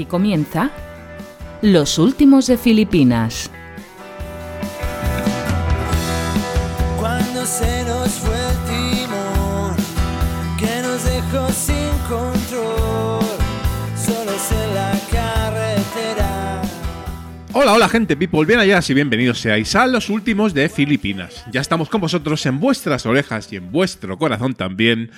Aquí comienza Los Últimos de Filipinas. Cuando se nos fue el timón, que nos dejó sin control, solos en la carretera. Hola, hola gente, people, bien allá y bienvenidos seáis a los últimos de Filipinas. Ya estamos con vosotros en vuestras orejas y en vuestro corazón también,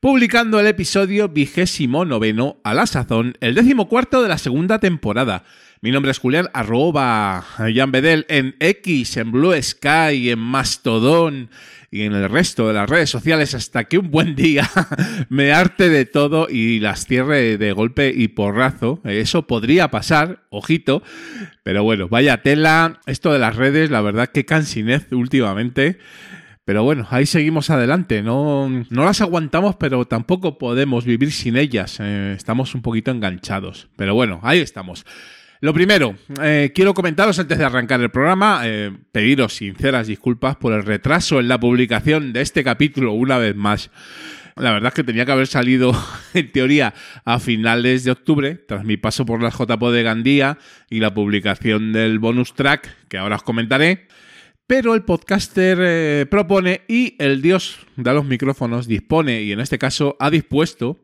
publicando el episodio vigésimo noveno a la sazón, el décimo cuarto de la segunda temporada. Mi nombre es Julián, arroba Jan en X, en Blue Sky, en Mastodon y en el resto de las redes sociales hasta que un buen día me arte de todo y las cierre de golpe y porrazo. Eso podría pasar, ojito, pero bueno, vaya tela. Esto de las redes, la verdad que cansinez últimamente. Pero bueno, ahí seguimos adelante. No, no las aguantamos, pero tampoco podemos vivir sin ellas. Eh, estamos un poquito enganchados. Pero bueno, ahí estamos. Lo primero, eh, quiero comentaros antes de arrancar el programa, eh, pediros sinceras disculpas por el retraso en la publicación de este capítulo una vez más. La verdad es que tenía que haber salido, en teoría, a finales de octubre, tras mi paso por las JPO de Gandía y la publicación del bonus track, que ahora os comentaré. Pero el podcaster eh, propone y el dios de los micrófonos dispone, y en este caso ha dispuesto,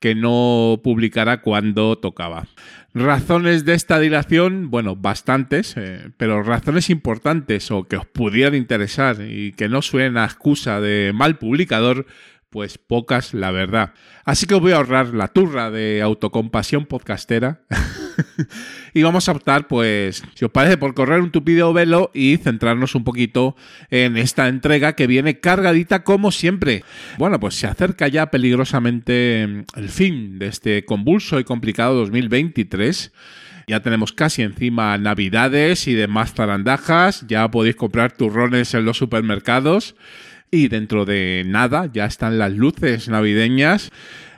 que no publicara cuando tocaba. Razones de esta dilación, bueno, bastantes, eh, pero razones importantes o que os pudieran interesar y que no suenen a excusa de mal publicador, pues pocas, la verdad. Así que os voy a ahorrar la turra de autocompasión podcastera. y vamos a optar, pues, si os parece, por correr un tupido velo y centrarnos un poquito en esta entrega que viene cargadita como siempre. Bueno, pues se acerca ya peligrosamente el fin de este convulso y complicado 2023. Ya tenemos casi encima Navidades y demás zarandajas. Ya podéis comprar turrones en los supermercados. Y dentro de nada ya están las luces navideñas.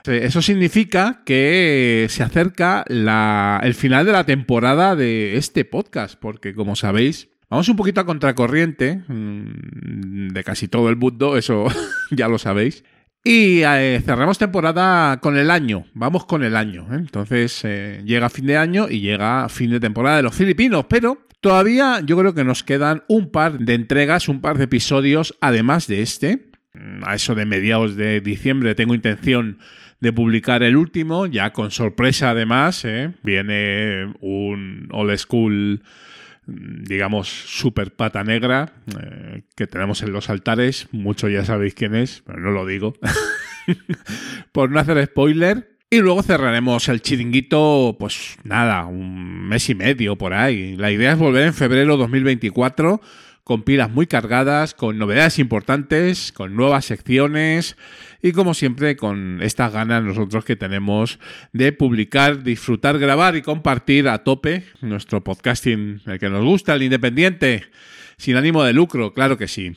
Eso significa que se acerca el final de la temporada de este podcast, porque como sabéis, vamos un poquito a contracorriente mm, de casi todo el mundo, eso ya lo sabéis. Y eh, cerramos temporada con el año, vamos con el año. ¿eh? Entonces eh, llega fin de año y llega fin de temporada de los filipinos, pero todavía yo creo que nos quedan un par de entregas, un par de episodios, además de este. A eso de mediados de diciembre tengo intención de publicar el último, ya con sorpresa además. Viene un old school digamos, super pata negra eh, que tenemos en los altares. Muchos ya sabéis quién es, pero no lo digo. Por no hacer spoiler. Y luego cerraremos el chiringuito, pues nada, un mes y medio por ahí. La idea es volver en febrero 2024 con pilas muy cargadas, con novedades importantes, con nuevas secciones y como siempre con estas ganas nosotros que tenemos de publicar, disfrutar, grabar y compartir a tope nuestro podcasting, el que nos gusta, el independiente, sin ánimo de lucro, claro que sí.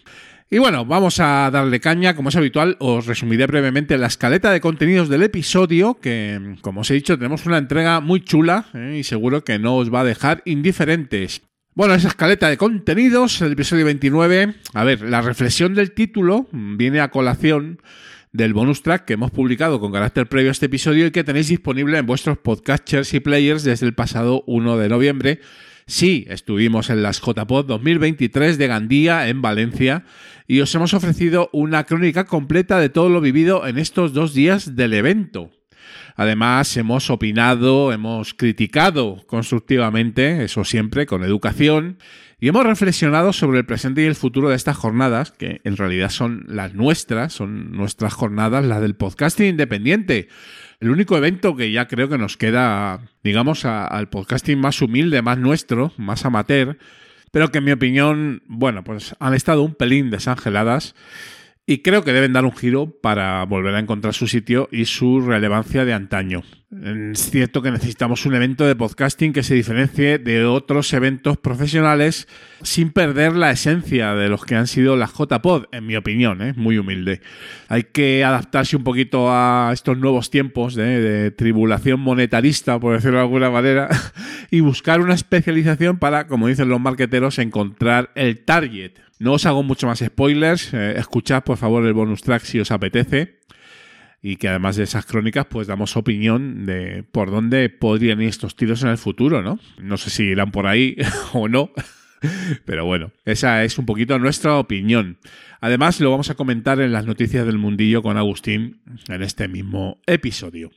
Y bueno, vamos a darle caña, como es habitual, os resumiré brevemente la escaleta de contenidos del episodio, que como os he dicho tenemos una entrega muy chula ¿eh? y seguro que no os va a dejar indiferentes. Bueno, esa escaleta de contenidos, el episodio 29. A ver, la reflexión del título viene a colación del bonus track que hemos publicado con carácter previo a este episodio y que tenéis disponible en vuestros podcasters y players desde el pasado 1 de noviembre. Sí, estuvimos en las JPod 2023 de Gandía, en Valencia, y os hemos ofrecido una crónica completa de todo lo vivido en estos dos días del evento. Además, hemos opinado, hemos criticado constructivamente, eso siempre, con educación, y hemos reflexionado sobre el presente y el futuro de estas jornadas, que en realidad son las nuestras, son nuestras jornadas, las del podcasting independiente. El único evento que ya creo que nos queda, digamos, al podcasting más humilde, más nuestro, más amateur, pero que en mi opinión, bueno, pues han estado un pelín desangeladas y creo que deben dar un giro para volver a encontrar su sitio y su relevancia de antaño. Es cierto que necesitamos un evento de podcasting que se diferencie de otros eventos profesionales sin perder la esencia de los que han sido las JPod, en mi opinión, ¿eh? muy humilde. Hay que adaptarse un poquito a estos nuevos tiempos de, de tribulación monetarista, por decirlo de alguna manera, y buscar una especialización para, como dicen los marqueteros, encontrar el target no os hago mucho más spoilers. Eh, escuchad por favor el bonus track si os apetece. y que además de esas crónicas, pues damos opinión de por dónde podrían ir estos tiros en el futuro, ¿no? No sé si irán por ahí o no. Pero bueno, esa es un poquito nuestra opinión. Además, lo vamos a comentar en las noticias del mundillo con Agustín en este mismo episodio.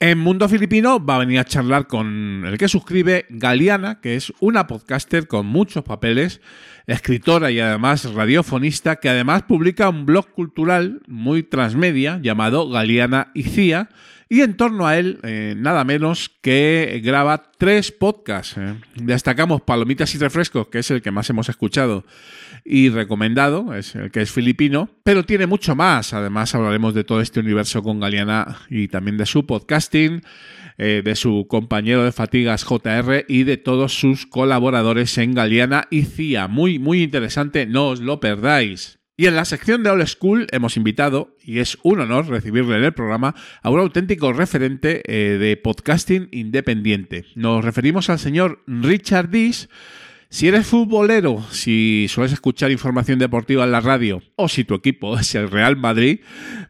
En Mundo Filipino va a venir a charlar con el que suscribe Galiana, que es una podcaster con muchos papeles, escritora y además radiofonista, que además publica un blog cultural muy transmedia llamado Galiana y Cía, y en torno a él, eh, nada menos que graba tres podcasts. Eh. Destacamos Palomitas y Refrescos, que es el que más hemos escuchado y recomendado, es el que es filipino, pero tiene mucho más. Además, hablaremos de todo este universo con Galeana y también de su podcasting, eh, de su compañero de fatigas JR y de todos sus colaboradores en Galeana y CIA. Muy, muy interesante, no os lo perdáis. Y en la sección de Old School hemos invitado, y es un honor recibirle en el programa, a un auténtico referente eh, de podcasting independiente. Nos referimos al señor Richard Dis. Si eres futbolero, si sueles escuchar información deportiva en la radio o si tu equipo es el Real Madrid,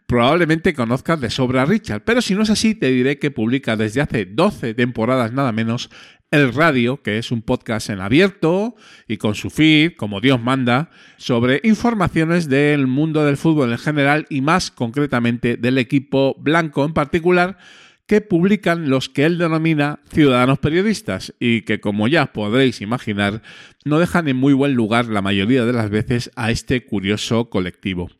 probablemente conozcas de sobra a Richard. Pero si no es así, te diré que publica desde hace 12 temporadas nada menos el Radio, que es un podcast en abierto y con su feed, como Dios manda, sobre informaciones del mundo del fútbol en general y más concretamente del equipo blanco en particular, que publican los que él denomina ciudadanos periodistas y que, como ya podréis imaginar, no dejan en muy buen lugar la mayoría de las veces a este curioso colectivo.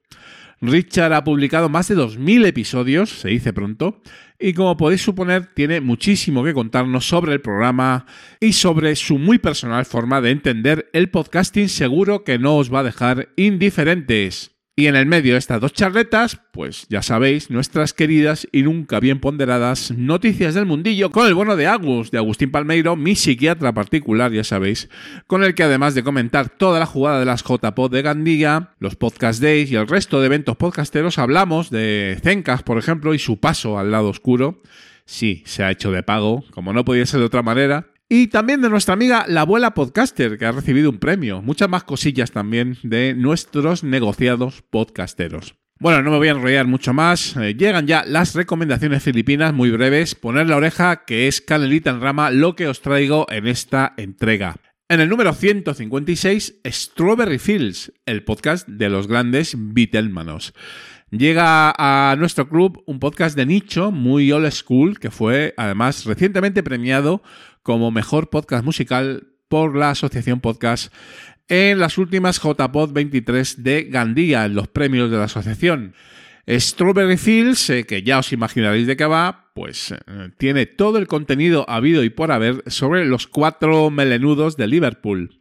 Richard ha publicado más de 2.000 episodios, se dice pronto, y como podéis suponer tiene muchísimo que contarnos sobre el programa y sobre su muy personal forma de entender el podcasting seguro que no os va a dejar indiferentes. Y en el medio de estas dos charletas, pues ya sabéis, nuestras queridas y nunca bien ponderadas noticias del mundillo con el bono de Agus, de Agustín Palmeiro, mi psiquiatra particular, ya sabéis, con el que además de comentar toda la jugada de las JPod de Gandía, los Podcast Days y el resto de eventos podcasteros, hablamos de Zencas, por ejemplo, y su paso al lado oscuro. Sí, se ha hecho de pago, como no podía ser de otra manera, y también de nuestra amiga la abuela podcaster, que ha recibido un premio. Muchas más cosillas también de nuestros negociados podcasteros. Bueno, no me voy a enrollar mucho más. Eh, llegan ya las recomendaciones filipinas muy breves. Poner la oreja, que es canelita en rama, lo que os traigo en esta entrega. En el número 156, Strawberry Fields, el podcast de los grandes Beatlemanos. Llega a nuestro club un podcast de nicho muy old school que fue además recientemente premiado como mejor podcast musical por la Asociación Podcast en las últimas JPod 23 de Gandía, en los premios de la asociación. Strawberry Fields, eh, que ya os imaginaréis de qué va, pues eh, tiene todo el contenido habido y por haber sobre los cuatro melenudos de Liverpool.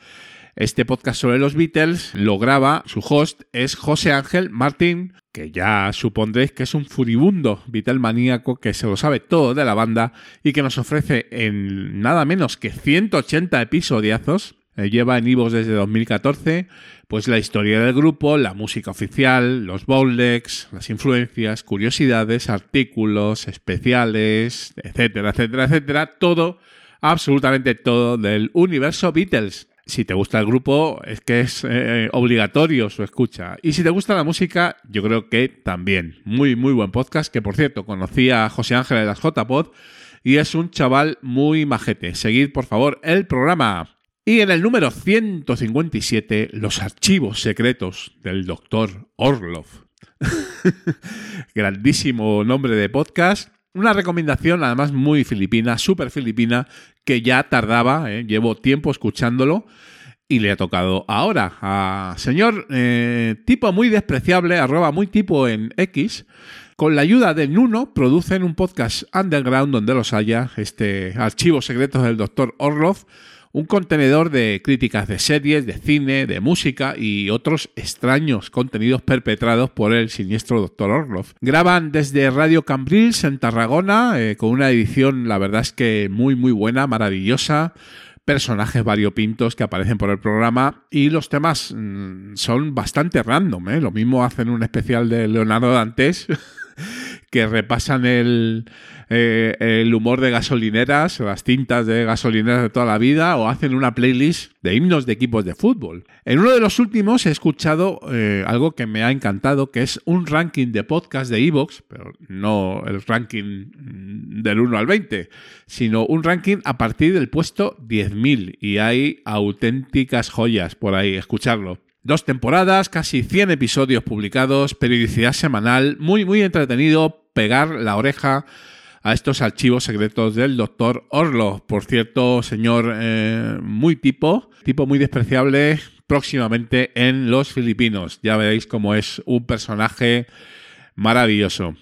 Este podcast sobre los Beatles lo graba, su host es José Ángel Martín, que ya supondréis que es un furibundo Beatle maníaco que se lo sabe todo de la banda y que nos ofrece en nada menos que 180 episodiazos. Eh, lleva en Ivos desde 2014, pues la historia del grupo, la música oficial, los bowlegs, las influencias, curiosidades, artículos, especiales, etcétera, etcétera, etcétera. Todo, absolutamente todo del universo Beatles si te gusta el grupo, es que es eh, obligatorio su escucha. Y si te gusta la música, yo creo que también. Muy, muy buen podcast, que por cierto, conocí a José Ángel de las JPod y es un chaval muy majete. Seguid, por favor, el programa. Y en el número 157, los archivos secretos del doctor Orlov. Grandísimo nombre de podcast una recomendación, además muy filipina, súper filipina, que ya tardaba, ¿eh? llevo tiempo escuchándolo y le ha tocado ahora a señor eh, tipo muy despreciable, arroba muy tipo en X. Con la ayuda de Nuno producen un podcast underground donde los haya, este archivo secretos del doctor Orlov, un contenedor de críticas de series, de cine, de música y otros extraños contenidos perpetrados por el siniestro Dr. Orlov. Graban desde Radio Cambrils en Tarragona eh, con una edición, la verdad es que muy muy buena, maravillosa personajes variopintos que aparecen por el programa y los temas mm, son bastante random. ¿eh? Lo mismo hacen un especial de Leonardo Dantes que repasan el, eh, el humor de gasolineras, las cintas de gasolineras de toda la vida, o hacen una playlist de himnos de equipos de fútbol. En uno de los últimos he escuchado eh, algo que me ha encantado, que es un ranking de podcast de Evox, pero no el ranking del 1 al 20, sino un ranking a partir del puesto 10.000 y hay auténticas joyas por ahí, escucharlo. Dos temporadas, casi 100 episodios publicados, periodicidad semanal, muy muy entretenido, pegar la oreja a estos archivos secretos del doctor Orlov. Por cierto, señor eh, muy tipo, tipo muy despreciable, próximamente en Los Filipinos. Ya veréis cómo es un personaje maravilloso.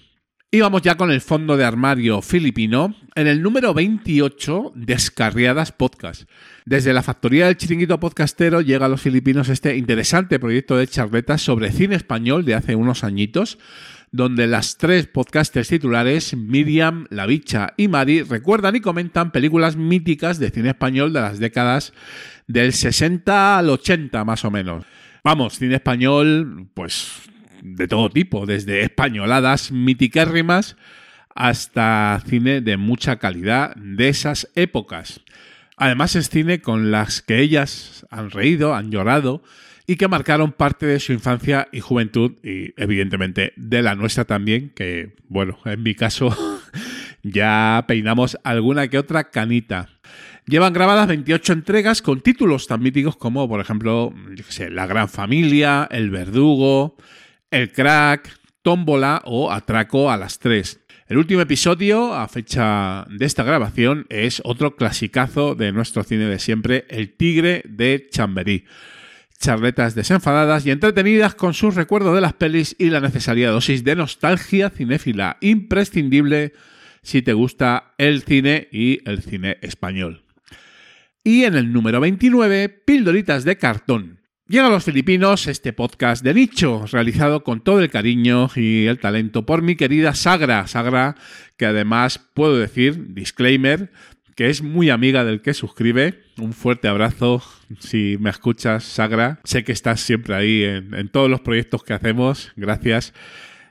Y vamos ya con el fondo de armario filipino en el número 28, Descarriadas Podcast. Desde la factoría del chiringuito podcastero llega a los filipinos este interesante proyecto de charletas sobre cine español de hace unos añitos, donde las tres podcasters titulares, Miriam, La Bicha y Mari, recuerdan y comentan películas míticas de cine español de las décadas del 60 al 80 más o menos. Vamos, cine español, pues de todo tipo, desde españoladas mitiquérrimas hasta cine de mucha calidad de esas épocas. Además es cine con las que ellas han reído, han llorado y que marcaron parte de su infancia y juventud y evidentemente de la nuestra también, que bueno, en mi caso ya peinamos alguna que otra canita. Llevan grabadas 28 entregas con títulos tan míticos como, por ejemplo, La Gran Familia, El Verdugo, el Crack, Tómbola o Atraco a las 3. El último episodio, a fecha de esta grabación, es otro clasicazo de nuestro cine de siempre, El Tigre de Chamberí. Charletas desenfadadas y entretenidas con sus recuerdos de las pelis y la necesaria dosis de nostalgia cinéfila imprescindible si te gusta el cine y el cine español. Y en el número 29, Pildoritas de cartón. Llega a los filipinos este podcast de nicho, realizado con todo el cariño y el talento por mi querida Sagra. Sagra, que además puedo decir, disclaimer, que es muy amiga del que suscribe. Un fuerte abrazo si me escuchas, Sagra. Sé que estás siempre ahí en, todos los proyectos que hacemos. Gracias.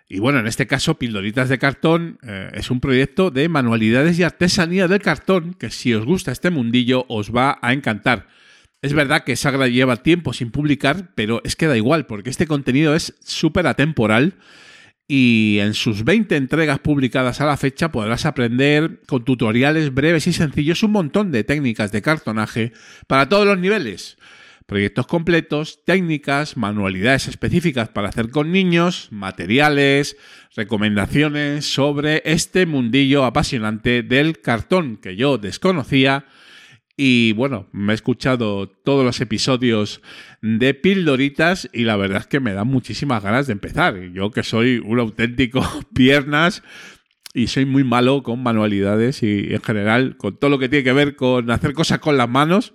Y bueno, en este caso, Pildoritas de Cartón eh, es un proyecto de manualidades y artesanía del cartón que si os gusta este mundillo os va a encantar. Es verdad que Sagra lleva tiempo sin publicar, pero es que da igual, porque este contenido es súper atemporal y en sus 20 entregas publicadas a la fecha podrás aprender con tutoriales breves y sencillos un montón de técnicas de cartonaje para todos los niveles. Proyectos completos, técnicas, manualidades específicas para hacer con niños, materiales, recomendaciones sobre este mundillo apasionante del cartón que yo desconocía y bueno, me he escuchado todos los episodios de Pildoritas y la verdad es que me dan muchísimas ganas de empezar. Yo que soy un auténtico piernas y soy muy malo con manualidades y en general con todo lo que tiene que ver con hacer cosas con las manos,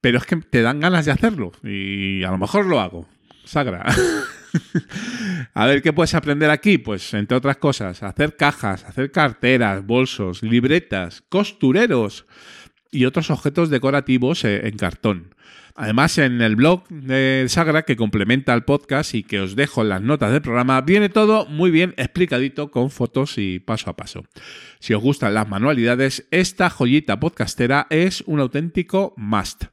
pero es que te dan ganas de hacerlo y a lo mejor lo hago. Sagra. A ver, ¿qué puedes aprender aquí? Pues, entre otras cosas, hacer cajas, hacer carteras, bolsos, libretas, costureros, y otros objetos decorativos eh, en cartón. Además, en el blog de Sagra, que complementa el podcast y que os dejo en las notas del programa, viene todo muy bien explicadito con fotos y paso a paso. Si os gustan las manualidades, esta joyita podcastera es un auténtico must.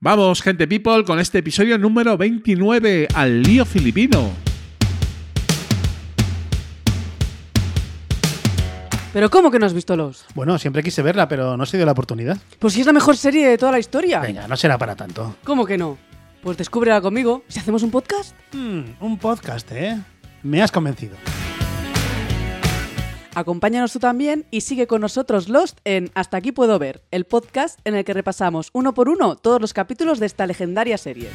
Vamos, gente people, con este episodio número 29 al lío filipino. ¿Pero cómo que no has visto los? Bueno, siempre quise verla, pero no se dio la oportunidad. Pues si es la mejor serie de toda la historia. Venga, no será para tanto. ¿Cómo que no? Pues descúbrela conmigo. ¿Si hacemos un podcast? Hmm, un podcast, ¿eh? Me has convencido. Acompáñanos tú también y sigue con nosotros Lost en Hasta aquí puedo ver, el podcast en el que repasamos uno por uno todos los capítulos de esta legendaria serie.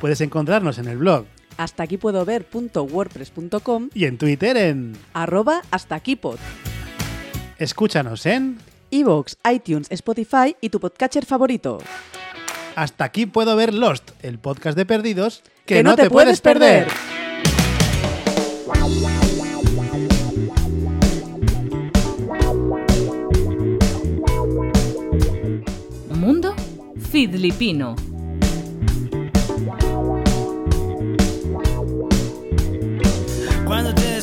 Puedes encontrarnos en el blog hasta aquí puedo ver.wordpress.com y en Twitter en arroba hasta aquí pod. Escúchanos en Evox, iTunes, Spotify y tu podcatcher favorito. Hasta aquí puedo ver Lost, el podcast de perdidos que, no, te, puedes perder. Mundo Fidlipino.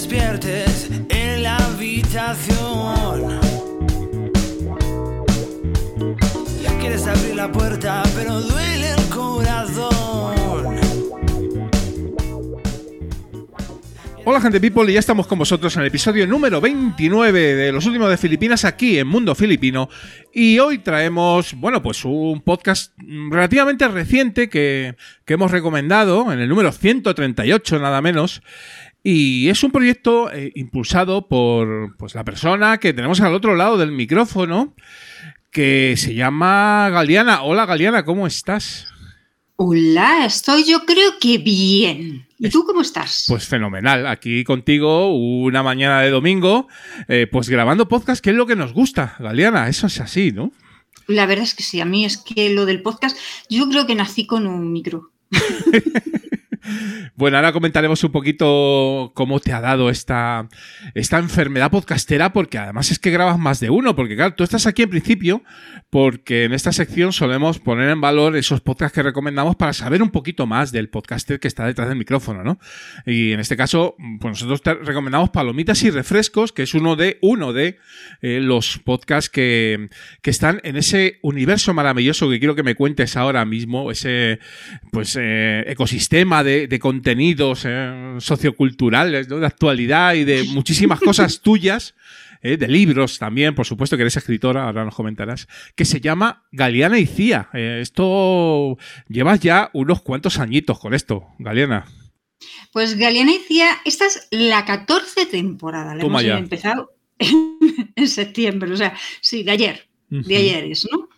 despiertes en la habitación. Quieres abrir la puerta, pero duele el corazón. Hola gente people y ya estamos con vosotros en el episodio número 29 de Los Últimos de Filipinas aquí en Mundo Filipino y hoy traemos, bueno, pues un podcast relativamente reciente que, que hemos recomendado en el número 138 nada menos y es un proyecto eh, impulsado por pues, la persona que tenemos al otro lado del micrófono que se llama Galeana. Hola Galeana, ¿cómo estás? Hola, estoy yo creo que bien. ¿Y tú cómo estás? Pues fenomenal, aquí contigo una mañana de domingo, eh, pues grabando podcast, que es lo que nos gusta, Galeana, eso es así, ¿no? La verdad es que sí, a mí es que lo del podcast, yo creo que nací con un micro. Bueno, ahora comentaremos un poquito cómo te ha dado esta, esta enfermedad podcastera, porque además es que grabas más de uno, porque claro, tú estás aquí en principio, porque en esta sección solemos poner en valor esos podcasts que recomendamos para saber un poquito más del podcaster que está detrás del micrófono, ¿no? Y en este caso, pues nosotros te recomendamos Palomitas y Refrescos, que es uno de, uno de eh, los podcasts que, que están en ese universo maravilloso que quiero que me cuentes ahora mismo, ese pues eh, ecosistema de de, contenidos eh, socioculturales, de actualidad y de muchísimas cosas tuyas, eh, de libros también, por supuesto que eres escritora, ahora nos comentarás, que se llama Galeana y Cía. Eh, esto llevas ya unos cuantos añitos con esto, Galeana. Pues Galeana y Cía, esta es la 14 temporada, la hemos empezado en, septiembre, o sea, sí, de ayer, de ayer es, ¿no?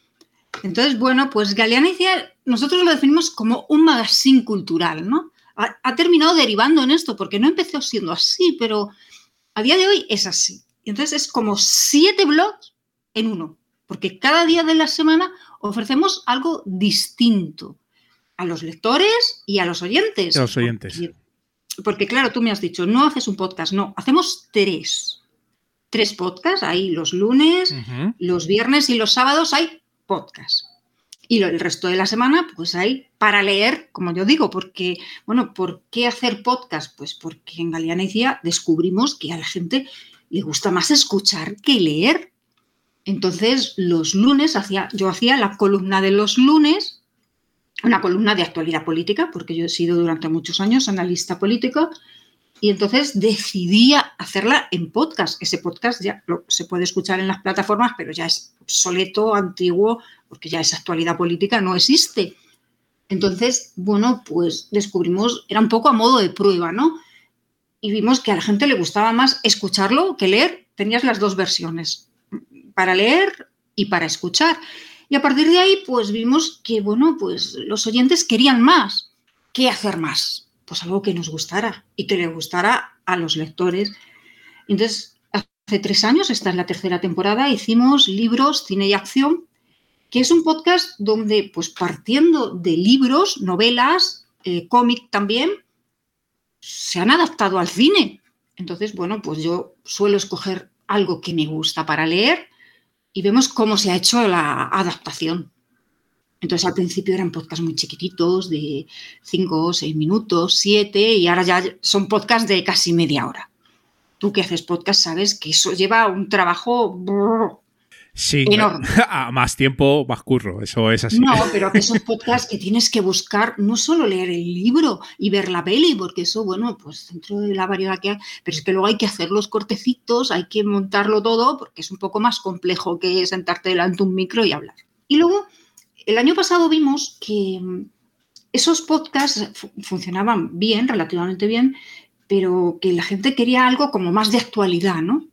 Entonces, bueno, pues Galeana y Cía nosotros lo definimos como un magazine cultural, ¿no? Ha, terminado derivando en esto, porque no empezó siendo así, pero a día de hoy es así. Y entonces es como siete blogs en uno, porque cada día de la semana ofrecemos algo distinto a los lectores y a los oyentes. A los oyentes. Porque, claro, tú me has dicho, no haces un podcast, no, hacemos tres. Tres podcasts, ahí los lunes, los viernes y los sábados hay podcast. Y el resto de la semana, pues hay para leer, como yo digo, porque, bueno, ¿por qué hacer podcast? Pues porque en Galeana y descubrimos que a la gente le gusta más escuchar que leer. Entonces, los lunes hacía, yo hacía la columna de los lunes, una columna de actualidad política, porque yo he sido durante muchos años analista político, y entonces decidí hacerla en podcast. Ese podcast ya se puede escuchar en las plataformas, pero ya es obsoleto, antiguo, porque ya esa actualidad política no existe. Entonces, bueno, pues descubrimos, era un poco a modo de prueba, ¿no? Y vimos que a la gente le gustaba más escucharlo que leer. Tenías las dos versiones, para leer y para escuchar. Y a partir de ahí, pues vimos que, bueno, pues los oyentes querían más. ¿Qué hacer más? pues algo que nos gustara y que le gustara a los lectores. Entonces, hace tres años, esta es la tercera temporada, hicimos libros, cine y acción, que es un podcast donde, pues partiendo de libros, novelas, eh, cómic también, se han adaptado al cine. Entonces, bueno, pues yo suelo escoger algo que me gusta para leer y vemos cómo se ha hecho la adaptación. Entonces al principio eran podcasts muy chiquititos, de 5, 6 minutos, 7, y ahora ya son podcasts de casi media hora. Tú que haces podcast sabes que eso lleva un trabajo sí, enorme. A más tiempo, más curro, eso es así. No, pero que son podcasts que tienes que buscar, no solo leer el libro y ver la peli, porque eso, bueno, pues dentro de la variedad que hay, pero es que luego hay que hacer los cortecitos, hay que montarlo todo, porque es un poco más complejo que sentarte delante de un micro y hablar. Y luego el año pasado vimos que mm, esos podcasts funcionaban bien, relativamente bien, pero que la gente quería algo como más de actualidad, ¿no?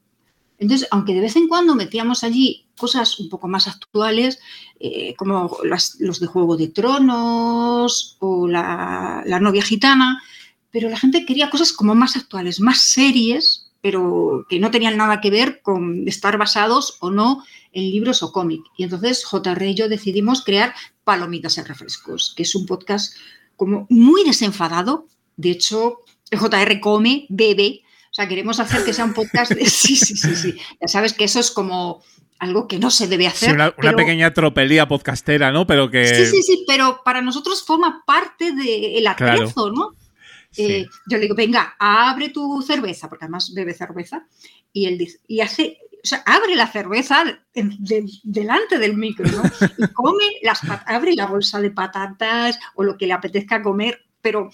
Entonces, aunque de vez en cuando metíamos allí cosas un poco más actuales, eh, como los de Juego de Tronos o la, novia gitana, pero la gente quería cosas como más actuales, más series, pero que no tenían nada que ver con estar basados o no en libros o cómic. Y entonces JR y yo decidimos crear Palomitas y Refrescos, que es un podcast como muy desenfadado. De hecho, JR come, bebe. O sea, queremos hacer que sea un podcast de... Sí, sí, sí, sí. Ya sabes que eso es como algo que no se debe hacer. una, pequeña tropelía podcastera, ¿no? Pero que... Sí, sí, sí, pero para nosotros forma parte del de atrezo, ¿no? Eh, yo le digo, venga, abre tu cerveza, porque además bebe cerveza, y él dice, y hace o sea, abre la cerveza de- delante del micro, ¿no? Y come, las, abre la bolsa de patatas o lo que le apetezca comer, pero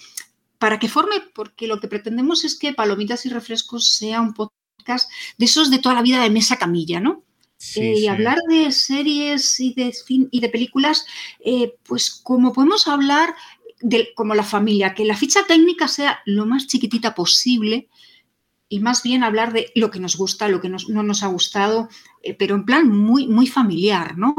para que forme, porque lo que pretendemos es que Palomitas y Refrescos sea un podcast de esos de toda la vida de mesa camilla, ¿no? Sí, Eh, y sí. hablar de series y de, fin- y de películas, eh, pues como podemos hablar de como la familia, que la ficha técnica sea lo más chiquitita posible y más bien hablar de lo que nos gusta, lo que nos- no nos ha gustado, eh, pero en plan muy, muy familiar, ¿no?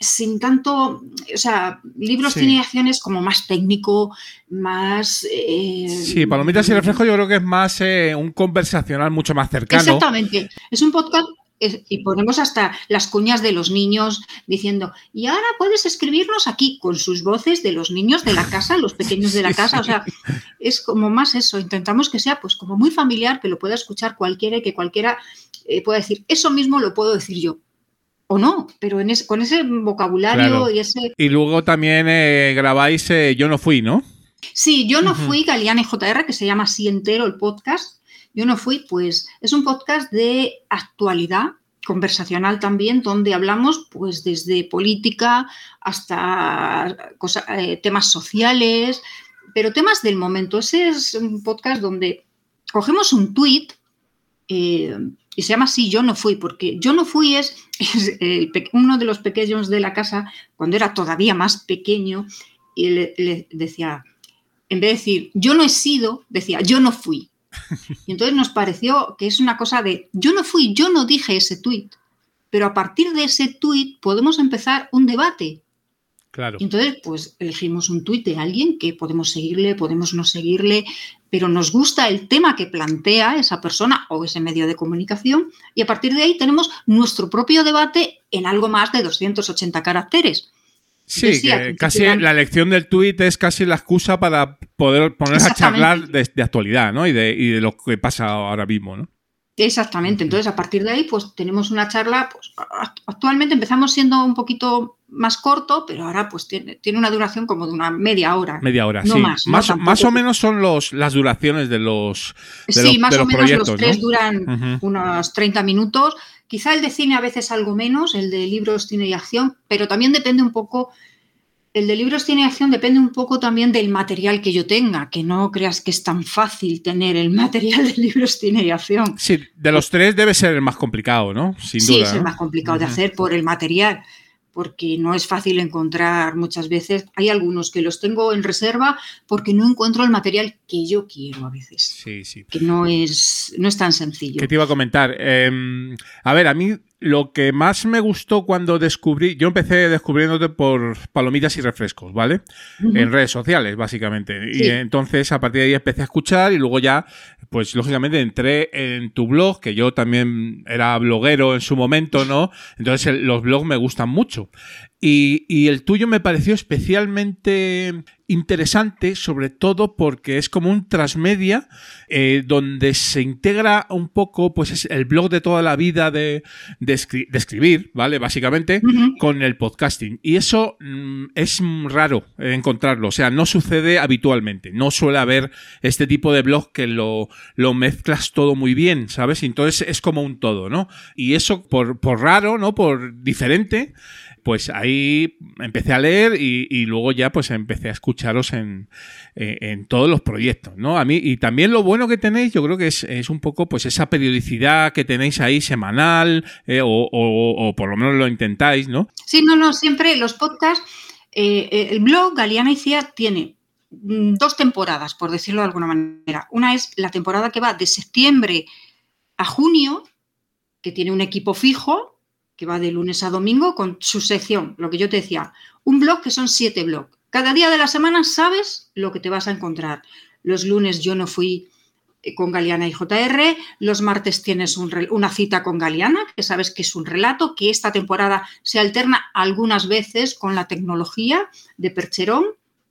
Sin tanto, o sea, libros Sí. tienen acciones como más técnico, más... eh, Sí, Palomitas y Refresco yo creo que es más eh, un conversacional mucho más cercano. Exactamente. Es un podcast y ponemos hasta las cuñas de los niños diciendo, y ahora puedes escribirnos aquí con sus voces de los niños de la casa, los pequeños de la casa. O sea, es como más eso. Intentamos que sea pues como muy familiar, que lo pueda escuchar cualquiera y que cualquiera eh, pueda decir, eso mismo lo puedo decir yo. O no, pero en con ese vocabulario Claro. y ese... Y luego también eh, grabáis eh, Yo no fui, ¿no? Sí, yo no Ujú. fui Galeana y JR, que se llama así entero el podcast. Yo no fui, pues es un podcast de actualidad conversacional también, donde hablamos pues desde política hasta cosa- eh, temas sociales, pero temas del momento. Ese es un podcast donde cogemos un tuit y se llama así Yo no fui, porque yo no fui es, uno de los pequeños de la casa, cuando era todavía más pequeño, le, le decía, en vez de decir yo no he sido, decía yo no fui. Y entonces nos pareció que es una cosa de yo no fui, yo no dije ese tuit, pero a partir de ese tuit podemos empezar un debate. Claro. Y entonces, pues elegimos un tuit de alguien que podemos seguirle, podemos no seguirle, pero nos gusta el tema que plantea esa persona o ese medio de comunicación y a partir de ahí tenemos nuestro propio debate en algo más de 280 caracteres. Sí, decía que que casi la elección del tuit es casi la excusa para poder ponerse a charlar de, de actualidad, ¿no? Y de, y de lo que pasa ahora mismo, ¿no? Exactamente. Entonces, a partir de ahí, pues tenemos una charla. Pues, act- actualmente empezamos siendo un poquito más corto, pero ahora pues tiene, tiene una duración como de una media hora. Media hora, No sí. más, más, o menos son los, las duraciones de los, de sí, los- más de o los menos los tres ¿no? duran unos 30 minutos. Quizá el de cine a veces algo menos, el de libros, cine y acción, pero también depende un poco. El de libros, cine y acción depende un poco también del material que yo tenga, que no creas que es tan fácil tener el material de libros, cine y acción. Sí, de los tres debe ser el más complicado, ¿no? Sin sí, duda. es el más complicado de hacer por el material, porque no es fácil encontrar muchas veces. Hay algunos que los tengo en reserva porque no encuentro el material que yo quiero a veces, Sí, sí. que no es, no es tan sencillo. ¿Qué te iba a comentar? Eh, a ver, a mí lo que más me gustó cuando descubrí, yo empecé descubriéndote por palomitas y refrescos, ¿vale? En redes sociales, básicamente. Sí. Y entonces a partir de ahí empecé a escuchar y luego ya, pues lógicamente entré en tu blog, que yo también era bloguero en su momento, ¿no? Entonces el- los blogs me gustan mucho. Y, y el tuyo me pareció especialmente interesante, sobre todo porque es como un transmedia eh, donde se integra un poco, pues es el blog de toda la vida de, de, escri- de escribir, ¿vale? Básicamente, con el podcasting. Y eso mm, es raro encontrarlo, o sea, no sucede habitualmente. No suele haber este tipo de blog que lo, lo mezclas todo muy bien, ¿sabes? Entonces es como un todo, ¿no? Y eso por, por raro, ¿no? Por diferente, pues ahí empecé a leer y, luego ya pues empecé a escucharos en, eh, en todos los proyectos, ¿no? A mí, y también lo bueno que tenéis, yo creo que es, es un poco pues esa periodicidad que tenéis ahí semanal, eh, o, o- por lo menos lo intentáis, ¿no? Sí, no, no, siempre los podcasts, eh, el blog Galeana y Cía tiene mm, dos temporadas, por decirlo de alguna manera. Una es la temporada que va de septiembre a junio, que tiene un equipo fijo, que va de lunes a domingo con su sección, lo que yo te decía, un blog que son siete blogs. Cada día de la semana sabes lo que te vas a encontrar. Los lunes yo no fui eh, con Galeana y JR, los martes tienes una cita con Galeana, que sabes que es un relato, que esta temporada se alterna algunas veces con la tecnología de Percherón,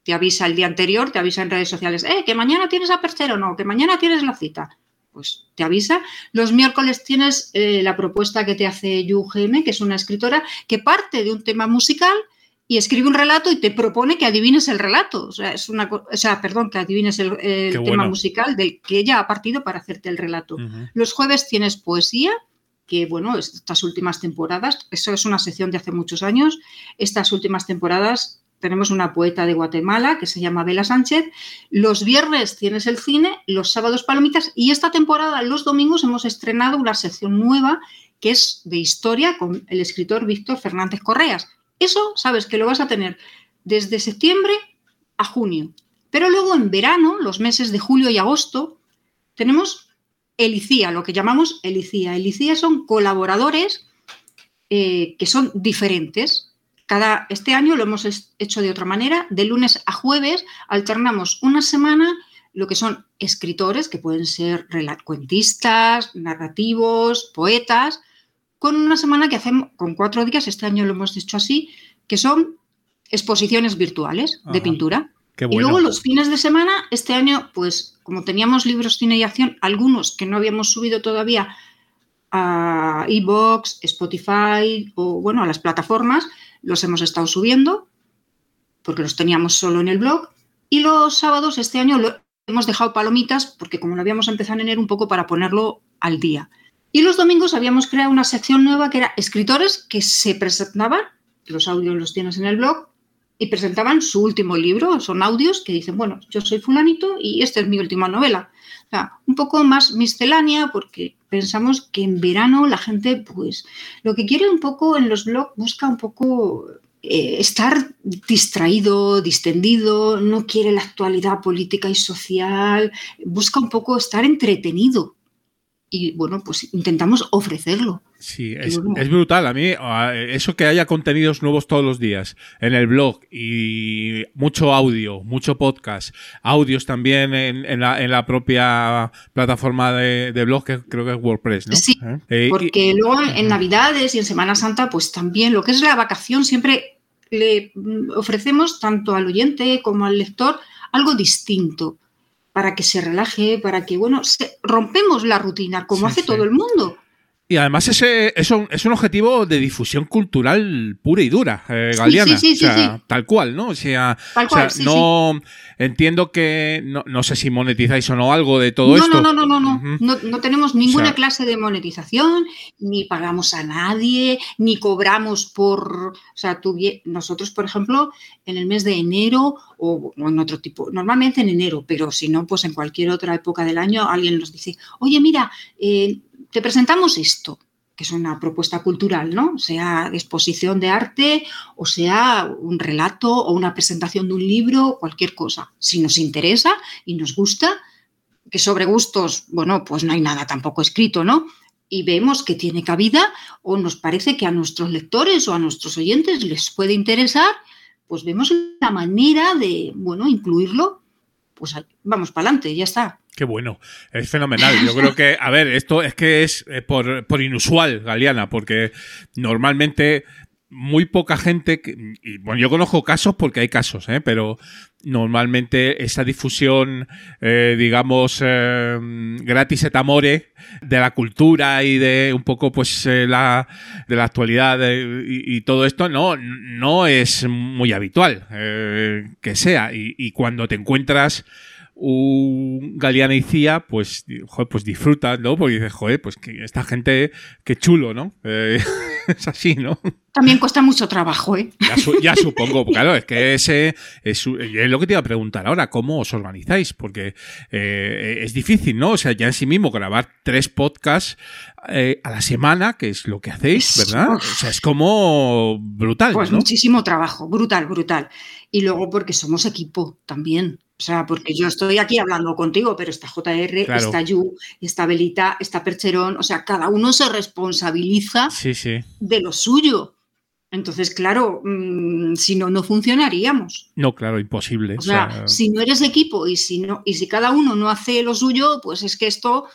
te avisa el día anterior, te avisa en redes sociales, eh, que mañana tienes a Percherón o que mañana tienes la cita. Pues te avisa. Los miércoles tienes eh, la propuesta que te hace Yu GM, que es una escritora que parte de un tema musical y escribe un relato y te propone que adivines el relato. O sea, es una, o sea perdón, que adivines el, tema bueno. musical del que ella ha partido para hacerte el relato. Los jueves tienes poesía que, bueno, estas últimas temporadas, eso es una sección de hace muchos años, estas últimas temporadas tenemos una poeta de Guatemala que se llama Bela Sánchez. Los viernes tienes el cine, los sábados palomitas y esta temporada, los domingos, hemos estrenado una sección nueva que es de historia con el escritor Víctor Fernández Correas. Eso, sabes, que lo vas a tener desde septiembre a junio. Pero luego en verano, los meses de julio y agosto, tenemos Elicía, lo que llamamos Elicía. Elicía son colaboradores eh, que son diferentes. Cada, este año lo hemos hecho de otra manera. De lunes a jueves alternamos una semana lo que son escritores, que pueden ser cuentistas, narrativos, poetas, con una semana que hacemos, con cuatro días, este año lo hemos hecho así, que son exposiciones virtuales de pintura. Y luego los fines de semana, este año, pues como teníamos libros, cine y acción, algunos que no habíamos subido todavía a iBox, Spotify o bueno, a las plataformas, los hemos estado subiendo porque los teníamos solo en el blog. Y los sábados este año lo hemos dejado palomitas porque como lo habíamos empezado en enero un poco para ponerlo al día. Y los domingos habíamos creado una sección nueva que era escritores que se presentaban, los audios los tienes en el blog, y presentaban su último libro. Son audios que dicen, bueno, yo soy fulanito y esta es mi última novela. O sea, un poco más miscelánea porque pensamos que en verano la gente, pues, lo que quiere un poco en los blogs busca un poco eh, estar distraído, distendido, no quiere la actualidad política y social, busca un poco estar entretenido y bueno, pues intentamos ofrecerlo. Sí, es, brutal. A mí, eso que haya contenidos nuevos todos los días en el blog y mucho audio, mucho podcast, audios también en, la, propia plataforma de, blog que creo que es WordPress, ¿no? Sí, ¿Eh? Porque luego en Navidades y en Semana Santa, pues también lo que es la vacación siempre le ofrecemos tanto al oyente como al lector algo distinto para que se relaje, para que, bueno, rompemos la rutina, como hace todo el mundo. Y además ese es un, es un objetivo de difusión cultural pura y dura, eh, Galeana. Sí, sí, o sea, tal cual, ¿no? O sea, no entiendo que no, sé si monetizáis o no algo de todo esto. No, no, no, no, no. no, tenemos ninguna clase de monetización, ni pagamos a nadie, ni cobramos por. O sea, nosotros, por ejemplo, en el mes de enero o, en otro tipo, normalmente en enero, pero si no, pues en cualquier otra época del año, alguien nos dice, oye, mira, eh, te presentamos esto, que es una propuesta cultural, ¿no? Sea exposición de arte o sea un relato o una presentación de un libro, cualquier cosa. Si nos interesa y nos gusta, que sobre gustos, bueno, pues no hay nada tampoco escrito, ¿no? Y vemos que tiene cabida o nos parece que a nuestros lectores o a nuestros oyentes les puede interesar, pues vemos la manera de, bueno, incluirlo, pues vamos para adelante, ya está. Qué bueno, es fenomenal. Yo creo que, a ver, esto es que es eh, por, por inusual, Galeana, porque normalmente muy poca gente, y bueno, yo conozco casos porque hay casos, ¿eh? pero normalmente esa difusión, eh, digamos, eh, gratis et amore de la cultura y de un poco, pues, la, de la actualidad y, todo esto, no, no es muy habitual que sea. Y, cuando te encuentras un Galeana y Cía, pues, joder, pues disfruta, ¿no? Porque dices, joder, pues que esta gente, qué chulo, ¿no? Eh, es así, ¿no? También cuesta mucho trabajo, ¿eh? Ya, supongo, claro, es que ese es, lo que te iba a preguntar ahora, ¿cómo os organizáis? Porque eh, es difícil, ¿no? O sea, ya en sí mismo grabar tres podcasts eh, a la semana, que es lo que hacéis, ¿verdad? O sea, es como brutal. Pues muchísimo trabajo, brutal, brutal. Y luego porque somos equipo también. O sea, porque yo estoy aquí hablando contigo, pero está JR, está Yu, está Belita, está Percherón, o sea, cada uno se responsabiliza de lo suyo. Entonces, claro, mm, si no, no funcionaríamos. No, claro, imposible. O sea, si no eres equipo y si no, y si cada uno no hace lo suyo, pues es que esto.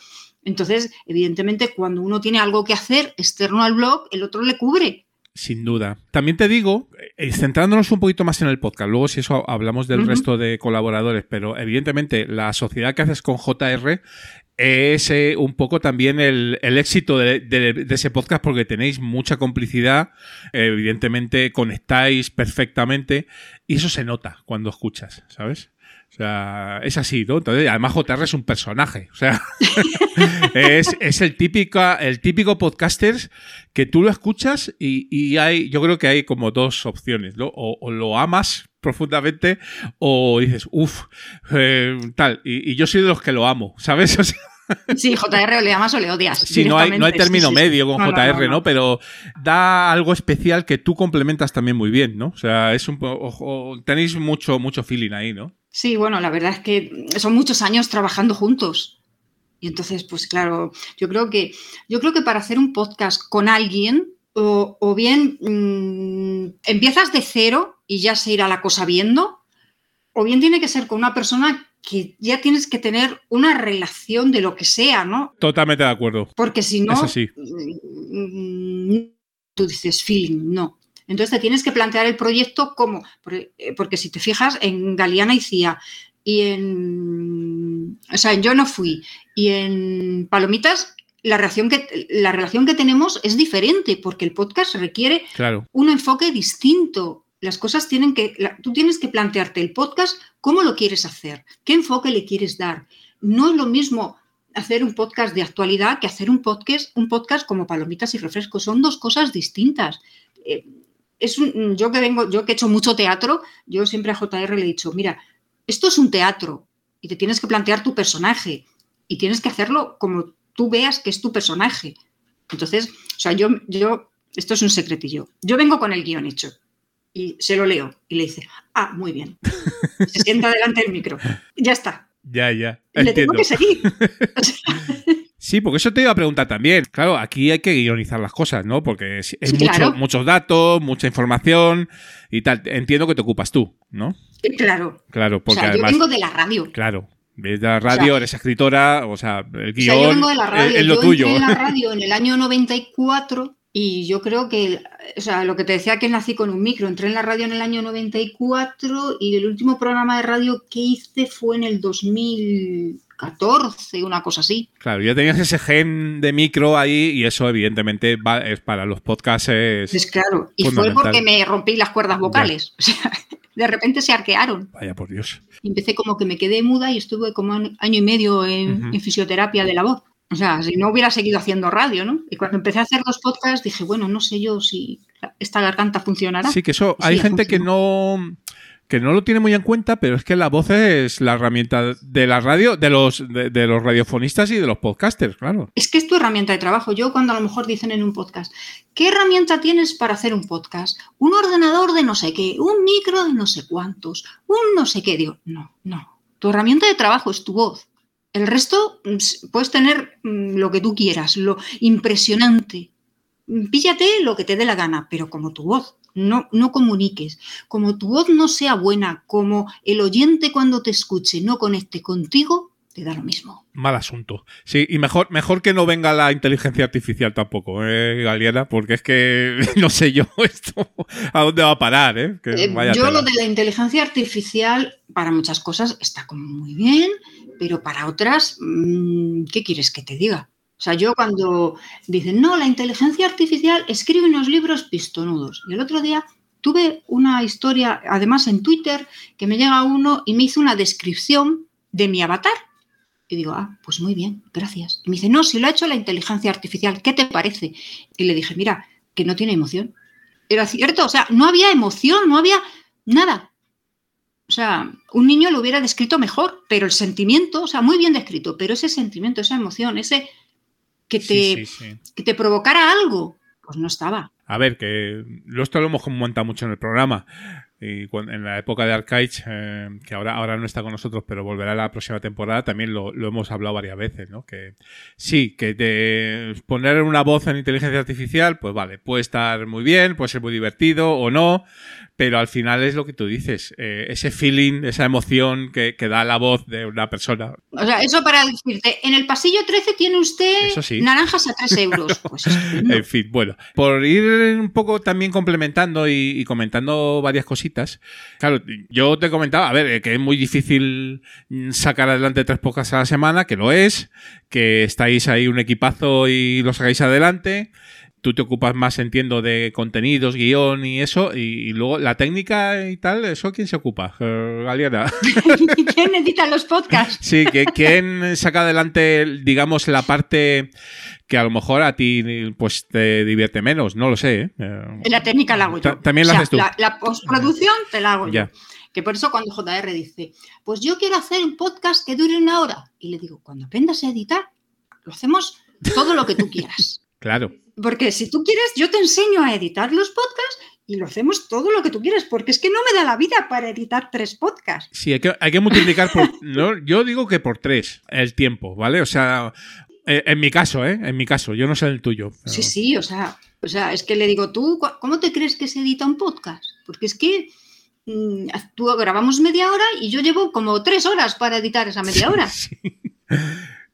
Entonces, evidentemente, cuando uno tiene algo que hacer externo al blog, el otro le cubre. Sin duda. También te digo, eh, centrándonos un poquito más en el podcast, luego si eso hablamos del resto de colaboradores, pero evidentemente la sociedad que haces con JR es eh, un poco también el, éxito de, ese podcast porque tenéis mucha complicidad, evidentemente conectáis perfectamente y eso se nota cuando escuchas, ¿sabes? O sea, es así, ¿no? Entonces, además JR es un personaje. O sea, es, el, típico, el típico podcaster que tú lo escuchas y, hay, yo creo que hay como dos opciones, ¿no? O, o lo amas profundamente o dices, uff, eh, tal. Y, y yo soy de los que lo amo, ¿sabes? O sea, Sí, JR o le amas o le odias. Sí, no hay, no hay término Sí, sí, sí. medio con No, JR, no, ¿no, no. Pero da algo especial que tú complementas también muy bien, ¿no? O sea, es un tenéis mucho, mucho feeling ahí, ¿no? Sí, bueno, la verdad es que son muchos años trabajando juntos. Y entonces, pues claro, yo creo que, yo creo que para hacer un podcast con alguien, o, o bien mm, empiezas de cero y ya se irá la cosa viendo, o bien tiene que ser con una persona que ya tienes que tener una relación de lo que sea, ¿no? Totalmente de acuerdo. Porque si no, así. mm, tú dices feeling, no. Entonces te tienes que plantear el proyecto como, porque, eh, porque si te fijas, en Galeana y Cía y en, o sea, en Yo no fui y en Palomitas, la relación que, la relación que tenemos es diferente porque el podcast requiere Claro. un enfoque distinto. Las cosas tienen que, la- tú tienes que plantearte el podcast, cómo lo quieres hacer, qué enfoque le quieres dar. No es lo mismo hacer un podcast de actualidad que hacer un podcast, un podcast como palomitas y refrescos. Son dos cosas distintas. Eh, es yo que vengo, yo que he hecho mucho teatro, yo siempre a JR le he dicho, mira, esto es un teatro y te tienes que plantear tu personaje y tienes que hacerlo como tú veas que es tu personaje. Entonces, o sea, yo, yo, esto es un secretillo. Yo vengo con el guion hecho y se lo leo y le dice, ah, muy bien. Se sienta delante del micro. Ya está. Ya, ya. Le Entiendo. tengo que seguir. O sea, Sí, porque eso te iba a preguntar también. Claro, aquí hay que guionizar las cosas, ¿no? Porque es, mucho- muchos datos, mucha información y tal. Entiendo que te ocupas tú, ¿no? claro. Claro, O porque sea, yo además. vengo de la radio. Claro. Ves de la radio, O sea, eres escritora, o sea, el O guion sea, yo vengo de la radio. es, es lo yo tuyo. entré en la radio en el año 94 y yo creo que, o sea, lo que te decía que nací con un micro, entré en la radio en el año 94 y el último programa de radio que hice fue en el 2014, una cosa así. Claro, ya tenías ese gen de micro ahí y eso evidentemente va, es para los podcasts. es- Pues claro, y fue porque me rompí las cuerdas vocales. O sea, de repente se arquearon. Vaya por Dios. Y empecé como que me quedé muda y estuve como un año y medio en fisioterapia de la voz. O sea, si no hubiera seguido haciendo radio, ¿no? Y cuando empecé a hacer los podcasts dije, bueno, no sé yo si esta garganta funcionará. Sí, que eso, hay ha gente que no que no lo tiene muy en cuenta, pero es que la voz es la herramienta de la radio, de los, de, de los radiofonistas y de los podcasters, claro. Es que es tu herramienta de trabajo. Yo cuando a lo mejor dicen en un podcast, ¿qué herramienta tienes para hacer un podcast? Un ordenador de no sé qué, un micro de no sé cuántos, un no sé qué. Digo, no, no. Tu herramienta de trabajo es tu voz. El resto mm, puedes tener mm, lo que tú quieras, lo impresionante. Mm, Píllate lo que te dé la gana, pero como tu voz. No, no comuniques. Como tu voz no sea buena, como el oyente cuando te escuche no conecte contigo, te da lo mismo. Mal asunto. Sí, y mejor, mejor que no venga la inteligencia artificial tampoco, ¿eh, Galiana? Porque es que no sé yo esto a dónde va a parar, ¿eh? Que Eh, yo tela. lo de la inteligencia artificial para muchas cosas está como muy bien, pero para otras, mm, ¿qué quieres que te diga? O sea, yo cuando dicen, no, la inteligencia artificial escribe unos libros pistonudos. Y el otro día tuve una historia, además en Twitter, que me llega uno y me hizo una descripción de mi avatar. Y digo, ah, pues muy bien, gracias. Y me dice, no, si lo ha hecho la inteligencia artificial, ¿qué te parece? Y le dije, mira, que no tiene emoción. Era cierto, o sea, no había emoción, no había nada. O sea, un niño lo hubiera descrito mejor, pero el sentimiento, o sea, muy bien descrito, pero ese sentimiento, esa emoción, ese que te, Sí, sí, sí. que te provocara algo, pues no estaba. A ver, que esto lo hemos comentado mucho en el programa. Y cuan- en la época de Arcade, eh, que ahora, ahora no está con nosotros, pero volverá la próxima temporada, también lo, lo hemos hablado varias veces, ¿no? Que sí, que te poner una voz en inteligencia artificial, pues vale, puede estar muy bien, puede ser muy divertido o no, pero al final es lo que tú dices, eh, ese feeling, esa emoción que, que da la voz de una persona. O sea, eso para decirte, en el pasillo 13 tiene usted sí. naranjas a 3 euros. Pues. En fin, bueno, por ir un poco también complementando y, y comentando varias cositas. Claro, yo te comentaba, a ver, eh, que es muy difícil sacar adelante tres podcasts a la semana, que lo es, que estáis ahí un equipazo y lo sacáis adelante. Tú te ocupas más, entiendo, de contenidos, guion y eso, y, y luego la técnica y tal, ¿eso quién se ocupa? Eh, Galiana. ¿Quién edita los podcasts? Sí, que quién saca adelante, digamos, la parte que a lo mejor a ti pues te divierte menos, no lo sé. ¿eh? Eh, La técnica la hago yo. Ta- también la O sea, haces tú. La, la postproducción te la hago Ya. yo. Que por eso cuando JR dice, pues yo quiero hacer un podcast que dure una hora. Y le digo, cuando aprendas a editar, lo hacemos todo lo que tú quieras. Claro. Porque si tú quieres, yo te enseño a editar los podcasts y lo hacemos todo lo que tú quieres, porque es que no me da la vida para editar tres podcasts. Sí, hay que, hay que multiplicar por. no, yo digo que por tres el tiempo, ¿vale? O sea, eh, en mi caso, ¿eh? En mi caso, yo no sé el tuyo. pero- Sí, sí, o sea, o sea, es que le digo, ¿tú cómo te crees que se edita un podcast? Porque es que mm, tú grabamos media hora y yo llevo como tres horas para editar esa media hora. Sí.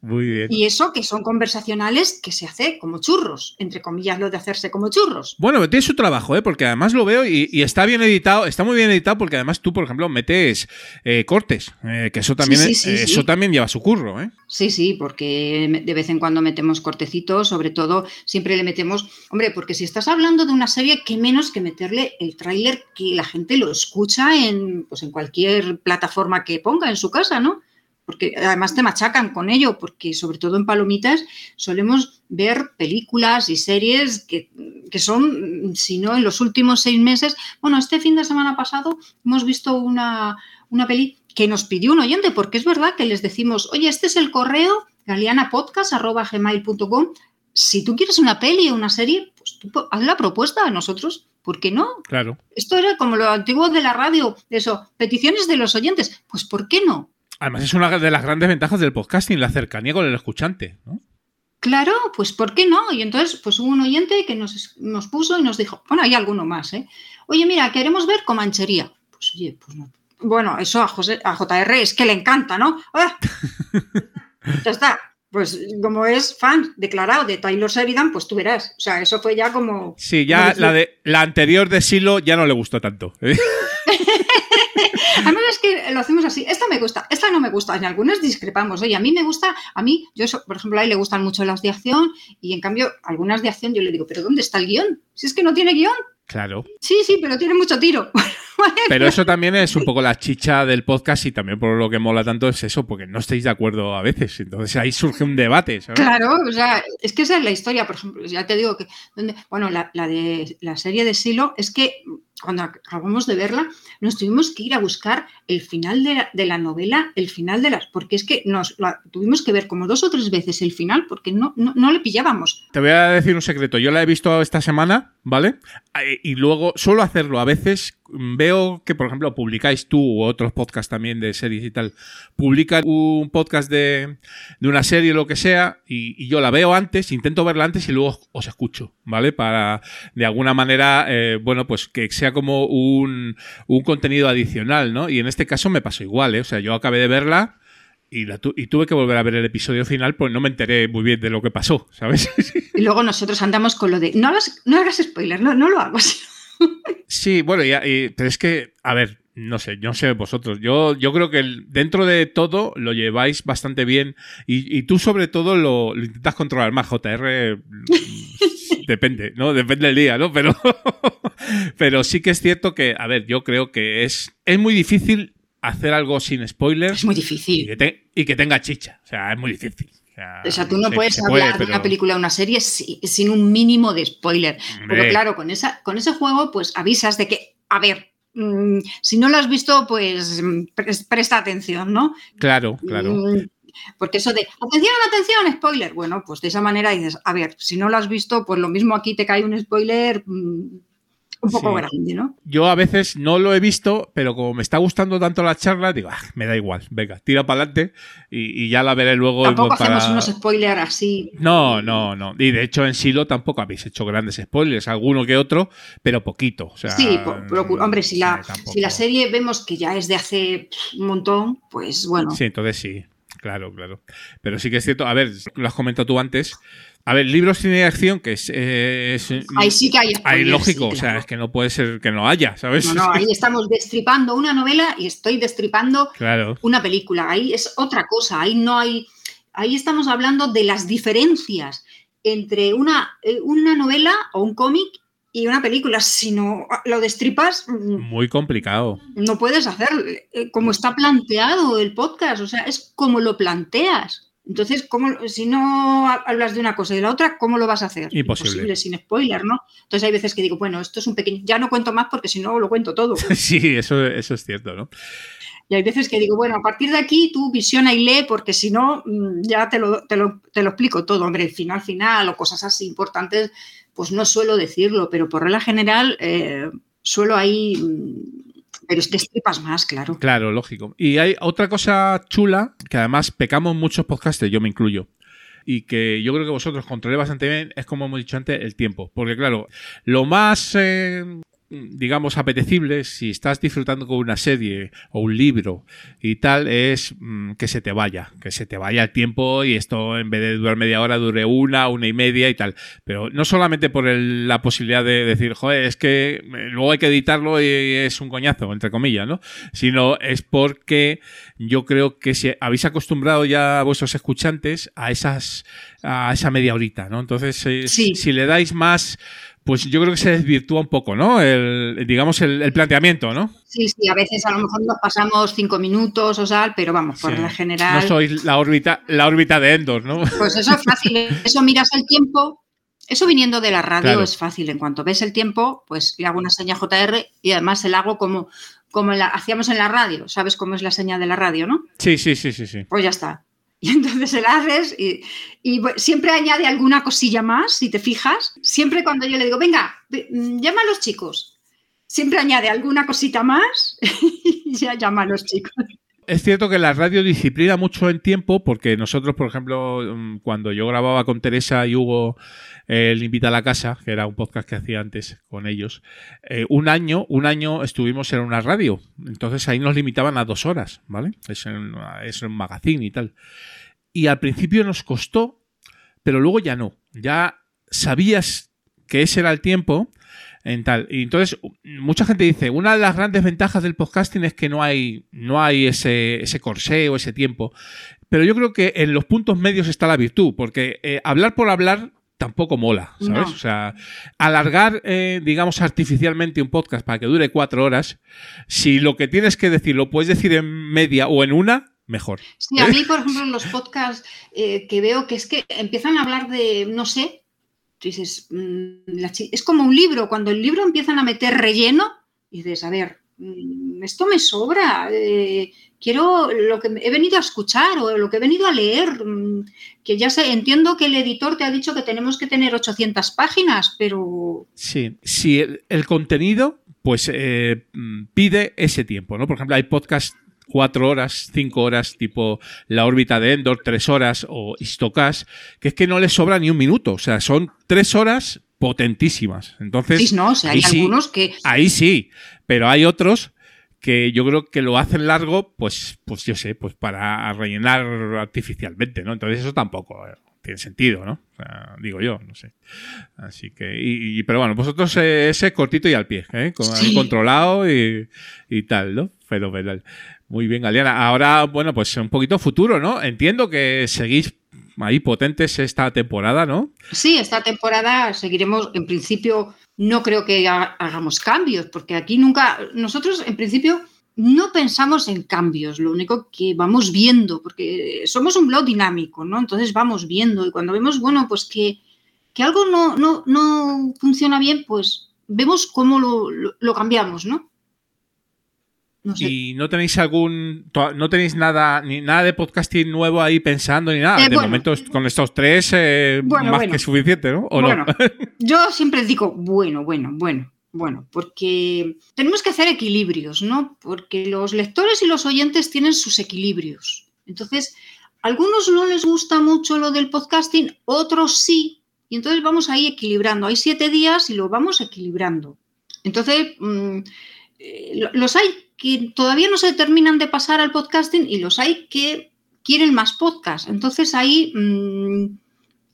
Muy bien. Y eso que son conversacionales que se hace como churros, entre comillas lo de hacerse como churros. Bueno, tiene su trabajo, ¿eh? Porque además lo veo y, y está bien editado, está muy bien editado porque además tú, por ejemplo, metes eh, cortes, eh, que eso también, sí, sí, eh, sí. eso también lleva su curro, ¿eh? Sí, sí, porque de vez en cuando metemos cortecitos, sobre todo siempre le metemos, hombre, porque si estás hablando de una serie, qué menos que meterle el tráiler que la gente lo escucha en, pues en cualquier plataforma que ponga en su casa, ¿no? Porque además te machacan con ello, porque sobre todo en Palomitas solemos ver películas y series que, que son, si no en los últimos seis meses, bueno, este fin de semana pasado hemos visto una, una peli que nos pidió un oyente, porque es verdad que les decimos, oye, este es el correo galianapodcast.gmail.com. Si tú quieres una peli o una serie, pues tú haz la propuesta a nosotros. ¿Por qué no? Claro. Esto era como lo antiguo de la radio, eso, peticiones de los oyentes. Pues ¿por qué no? Además, es una de las grandes ventajas del podcasting, la cercanía con el escuchante, ¿no? Claro, pues ¿por qué no? Y entonces, pues hubo un oyente que nos, nos puso y nos dijo, bueno, hay alguno más, ¿eh? Oye, mira, queremos ver Comanchería. Pues oye, pues no. Bueno, eso a, José, a JR es que le encanta, ¿no? ¡Ah! ya está. Pues como es fan declarado de Taylor Sheridan, pues tú verás. O sea, eso fue ya como... Sí, ya la, de, la anterior de Silo ya no le gustó tanto. ¿eh? Además es que lo hacemos así. Esta me gusta, esta no me gusta. En algunas discrepamos. Oye, a mí me gusta, a mí, yo, por ejemplo, a él le gustan mucho las de acción y en cambio, algunas de acción yo le digo, ¿pero dónde está el guion? Si es que no tiene guion. Claro. Sí, sí, pero tiene mucho tiro. Pero eso también es un poco la chicha del podcast y también por lo que mola tanto es eso, porque no estáis de acuerdo a veces. Entonces ahí surge un debate, ¿sabes? Claro, o sea, es que esa es la historia, por ejemplo, ya te digo que, donde, bueno, la, la de la serie de Silo es que cuando acabamos de verla, nos tuvimos que ir a buscar el final de la, de la novela, el final de las, porque es que nos la tuvimos que ver como dos o tres veces el final, porque no, no, no le pillábamos. Te voy a decir un secreto. Yo la he visto esta semana, ¿vale? Eh, Y luego suelo hacerlo a veces. Veo que, por ejemplo, publicáis tú u otros podcasts también de series y tal. Publican un podcast de, de una serie o lo que sea y, y yo la veo antes, intento verla antes y luego os escucho, ¿vale? Para, de alguna manera, eh, bueno, pues que sea como un, un contenido adicional, ¿no? Y en este caso me pasó igual, ¿eh? O sea, yo acabé de verla y, la tu- y tuve que volver a ver el episodio final, pues no me enteré muy bien de lo que pasó, ¿sabes? Y luego nosotros andamos con lo de, no hagas, no hagas spoiler, no, no lo hago. Sí, bueno, y, y- pero es que, a ver, no sé, yo no sé vosotros. Yo, yo creo que el- dentro de todo lo lleváis bastante bien y, y tú sobre todo lo, lo intentas controlar más. JR depende, ¿no? Depende del día, ¿no? Pero, pero sí que es cierto que, a ver, yo creo que es, es muy difícil hacer algo sin spoilers Es muy y difícil. que, te- y que tenga chicha. O sea, es muy difícil. O sea, tú no puedes hablar puede, de una película o una serie si- sin un mínimo de spoiler. Hombre. Pero claro, con, esa, con ese juego, pues avisas de que, a ver, mm, si no lo has visto, pues pres- presta atención, ¿no? Claro, claro. Mm, Porque eso de, atención, atención, spoiler. Bueno, pues de esa manera dices, a ver, si no lo has visto, pues lo mismo aquí te cae un spoiler mm, un poco Sí. grande, ¿no? Yo a veces no lo he visto, pero como me está gustando tanto la charla, digo, "Ah, me da igual, venga, tira para adelante y, y ya la veré luego. Tampoco para- hacemos unos spoilers así. No, no, no. Y de hecho en Silo tampoco habéis hecho grandes spoilers, alguno que otro, pero poquito. O sea, Sí, hombre, si la, si la serie vemos que ya es de hace un montón, pues bueno. Sí, entonces sí, claro, claro. Pero sí que es cierto, a ver, lo has comentado tú antes. A ver, libros cine de acción, que es. eh, es- Ahí sí que hay Ahí spoilers, lógico, sí, o sea, es que no puede ser que no haya, ¿sabes? No, no, ahí estamos destripando una novela y estoy destripando Claro. una película. Ahí es otra cosa. Ahí no hay. Ahí estamos hablando de las diferencias entre una, eh, una novela o un cómic y una película. Si no lo destripas, mm, Muy complicado. no puedes hacer eh, como está planteado el podcast. O sea, es como lo planteas. Entonces, ¿cómo, si no ha- hablas de una cosa y de la otra, ¿cómo lo vas a hacer? Imposible. sin spoiler, ¿no? Entonces hay veces que digo, bueno, esto es un pequeño... Ya no cuento más porque si no lo cuento todo. Sí, eso, eso es cierto, ¿no? Y hay veces que digo, bueno, a partir de aquí tú visiona y lee, porque si no, mm, ya te lo, te, lo, te lo explico todo. Hombre, final, final o cosas así importantes, pues no suelo decirlo, pero por regla general eh, suelo ahí. Pero es que estripas más, claro. Claro, lógico. Y hay otra cosa chula, que además pecamos muchos podcasters, yo me incluyo, y que yo creo que vosotros controléis bastante bien, es como hemos dicho antes, el tiempo. Porque claro, lo más, eh, digamos, apetecible, si estás disfrutando con una serie o un libro y tal, es mm, que se te vaya, que se te vaya el tiempo y esto en vez de durar media hora dure una, una y media y tal. Pero no solamente por el- la posibilidad de decir, joder, es que eh, luego hay que editarlo y es un coñazo, entre comillas, ¿no? Sino es porque yo creo que si habéis acostumbrado ya a vuestros escuchantes a esas a esa media horita, ¿no? Entonces, eh, si le dais más, pues yo creo que se desvirtúa un poco, ¿no? El, digamos, el, el planteamiento, ¿no? Sí, sí, a veces a lo mejor nos pasamos cinco minutos o tal, pero vamos, por Sí. regla general. No sois la órbita, la órbita de Endor, ¿no? Pues eso es fácil. Eso miras el tiempo. Eso viniendo de la radio Claro. es fácil. En cuanto ves el tiempo, pues le hago una seña JR y además se la hago como, como la, hacíamos en la radio. ¿Sabes cómo es la señal de la radio, no? Sí, sí, sí, sí, sí. Pues ya está. Y entonces se la haces y, y, siempre añade alguna cosilla más, si te fijas. Siempre cuando yo le digo, venga, ve- mm, llama a los chicos. Siempre añade alguna cosita más y ya llama a los chicos. Es cierto que la radio disciplina mucho en tiempo, porque nosotros, por ejemplo, mm, cuando yo grababa con Teresa y Hugo el Invita a la Casa, que era un podcast que hacía antes con ellos, eh, un año, un año estuvimos en una radio. Entonces ahí nos limitaban a dos horas, ¿vale? Es en, es un magazine y tal. Y al principio nos costó, pero luego ya no. Ya sabías que ese era el tiempo. En tal. Y entonces, mucha gente dice, una de las grandes ventajas del podcasting es que no hay, no hay ese, ese corsé o ese tiempo. Pero yo creo que en los puntos medios está la virtud, porque eh, hablar por hablar tampoco mola, ¿sabes? No. O sea, alargar, eh, digamos, artificialmente un podcast para que dure cuatro horas, si lo que tienes que decir lo puedes decir en media o en una, mejor. Sí, a mí, por ejemplo, en los podcasts eh, que veo que es que empiezan a hablar de, no sé, dices, mm, es como un libro, cuando el libro empiezan a meter relleno, dices, a ver, mm, esto me sobra, eh, quiero lo que he venido a escuchar o lo que he venido a leer, mm, que ya sé, entiendo que el editor te ha dicho que tenemos que tener 800 páginas, pero Sí, si el, contenido, pues eh, pide ese tiempo, ¿no? Por ejemplo, hay podcasts cuatro horas, cinco horas, tipo La órbita de Endor, tres horas, o Istocas, que es que no les sobra ni un minuto. O sea, son tres horas potentísimas. Entonces, sí, no, o sea, hay ahí sí, algunos que ahí sí, pero hay otros que yo creo que lo hacen largo, pues, pues yo sé, pues para rellenar artificialmente, ¿no? Entonces eso tampoco eh, tiene sentido, ¿no? O sea, digo yo, no sé. Así que, y, y- pero bueno, vosotros eh, ese cortito y al pie, ¿eh? Con- Sí. controlado y, y tal, ¿no? Fenomenal. Muy bien, Galeana. Ahora, bueno, pues un poquito futuro, ¿no? Entiendo que seguís ahí potentes esta temporada, ¿no? Sí, esta temporada seguiremos, en principio, no creo que ha- hagamos cambios, porque aquí nunca, nosotros en principio no pensamos en cambios, lo único que vamos viendo, porque somos un blog dinámico, ¿no? Entonces vamos viendo y cuando vemos, bueno, pues que, que algo no, no, no funciona bien, pues vemos cómo lo- lo cambiamos, ¿no? No sé. Y no tenéis algún. No tenéis nada, ni nada de podcasting nuevo ahí pensando ni nada. Eh, de bueno. momento, est- con estos tres, eh, Bueno, más bueno. que suficiente, ¿no? ¿O bueno, no? yo siempre digo, bueno, bueno, bueno, bueno, porque tenemos que hacer equilibrios, ¿no? Porque los lectores y los oyentes tienen sus equilibrios. Entonces, a algunos no les gusta mucho lo del podcasting, otros sí, y entonces vamos ahí equilibrando. Hay siete días y lo vamos equilibrando. Entonces, mm, eh, lo- los hay que todavía no se terminan de pasar al podcasting y los hay que quieren más podcast. Entonces ahí mm,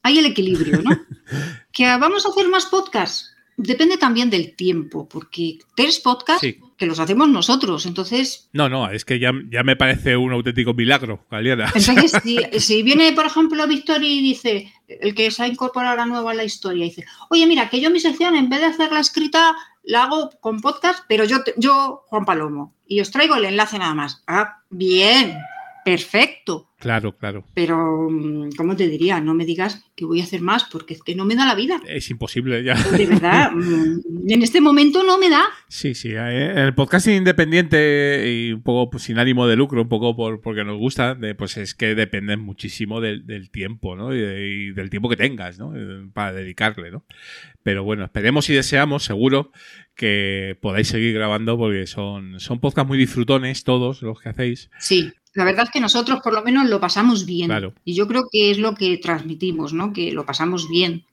hay el equilibrio, ¿no? que vamos a hacer más podcasts. depende también del tiempo, porque tres podcasts Sí. que los hacemos nosotros. Entonces, No, no, es que ya, ya me parece un auténtico milagro, Galiana. entonces si, si viene, por ejemplo, Víctor y dice, el que se ha incorporado ahora nuevo a la historia, dice, oye, mira, que yo mi sección, en vez de hacerla escrita, la hago con podcast, pero yo, yo Juan Palomo, y os traigo el enlace nada más. Ah, bien, perfecto. Claro, claro. Pero, mm, ¿cómo te diría? No me digas que voy a hacer más, porque es que no me da la vida. Es imposible ya. De verdad, mm, en este momento no me da. Sí, sí. eh, El podcasting independiente y un poco pues, sin ánimo de lucro, un poco por, porque nos gusta, pues es que depende muchísimo del, del tiempo, ¿no? Y del tiempo que tengas, ¿no? Eh, Para dedicarle, ¿no? Pero bueno, esperemos y deseamos, seguro, que podáis seguir grabando porque son, son podcasts muy disfrutones todos los que hacéis. Sí, la verdad es que nosotros por lo menos lo pasamos bien. Claro. Y yo creo que es lo que transmitimos, ¿no? Que lo pasamos bien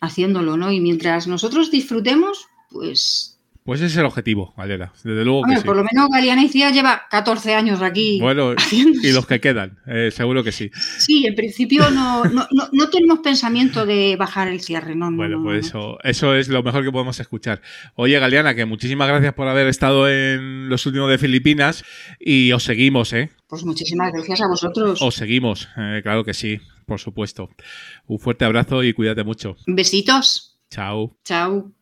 haciéndolo, ¿no? Y mientras nosotros disfrutemos, pues... Pues ese es el objetivo, Valera. Desde luego que sí. por lo menos Galeana y Cía lleva 14 años aquí. Bueno, haciendo- y los que quedan, eh, seguro que sí. Sí, en principio no, no, no, no tenemos pensamiento de bajar el cierre, no, no, Bueno, no, pues eso, eso es lo mejor que podemos escuchar. Oye, Galeana, que muchísimas gracias por haber estado en los últimos de Filipinas y os seguimos, ¿eh? Pues muchísimas gracias a vosotros. Os seguimos, eh, claro que sí, por supuesto. Un fuerte abrazo y cuídate mucho. Besitos. Chao. Chao.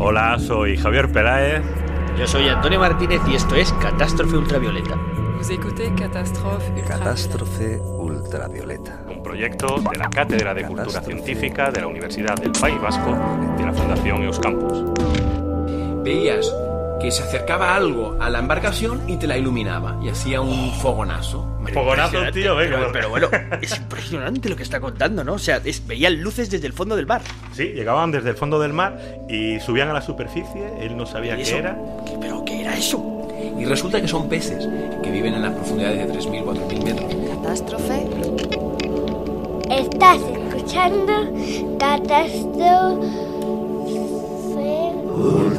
Hola, soy Javier Peláez. Yo soy Antonio Martínez y esto es Catástrofe Ultravioleta. Vous écoutez Catastrophe Ultra. Catástrofe ultravioleta. Un proyecto de la Cátedra de Cultura Científica de la Universidad del País Vasco de la Fundación Euskampus. Veías que se acercaba algo a la embarcación y te la iluminaba y hacía un fogonazo. Fogonazo, tío, venga. Pero, pero bueno, es impresionante lo que está contando, ¿no? O sea, es- veían luces desde el fondo del bar. Sí, llegaban desde el fondo del mar y subían a la superficie. Él no sabía ¿Y qué era. ¿Qué- ¿Pero qué era eso? Y resulta que son peces que viven en las profundidades de 3.000, 4.000 metros. Catástrofe Estás escuchando Catástrofe Bueno,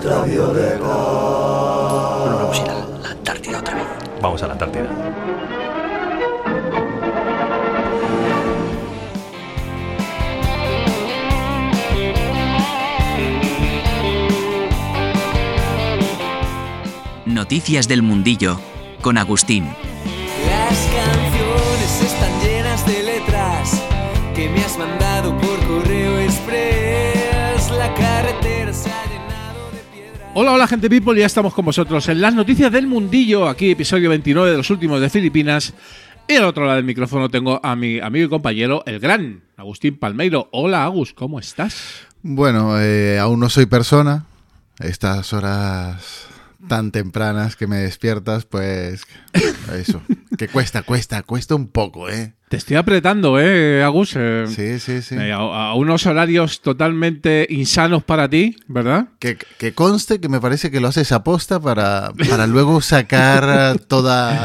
vamos a ir a la Antártida otra vez. Vamos a la Antártida. Noticias del Mundillo con Agustín. Las canciones están llenas de letras que me has mandado Hola, hola, gente people, ya estamos con vosotros en las noticias del mundillo, aquí episodio 29 de los últimos de Filipinas. Y al otro lado del micrófono tengo a mi amigo y compañero, el gran Agustín Palmeiro. Hola, Agus, ¿cómo estás? Bueno, eh, aún no soy persona. Estas horas tan tempranas que me despiertas, pues eso. Que cuesta, cuesta, cuesta un poco, ¿eh? Te estoy apretando, ¿eh, Agus? Eh, Sí, sí, sí. eh, a, a unos horarios totalmente insanos para ti, ¿verdad? Que, que conste que me parece que lo haces aposta para, para luego sacar toda...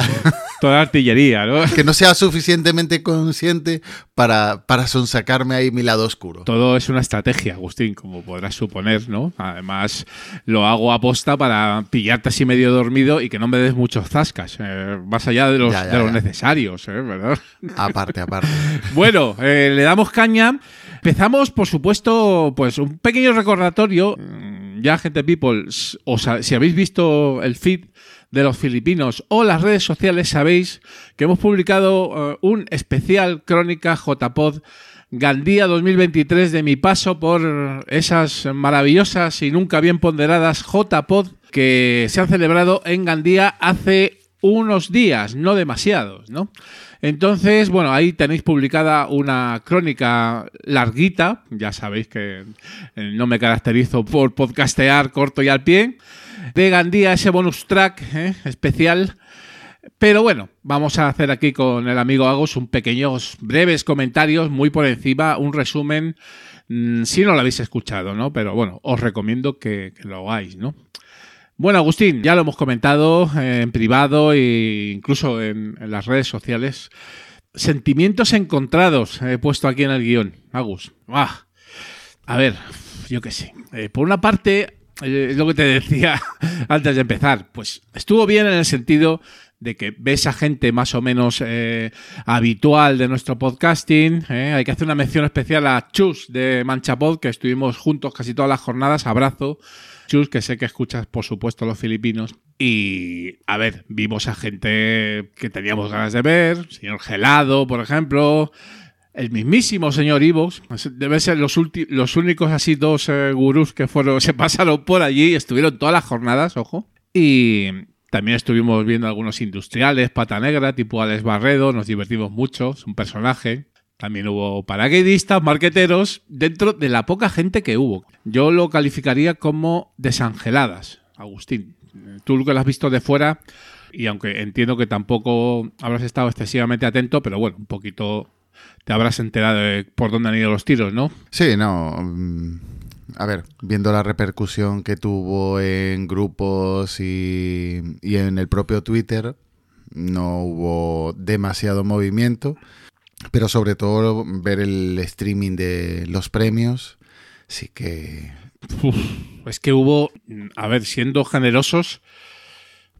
Toda artillería, ¿no? que no sea suficientemente consciente para, para sonsacarme ahí mi lado oscuro. Todo es una estrategia, Agustín, como podrás suponer, ¿no? Además, lo hago aposta para pillarte así medio dormido y que no me des muchos zascas, eh, más allá de los, Ya, ya, de los ya. necesarios, ¿eh? ¿verdad? Aparte, aparte. Bueno, eh, le damos caña. Empezamos, por supuesto, pues un pequeño recordatorio. Mm, Ya, gente people, os si habéis visto el feed de los filipinos. O las redes sociales, sabéis que hemos publicado eh, un especial crónica JPod Gandía 2023 de mi paso por esas maravillosas y nunca bien ponderadas JPod que se han celebrado en Gandía hace unos días, no demasiados, ¿no? Entonces, bueno, ahí tenéis publicada una crónica larguita, ya sabéis que eh, no me caracterizo por podcastear corto y al pie, de Gandía, ese bonus track ¿eh? especial. Pero bueno, vamos a hacer aquí con el amigo Agos un pequeños, breves comentarios, muy por encima, un resumen, mm, si no lo habéis escuchado, ¿no? Pero bueno, os recomiendo que, lo hagáis, ¿no? Bueno, Agustín, ya lo hemos comentado eh, en privado e incluso en, las redes sociales. Sentimientos encontrados he puesto aquí en el guion, Agus. Ah, a ver, yo qué sé. Eh, por una parte, es lo que te decía antes de empezar. Pues estuvo bien en el sentido de que ves a gente más o menos eh, habitual de nuestro podcasting. ¿eh? Hay que hacer una mención especial a Chus de Manchapod, que estuvimos juntos casi todas las jornadas. Abrazo. Chus, que sé que escuchas, por supuesto, los filipinos. Y, a ver, vimos a gente que teníamos ganas de ver. Señor Gelado, por ejemplo. El mismísimo señor Ivos. Deben ser los, los únicos así dos eh, gurús que fueron, se pasaron por allí. Estuvieron todas las jornadas, ojo. Y también estuvimos viendo algunos industriales, pata negra, tipo Alex Barredo, nos divertimos mucho, es un personaje. También hubo paracaidistas, marqueteros, dentro de la poca gente que hubo. Yo lo calificaría como desangeladas, Agustín. Tú que lo has visto de fuera, y aunque entiendo que tampoco habrás estado excesivamente atento, pero bueno, un poquito te habrás enterado de por dónde han ido los tiros, ¿no? Sí, no. mm, A ver, viendo la repercusión que tuvo en grupos y, y en el propio Twitter, no hubo demasiado movimiento, pero sobre todo ver el streaming de los premios, sí que... Uf, es que hubo, a ver, siendo generosos,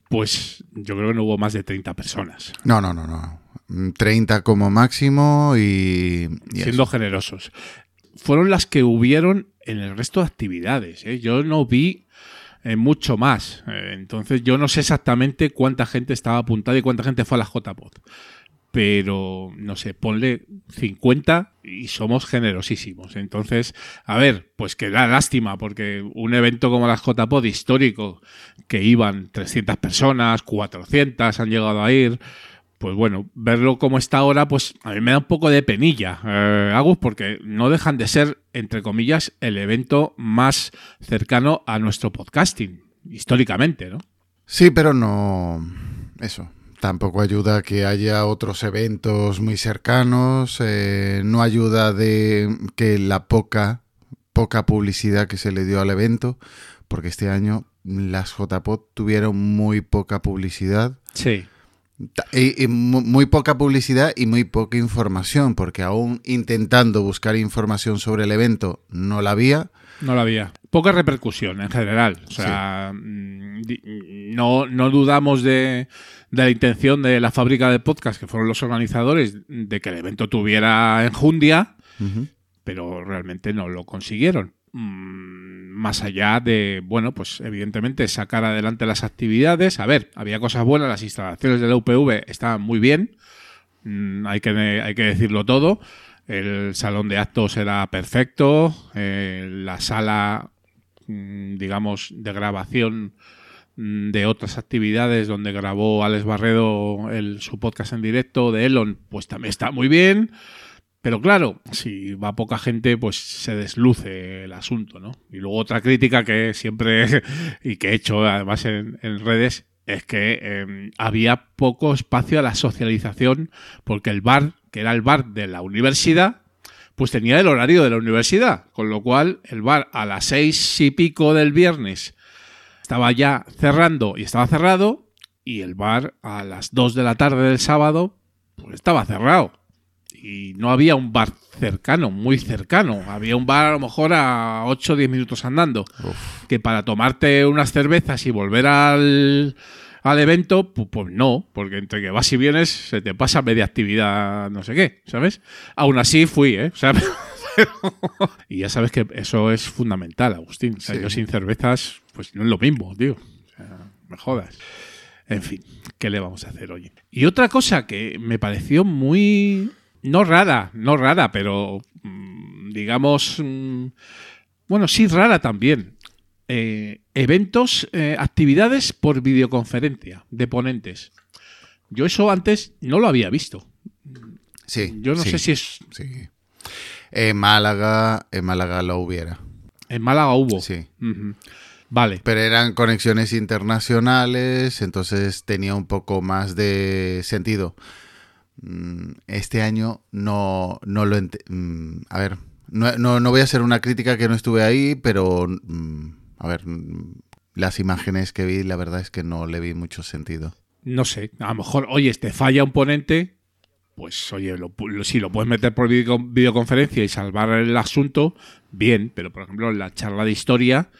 pues yo creo que no hubo más de 30 personas. No, no, no, no. 30 como máximo y... y siendo eso. generosos. Fueron las que hubieron en el resto de actividades. ¿eh? Yo no vi eh, mucho más. Eh, entonces yo no sé exactamente cuánta gente estaba apuntada y cuánta gente fue a la JPod. Pero, no sé, ponle 50 y somos generosísimos. Entonces, a ver, pues que da lástima, porque un evento como la JPod histórico, que iban 300 personas, 400 han llegado a ir, pues bueno, verlo como está ahora, pues a mí me da un poco de penilla, eh, Agus, porque no dejan de ser, entre comillas, el evento más cercano a nuestro podcasting, históricamente, ¿no? Sí, pero no... Eso. Tampoco ayuda que haya otros eventos muy cercanos, eh, no ayuda de que la poca, poca publicidad que se le dio al evento, porque este año las JPod tuvieron muy poca publicidad. Sí. Y, y mu- muy poca publicidad y muy poca información, porque aún intentando buscar información sobre el evento no la había. No la había. Poca repercusión en general. O sea, mm, no, no dudamos de, de la intención de la fábrica de podcast, que fueron los organizadores, de que el evento tuviera enjundia, pero realmente no lo consiguieron. Mm, Más allá de, bueno, pues evidentemente sacar adelante las actividades. A ver, había cosas buenas, las instalaciones de la UPV estaban muy bien, Mm, hay, que, hay que decirlo todo. El salón de actos era perfecto, eh, la sala, mm, digamos, de grabación de otras actividades donde grabó Alex Barredo el, su podcast en directo de Elon, pues también está muy bien. Pero claro, si va poca gente, pues se desluce el asunto, ¿no? Y luego otra crítica que siempre y que he hecho además en, redes es que eh, había poco espacio a la socialización porque el bar, que era el bar de la universidad, pues tenía el horario de la universidad, con lo cual el bar a las seis y pico del viernes estaba ya cerrando y estaba cerrado y el bar a las dos de la tarde del sábado pues estaba cerrado y no había un bar cercano, muy cercano. Había un bar a lo mejor a 8 o 10 minutos andando. Que para tomarte unas cervezas y volver al, al evento, pues, pues no, porque entre que vas y vienes se te pasa media actividad, no sé qué, ¿sabes? Aún así fui, ¿eh? O sea, y ya sabes que eso es fundamental, Agustín. O sea, Sí. yo sin cervezas, pues no es lo mismo, tío. O sea, me jodas. En fin, ¿qué le vamos a hacer hoy? Y otra cosa que me pareció muy... No rara, no rara, pero mm, digamos... mm, bueno, sí rara también. Eh, eventos, eh, actividades por videoconferencia de ponentes. Yo eso antes no lo había visto. Sí. Yo no sí, sé si es... Sí. En Málaga, en Málaga lo hubiera. En Málaga hubo. Sí. Vale. Pero eran conexiones internacionales, entonces tenía un poco más de sentido. Mm, Este año no, no lo mm, A ver, no, no, no voy a hacer una crítica que no estuve ahí, pero mm, a ver, las imágenes que vi, la verdad es que no le vi mucho sentido. No sé, a lo mejor, oye, te falla un ponente, pues oye, si lo puedes meter por video- videoconferencia y salvar el asunto, bien, pero por ejemplo la charla de historia,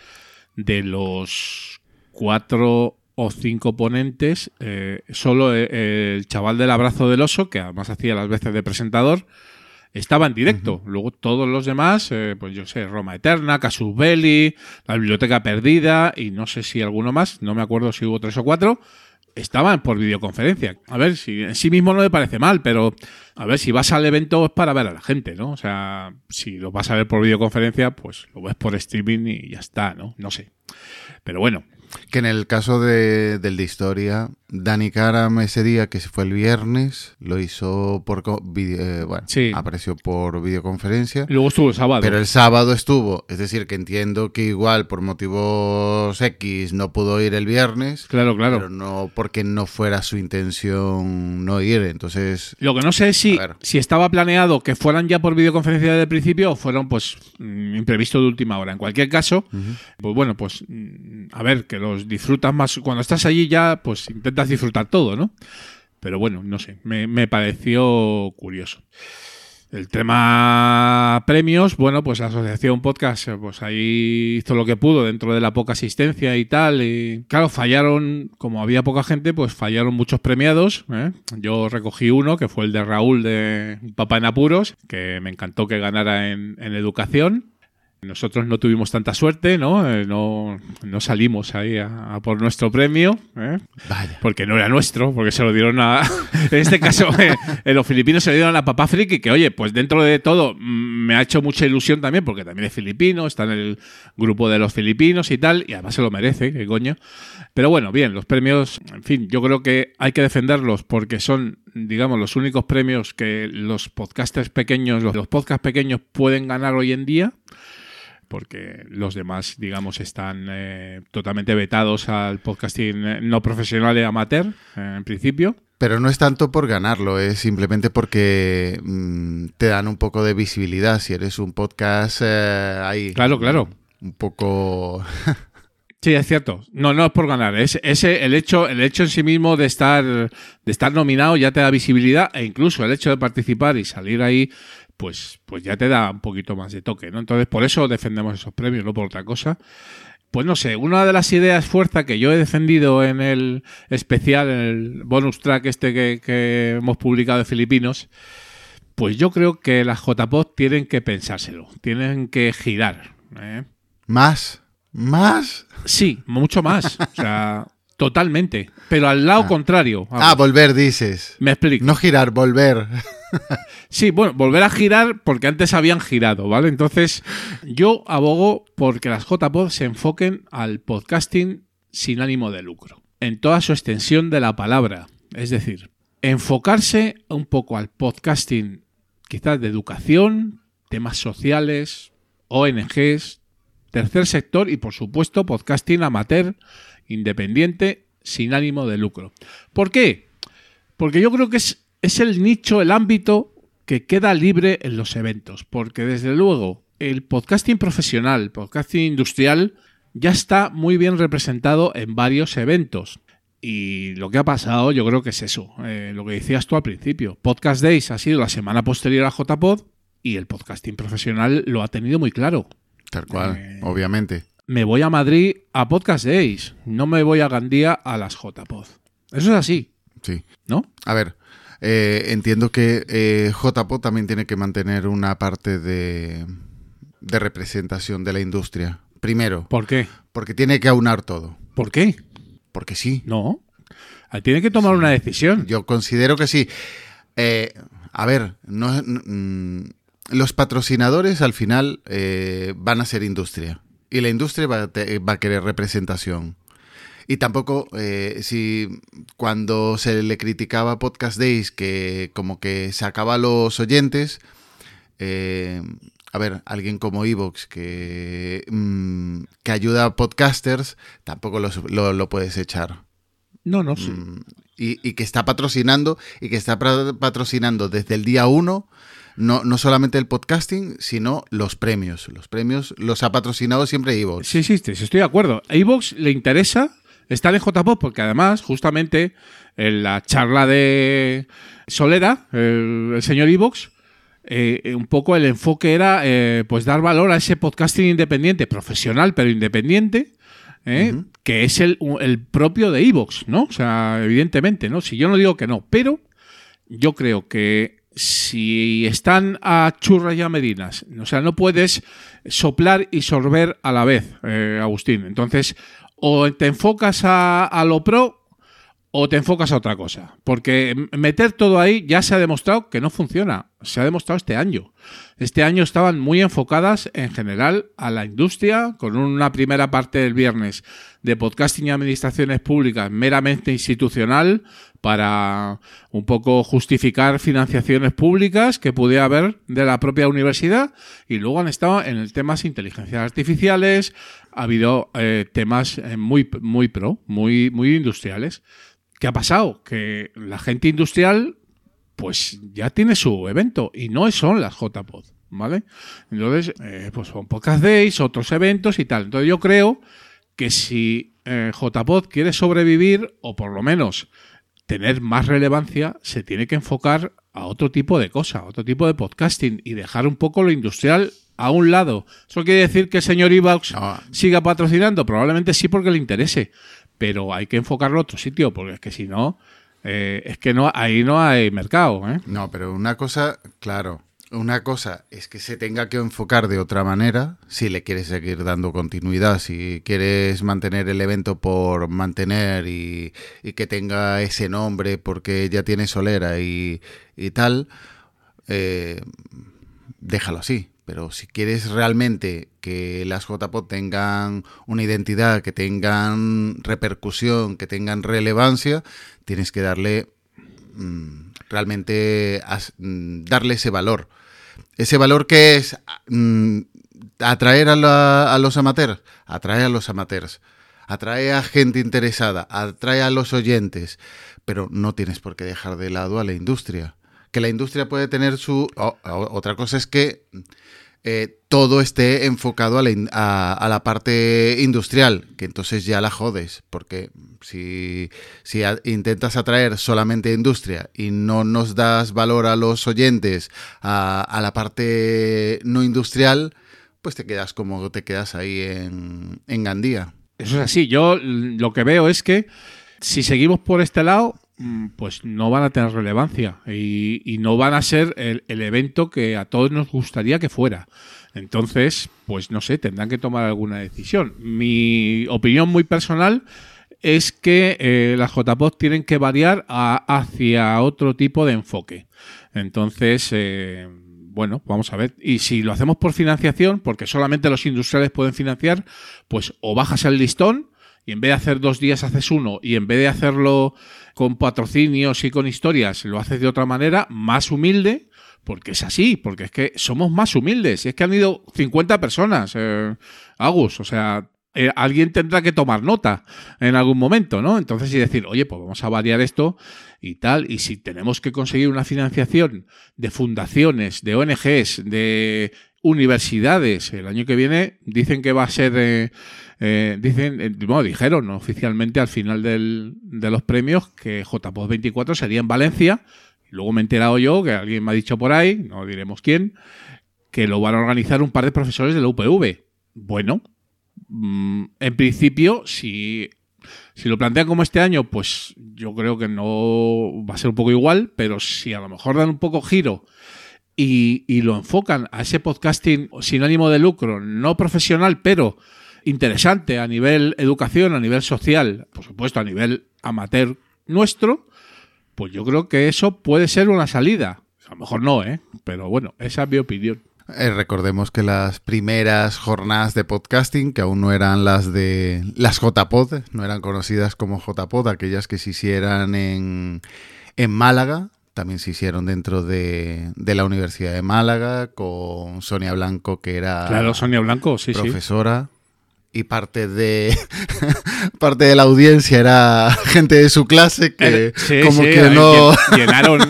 de los cuatro o cinco ponentes, eh, solo eh, el chaval del abrazo del oso, que además hacía las veces de presentador, estaba en directo. Luego todos los demás, eh, pues yo sé, Roma Eterna, Casus Belli, La Biblioteca Perdida y no sé si alguno más, no me acuerdo si hubo tres o cuatro, estaban por videoconferencia. A ver, si en sí mismo no me parece mal, pero a ver, si vas al evento es para ver a la gente, ¿no? O sea, si lo vas a ver por videoconferencia, pues lo ves por streaming y ya está, ¿no? No sé. Pero bueno, Que en el caso de, del de historia, Dani Karam ese día, que se fue el viernes, lo hizo por... co- vide- eh, bueno, Sí. apareció por videoconferencia. y luego estuvo el sábado. Pero el sábado estuvo, es decir, que entiendo que igual por motivos X no pudo ir el viernes, Claro, claro. pero no porque no fuera su intención no ir, entonces... Lo que no sé es si, si estaba planeado que fueran ya por videoconferencia desde el principio o fueron pues mm, imprevisto de última hora. En cualquier caso, pues bueno, pues mm, a ver, que los disfrutas más. Cuando estás allí ya, pues disfrutar todo, ¿no? Pero bueno, no sé, me, pareció curioso. El tema premios, bueno, pues la asociación podcast, eh, pues ahí hizo lo que pudo dentro de la poca asistencia y tal. Y claro, fallaron, como había poca gente, pues fallaron muchos premiados. ¿eh? Yo recogí uno, que fue el de Raúl de Papá en Apuros, que me encantó que ganara en educación. Nosotros no tuvimos tanta suerte, ¿no? Eh, no, no salimos ahí a, a por nuestro premio, ¿eh? porque no era nuestro, porque se lo dieron a... en este caso, eh, en los filipinos se lo dieron a Papá Friki, que oye, pues dentro de todo mm, me ha hecho mucha ilusión también, porque también es filipino, está en el grupo de los filipinos y tal, y además se lo merece, qué coño. Pero bueno, bien, los premios, en fin, yo creo que hay que defenderlos porque son, digamos, los únicos premios que los podcasters pequeños, los, los podcasts pequeños pueden ganar hoy en día porque los demás, digamos, están eh, totalmente vetados al podcasting eh, no profesional y amateur, eh, en principio. Pero no es tanto por ganarlo, es simplemente porque mm, te dan un poco de visibilidad. Si eres un podcast eh, ahí. Claro, claro. Un poco. Sí, es cierto. No, no es por ganar. Es, ese, el hecho, el hecho en sí mismo de estar, de estar nominado ya te da visibilidad e incluso el hecho de participar y salir ahí, pues, pues ya te da un poquito más de toque, ¿no? Entonces, por eso defendemos esos premios, no por otra cosa. Pues no sé, una de las ideas fuerza que yo he defendido en el especial, en el bonus track este que, que hemos publicado de Filipinos, pues yo creo que las JPod tienen que pensárselo, tienen que girar. ¿eh? ¿Más? ¿Más? Sí, mucho más. O sea, totalmente. Pero al lado contrario. Ah, volver, dices. Me explico. No girar, volver. Sí, bueno, volver a girar porque antes habían girado, ¿vale? Entonces, yo abogo porque las JPod se enfoquen al podcasting sin ánimo de lucro, en toda su extensión de la palabra. Es decir, enfocarse un poco al podcasting quizás de educación, temas sociales, ONGs, tercer sector y por supuesto podcasting amateur, independiente, sin ánimo de lucro. ¿Por qué? Porque yo creo que es, es el nicho, el ámbito que queda libre en los eventos. Porque desde luego el podcasting profesional, el podcasting industrial, ya está muy bien representado en varios eventos. Y lo que ha pasado yo creo que es eso, eh, lo que decías tú al principio. Podcast Days ha sido la semana posterior a JPod y el podcasting profesional lo ha tenido muy claro. Tal cual, obviamente. Me voy a Madrid a Podcast Days, no me voy a Gandía a las JPod. Eso es así. Sí. ¿No? A ver, eh, entiendo que eh, JPO también tiene que mantener una parte de, de representación de la industria. Primero. ¿Por qué? Porque tiene que aunar todo. ¿Por qué? Porque sí. No. Tiene que tomar una decisión. Yo considero que sí. Eh, a ver, no, mm, los patrocinadores al final eh, van a ser industria. Y la industria va a, te- va a querer representación. Y tampoco, eh, si cuando se le criticaba Podcast Days que como que sacaba a los oyentes, eh, a ver, alguien como Evox que, mm, que ayuda a podcasters, tampoco los- lo, lo puedes echar. No, no, sí. Mm, Y, y que está patrocinando, y que está patrocinando desde el día uno, no, no solamente el podcasting, sino los premios. Los premios los ha patrocinado siempre Evox. Sí, sí, sí, estoy de acuerdo. A Evox le interesa estar en JPOP porque además, justamente, en la charla de Solera, el, el señor Evox, eh, un poco el enfoque era eh, pues dar valor a ese podcasting independiente, profesional pero independiente, ¿eh? que es el, el propio de Evox, ¿no? O sea, evidentemente, ¿no? Si yo no digo que no, pero yo creo que si están a churras y a medinas, o sea, no puedes soplar y sorber a la vez, eh, Agustín. Entonces, o te enfocas a, a lo pro o te enfocas a otra cosa. Porque meter todo ahí ya se ha demostrado que no funciona. Se ha demostrado este año. Este año estaban muy enfocadas en general a la industria, con una primera parte del viernes de podcasting y administraciones públicas meramente institucional para un poco justificar financiaciones públicas que pudiera haber de la propia universidad y luego han estado en el temas inteligencias artificiales, ha habido eh, temas eh, muy, muy pro, muy, muy industriales. ¿Qué ha pasado? Que la gente industrial pues ya tiene su evento y no son las JPod, ¿vale? Entonces, eh, pues son podcast days, otros eventos y tal. Entonces yo creo que si eh, JPod quiere sobrevivir o por lo menos tener más relevancia, se tiene que enfocar a otro tipo de cosa, a otro tipo de podcasting y dejar un poco lo industrial a un lado. ¿Eso quiere decir que el señor Ivox siga patrocinando? Probablemente sí porque le interese, pero hay que enfocarlo a otro sitio, porque es que si no, eh, es que no ahí no hay mercado. ¿eh? No, pero una cosa, claro, una cosa es que se tenga que enfocar de otra manera, si le quieres seguir dando continuidad, si quieres mantener el evento por mantener y, que tenga ese nombre porque ya tiene solera y, y tal, eh, déjalo así. Pero si quieres realmente que las JPOD tengan una identidad, que tengan repercusión, que tengan relevancia, tienes que darle mm, realmente mm, darle ese valor. Ese valor que es mm, atraer a, a los amateurs, atrae a los amateurs, atrae a gente interesada, atrae a los oyentes, pero no tienes por qué dejar de lado a la industria. Que la industria puede tener su... otra cosa es que eh, todo esté enfocado a la, parte industrial, que entonces ya la jodes, porque si, si intentas atraer solamente industria y no nos das valor a los oyentes, a, la parte no industrial, pues te quedas como te quedas ahí en, en Gandía. Eso es así, yo lo que veo es que si seguimos por este lado, pues no van a tener relevancia y, no van a ser el, evento que a todos nos gustaría que fuera. Entonces, pues no sé, tendrán que tomar alguna decisión. Mi opinión muy personal es que eh, las JPOD tienen que variar hacia otro tipo de enfoque. Entonces, eh, bueno, vamos a ver. Y si lo hacemos por financiación, porque solamente los industriales pueden financiar, pues o bajas el listón y en vez de hacer dos días haces uno y en vez de hacerlo con patrocinios y con historias lo haces de otra manera, más humilde, porque es así, porque es que somos más humildes. Y es que han ido 50 personas, eh, Agus, o sea, eh, alguien tendrá que tomar nota en algún momento, ¿no? Entonces, y decir, oye, pues vamos a variar esto y tal. Y si tenemos que conseguir una financiación de fundaciones, de ONGs, de universidades, el año que viene dicen que va a ser. Eh, eh, dicen, eh, bueno, dijeron oficialmente al final de los premios que JPOD 24 sería en Valencia. Luego me he enterado yo, que alguien me ha dicho por ahí, no diremos quién, que lo van a organizar un par de profesores de la UPV. Bueno, mm, en principio, si, si lo plantean como este año, pues yo creo que no va a ser un poco igual, pero si a lo mejor dan un poco giro y lo enfocan a ese podcasting sin ánimo de lucro, no profesional, pero interesante a nivel educación, a nivel social, por supuesto a nivel amateur nuestro, pues yo creo que eso puede ser una salida. A lo mejor no, ¿eh? Pero bueno, esa es mi opinión. Eh, recordemos que las primeras jornadas de podcasting, que aún no eran las de las JPod, no eran conocidas como JPod, aquellas que se hicieran en, en Málaga, también se hicieron dentro de, de, la Universidad de Málaga, con Sonia Blanco, que era claro, Sonia Blanco, sí, profesora y parte de parte de la audiencia era gente de su clase que como que no llenaron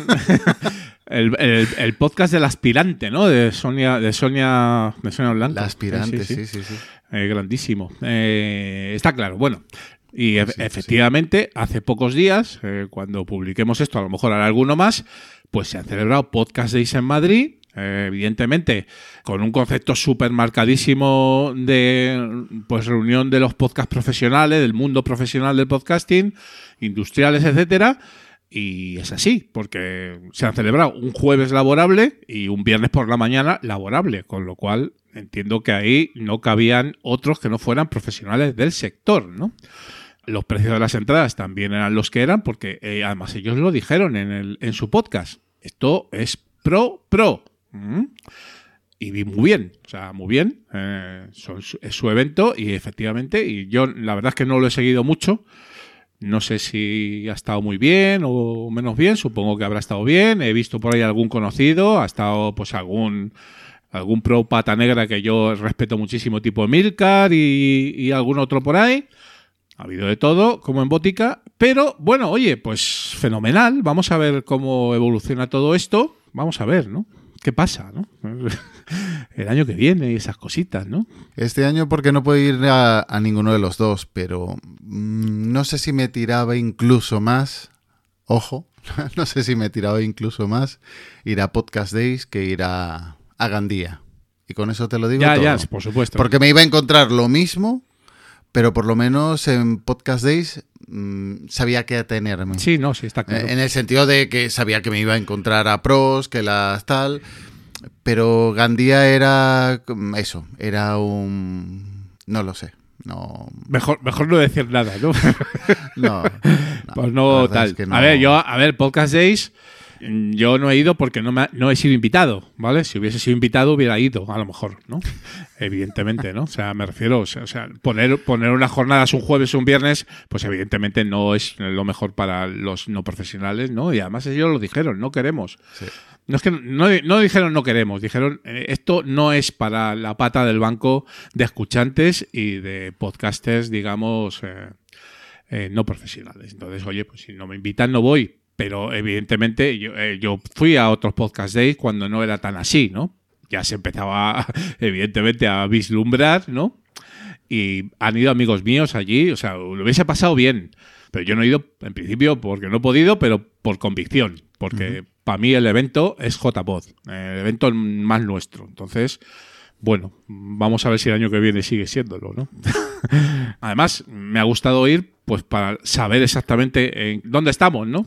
el, podcast del aspirante no de Sonia de Sonia de Sonia Blanco. La aspirante sí sí sí, eh, grandísimo. Eh, está claro bueno. Y efectivamente hace pocos días eh, cuando publiquemos esto a lo mejor hará alguno más pues se han celebrado podcast days en Madrid Eh, evidentemente, con un concepto súper marcadísimo de pues reunión de los podcast profesionales, del mundo profesional del podcasting, industriales, etcétera. Y es así, porque se han celebrado un jueves laborable y un viernes por la mañana laborable, con lo cual entiendo que ahí no cabían otros que no fueran profesionales del sector, ¿no? Los precios de las entradas también eran los que eran, porque eh, además ellos lo dijeron en, el, en su podcast. Esto es pro, pro. ¿Mm? Y vi muy bien, o sea, muy bien. Eh, es su evento y efectivamente, y yo la verdad es que no lo he seguido mucho. No sé si ha estado muy bien o menos bien, supongo que habrá estado bien. He visto por ahí algún conocido, ha estado pues algún algún pro pata negra que yo respeto muchísimo, tipo Milcar y, y algún otro por ahí. Ha habido de todo, como en Bótica. Pero bueno, oye, pues fenomenal. Vamos a ver cómo evoluciona todo esto. Vamos a ver, ¿no? ¿Qué pasa, no? El año que viene y esas cositas, ¿no? Este año porque no puedo ir a, a ninguno de los dos, pero mm, no sé si me tiraba incluso más, ojo, no sé si me tiraba incluso más ir a Podcast Days que ir a, a Gandía. Y con eso te lo digo Ya, todo. ya, por supuesto. Porque me iba a encontrar lo mismo, pero por lo menos en Podcast Days mm, sabía qué atenerme. Sí, no, sí, está claro. Eh, En el sentido de que sabía que me iba a encontrar a pros, que las tal. Pero Gandía era mm, eso, era un. No lo sé. No. Mejor, mejor no decir nada, ¿no? No. pues no tal. es que no. A ver, yo, a ver, Podcast Days, yo no he ido porque no, me ha- no he sido invitado, ¿vale? Si hubiese sido invitado hubiera ido, a lo mejor, ¿no? Evidentemente, ¿no? O sea, me refiero, o sea, poner, poner unas jornadas un jueves o un viernes, pues evidentemente no es lo mejor para los no profesionales, ¿no? Y además ellos lo dijeron, no queremos. No es que no, no dijeron no queremos, dijeron eh, esto no es para la pata del banco de escuchantes y de podcasters, digamos, eh, eh, no profesionales. Entonces, oye, pues si no me invitan no voy. Pero evidentemente yo, eh, yo fui a otros podcast days cuando no era tan así, ¿no? Ya se empezaba, evidentemente, a vislumbrar, ¿no? Y han ido amigos míos allí, o sea, lo hubiese pasado bien. Pero yo no he ido, en principio, porque no he podido, pero por convicción. Porque para mí el evento es JPod, el evento más nuestro. Entonces, bueno, vamos a ver si el año que viene sigue siéndolo, ¿no? Además, me ha gustado ir, pues para saber exactamente en dónde estamos, ¿no?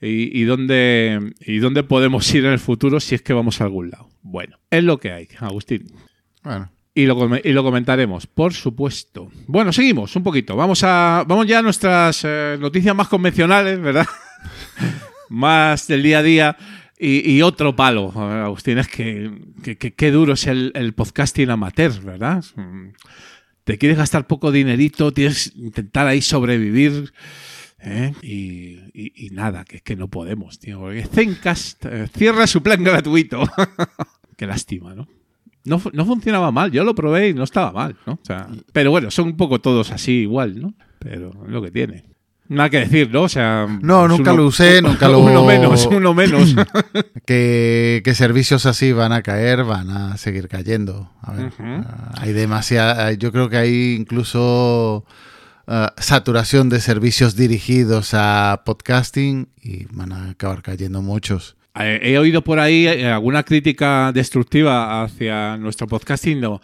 Y, y dónde, y dónde podemos ir en el futuro si es que vamos a algún lado. Bueno, es lo que hay, Agustín. Bueno. Y lo, y lo comentaremos, por supuesto. Bueno, seguimos un poquito. Vamos a vamos ya a nuestras eh, noticias más convencionales, ¿verdad? más del día a día. Y, y otro palo, Agustín, es que- qué duro es el, el podcasting amateur, ¿verdad? Mm, Te quieres gastar poco dinerito, tienes que intentar ahí sobrevivir. ¿Eh? Y, y- y nada, que es que no podemos, tío. Porque Zencast eh, cierra su plan gratuito. qué lástima, ¿no? No, no funcionaba mal, yo lo probé y no estaba mal, ¿no? O sea, pero bueno, son un poco todos así igual, ¿no? Pero es lo que tiene. Nada que decir, ¿no? O sea. No, nunca uno- lo usé, nunca lo. Uno menos, uno menos. que, que servicios así van a caer, van a seguir cayendo. A ver, ah, hay demasiada. Yo creo que hay incluso ah, saturación de servicios dirigidos a podcasting y van a acabar cayendo muchos. Eh, He oído por ahí eh, alguna crítica destructiva hacia nuestro podcasting. No,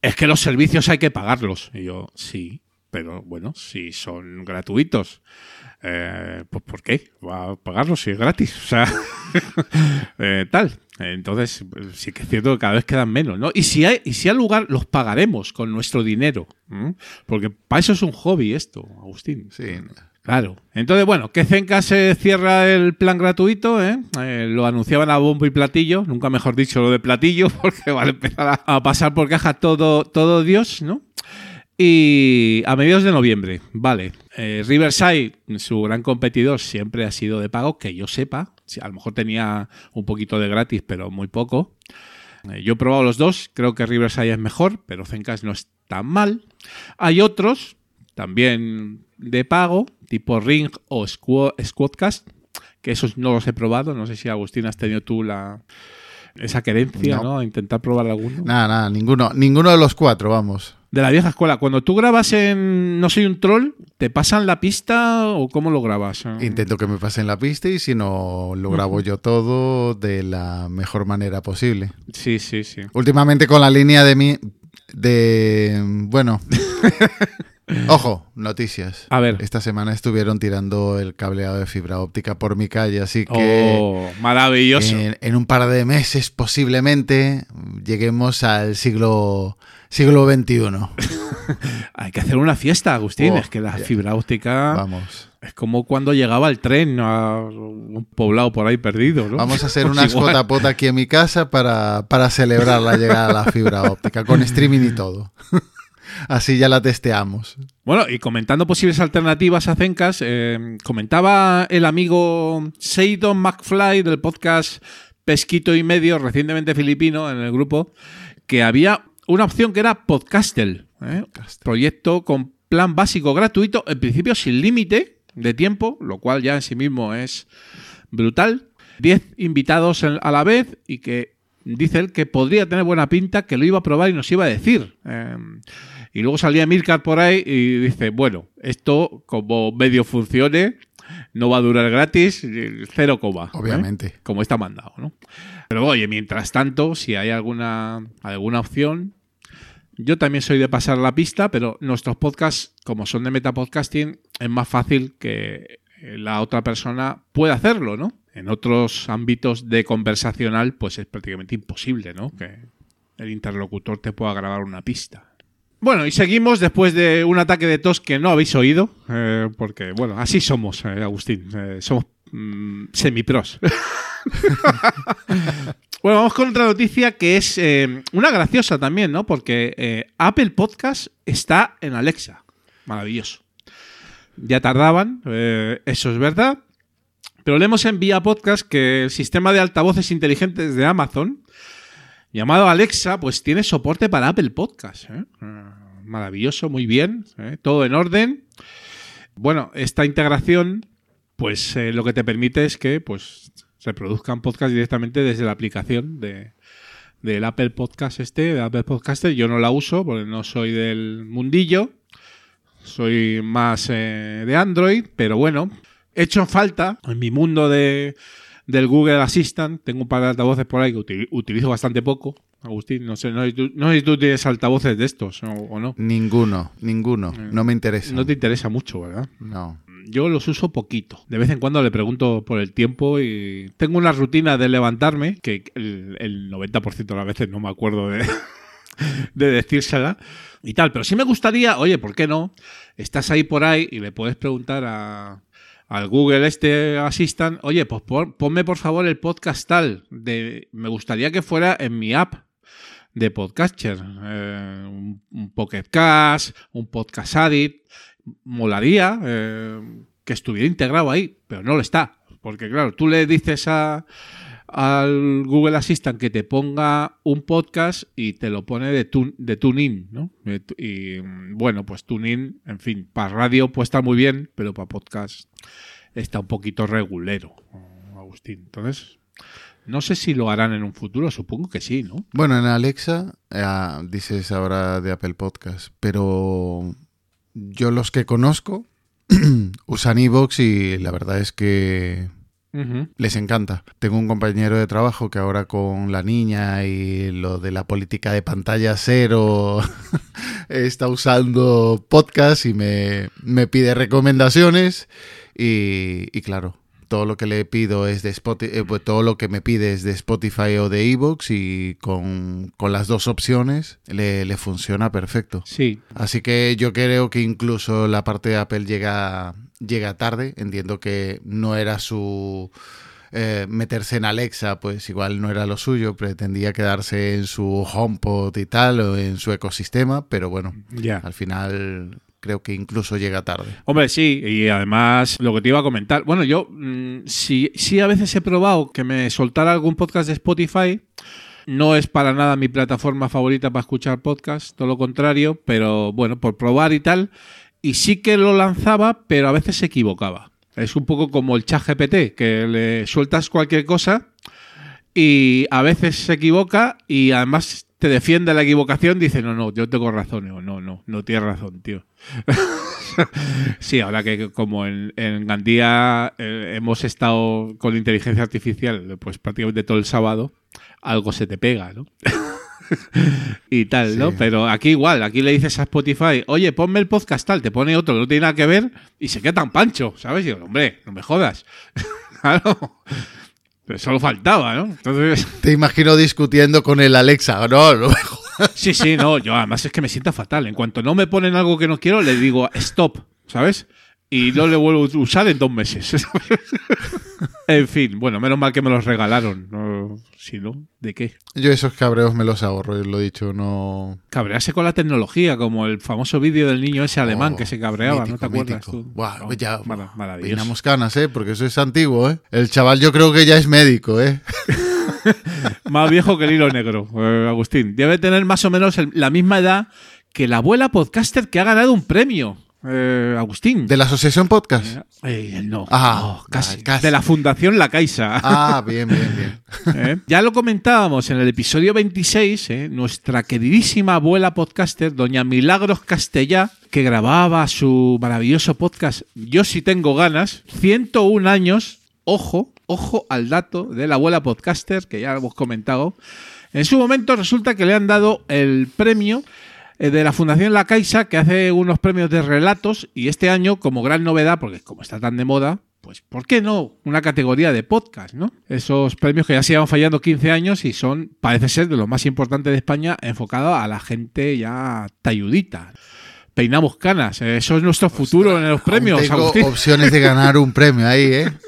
es que los servicios hay que pagarlos. Y yo, sí, pero bueno, si son gratuitos, eh, pues ¿por qué? Va a pagarlos si es gratis. O sea, eh, tal. Entonces, sí que es cierto que cada vez quedan menos, ¿no? Y si hay, y si hay lugar, los pagaremos con nuestro dinero. ¿m? Porque para eso es un hobby esto, Agustín. Sí. Claro. Entonces, bueno, que Zenca se cierra el plan gratuito, ¿eh? Eh, lo anunciaban a bombo y platillo, nunca mejor dicho lo de platillo, porque van a empezar a, a pasar por caja todo, todo Dios, ¿no? Y a mediados de noviembre, vale. Eh, Riverside, su gran competidor, siempre ha sido de pago, que yo sepa. A lo mejor tenía un poquito de gratis, pero muy poco. Eh, yo he probado los dos, creo que Riverside es mejor, pero Zencast no es tan mal. Hay otros, también de pago, tipo Ring o Squad- Squadcast, que esos no los he probado. No sé si Agustín has tenido tú la esa querencia, No. intentar probar alguno. Nada, nada, ninguno, ninguno de los cuatro, vamos. De la vieja escuela. Cuando tú grabas en No soy un troll, ¿te pasan la pista o cómo lo grabas? Intento que me pasen la pista y si no, lo grabo yo todo de la mejor manera posible. Sí, sí, sí. Últimamente con la línea de mi... de... bueno... Ojo, noticias. A ver. Esta semana estuvieron tirando el cableado de fibra óptica por mi calle, así que. Oh, maravilloso. En, en, un par de meses, posiblemente, lleguemos al siglo, siglo XXI. Hay que hacer una fiesta, Agustín. Oh, es que la fibra óptica. Vamos. Es como cuando llegaba el tren a un poblado por ahí perdido, ¿no? Vamos a hacer Pues una igual. escota aquí en mi casa para, para celebrar la llegada de la fibra óptica, con streaming y todo. Así ya la testeamos. Bueno, y comentando posibles alternativas a Zencas, eh, comentaba el amigo Seidon McFly del podcast Pesquito y Medio, recientemente filipino, en el grupo, que había una opción que era Podcastel, ¿eh? proyecto con plan básico gratuito, en principio sin límite de tiempo, lo cual ya en sí mismo es brutal. 10 invitados a la vez y que dice él que podría tener buena pinta, que lo iba a probar y nos iba a decir. Eh, y luego salía Milcar por ahí y dice, bueno, esto como medio funcione, no va a durar gratis, cero coma. ¿eh? Obviamente. Como está mandado, ¿no? Pero oye, mientras tanto, si hay alguna, alguna opción, yo también soy de pasar la pista, pero nuestros podcasts, como son de metapodcasting, es más fácil que eh, la otra persona pueda hacerlo, ¿no? En otros ámbitos de conversacional, pues es prácticamente imposible, ¿no? Que el interlocutor te pueda grabar una pista. Bueno, y seguimos después de un ataque de tos que no habéis oído, eh, porque, bueno, así somos, eh, Agustín, somos mm, semipros. bueno, vamos con otra noticia que es eh, una graciosa también, ¿no? Porque eh, Apple Podcast está en Alexa. Maravilloso. Ya tardaban, eh, eso es verdad. Pero leemos en Vía Podcast que el sistema de altavoces inteligentes de Amazon, llamado Alexa, pues tiene soporte para Apple Podcast. Ah, Maravilloso, muy bien, todo en orden. Bueno, esta integración, pues eh, lo que te permite es que pues reproduzcan podcast directamente desde la aplicación de, del Apple Podcast este, de Apple Podcaster. Yo no la uso porque no soy del mundillo. Soy más eh, de Android, pero bueno, he hecho falta en mi mundo de, del Google Assistant. Tengo un par de altavoces por ahí que uti- utilizo bastante poco. Agustín, no sé, no sé, tú, no sé si tú tienes altavoces de estos o, o no. Ninguno, ninguno. No me interesa. No te interesa mucho, ¿verdad? No. Yo los uso poquito. De vez en cuando le pregunto por el tiempo y tengo una rutina de levantarme que el, el 90% de las veces no me acuerdo de, de decírsela y tal. Pero sí me gustaría, oye, ¿por qué no? Estás ahí por ahí y le puedes preguntar a, al Google este Assistant, oye, pues pon- ponme por favor el podcast tal. De, me gustaría que fuera en mi app de podcaster. eh, un, un Pocket Cast, un Podcast Addict. Molaría eh, que estuviera integrado ahí, pero no lo está. Porque claro, tú le dices a, al Google Assistant que te ponga un podcast y te lo pone de, tun, de TuneIn, ¿no? Y bueno, pues TuneIn, en fin, para radio puede estar muy bien, pero para podcast está un poquito regulero, Agustín. Entonces, no sé si lo harán en un futuro, supongo que sí, ¿no? Bueno, en Alexa, eh, dices ahora de Apple Podcast, pero yo los que conozco usan iVoox y la verdad es que les encanta. Tengo un compañero de trabajo que ahora con la niña y lo de la política de pantalla cero está usando podcast y me, me pide recomendaciones y, y claro. Todo lo que le pido es de Spotify, todo lo que me pide es de Spotify o de Evox y con, con las dos opciones le, le funciona perfecto. Sí. Así que yo creo que incluso la parte de Apple llega, llega tarde. Entiendo que no era su eh, meterse en Alexa, pues igual no era lo suyo. Pretendía quedarse en su HomePod y tal, o en su ecosistema, pero bueno, Ya. al final creo que incluso llega tarde. Hombre, sí, y además lo que te iba a comentar, bueno, yo mm, sí, sí a veces he probado que me soltara algún podcast de Spotify. No es para nada mi plataforma favorita para escuchar podcast, todo lo contrario, pero bueno, por probar y tal. Y sí que lo lanzaba, pero a veces se equivocaba. Es un poco como el chat GPT, que le sueltas cualquier cosa y a veces se equivoca y además te defiende la equivocación, dice, no, no, yo tengo razón. Digo, no, no, no tienes razón, tío. sí, ahora que como en, en Gandía eh, hemos estado con inteligencia artificial pues prácticamente todo el sábado, algo se te pega, ¿no? y tal, ¿no? Pero aquí igual, aquí le dices a Spotify, oye, ponme el podcast tal, te pone otro que no tiene nada que ver y se queda tan pancho, ¿sabes? Y digo, hombre, no me jodas. claro. Pero solo faltaba, ¿no? Entonces... Te imagino discutiendo con el Alexa, no, no me jodas. Sí, sí, no, yo además es que me sienta fatal. En cuanto no me ponen algo que no quiero, le digo stop, ¿sabes? Y no le vuelvo a usar en dos meses. en fin, bueno, menos mal que me los regalaron. No, si no, ¿de qué? Yo esos cabreos me los ahorro, lo he dicho, no... Cabrearse con la tecnología, como el famoso vídeo del niño ese alemán Oh, que se cabreaba, ¿no mítico, te acuerdas tú? Buah, No, ya, maravilloso. Peinamos canas, ¿eh? Porque eso es antiguo, ¿eh? El chaval yo creo que ya es médico, ¿eh? Más viejo que el hilo negro, eh, Agustín. Debe tener más o menos el- la misma edad que la abuela podcaster que ha ganado un premio, eh, Agustín. ¿De la Asociación Podcast? Eh, no, Ah, no, casi. casi. De la Fundación La Caixa. Ah, bien, bien, bien. ¿Eh? Ya lo comentábamos en el episodio 26, ¿eh? nuestra queridísima abuela podcaster, doña Milagros Castellá, que grababa su maravilloso podcast Yo sí tengo ganas, 101 años, ojo, ojo al dato de la abuela podcaster, que ya lo hemos comentado. En su momento resulta que le han dado el premio eh, de la Fundación La Caixa, que hace unos premios de relatos, y este año, como gran novedad, porque como está tan de moda, pues ¿por qué no? Una categoría de podcast, ¿no? Esos premios que ya se llevan fallando 15 años y son, parece ser, de los más importantes de España, enfocado a la gente ya talludita. Peinamos canas, eh, eso es nuestro futuro en los premios, tengo Agustín. opciones de ganar un premio ahí, ¿eh?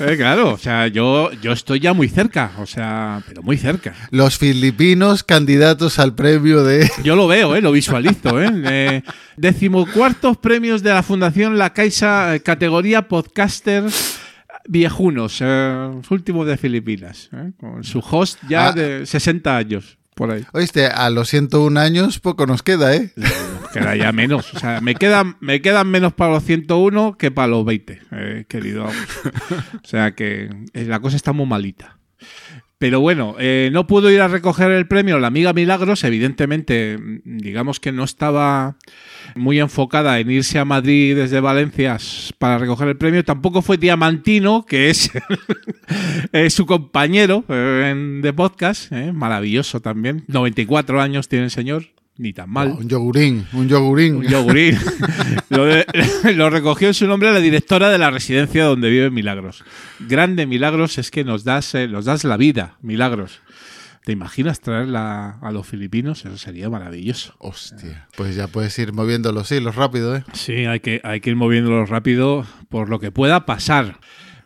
Eh, claro, o sea, yo, yo estoy ya muy cerca, o sea, pero muy cerca. Los filipinos candidatos al premio de... Yo lo veo, ¿eh? lo visualizo. ¿eh? Eh, decimocuartos premios de la Fundación La Caixa, eh, categoría podcaster viejunos, eh, últimos de Filipinas, ¿eh? con su host ya Ah. de 60 años, por ahí. Oíste, a los 101 años poco nos queda, ¿eh? Queda ya menos. O sea, me quedan, me quedan menos para los 101 que para los 20, eh, querido. O sea que eh, la cosa está muy malita. Pero bueno, eh, no pudo ir a recoger el premio la amiga Milagros, evidentemente, mm, digamos que no estaba muy enfocada en irse a Madrid desde Valencia para recoger el premio. Tampoco fue Diamantino, que es su compañero de podcast, maravilloso también. 94 años tiene el señor, ni tan mal. Un yogurín, un yogurín. Un yogurín. lo, de- lo recogió en su nombre la directora de la residencia donde vive Milagros. Grande Milagros es que nos das, eh, nos das la vida, Milagros. ¿Te imaginas traerla a los filipinos? Eso sería maravilloso. Hostia. Pues ya puedes ir moviendo los hilos rápido, ¿eh? Sí, hay que, hay que ir moviéndolo rápido por lo que pueda pasar.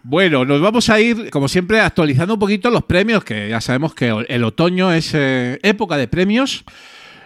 Bueno, nos vamos a ir, como siempre, actualizando un poquito los premios, que ya sabemos que el otoño es eh, época de premios.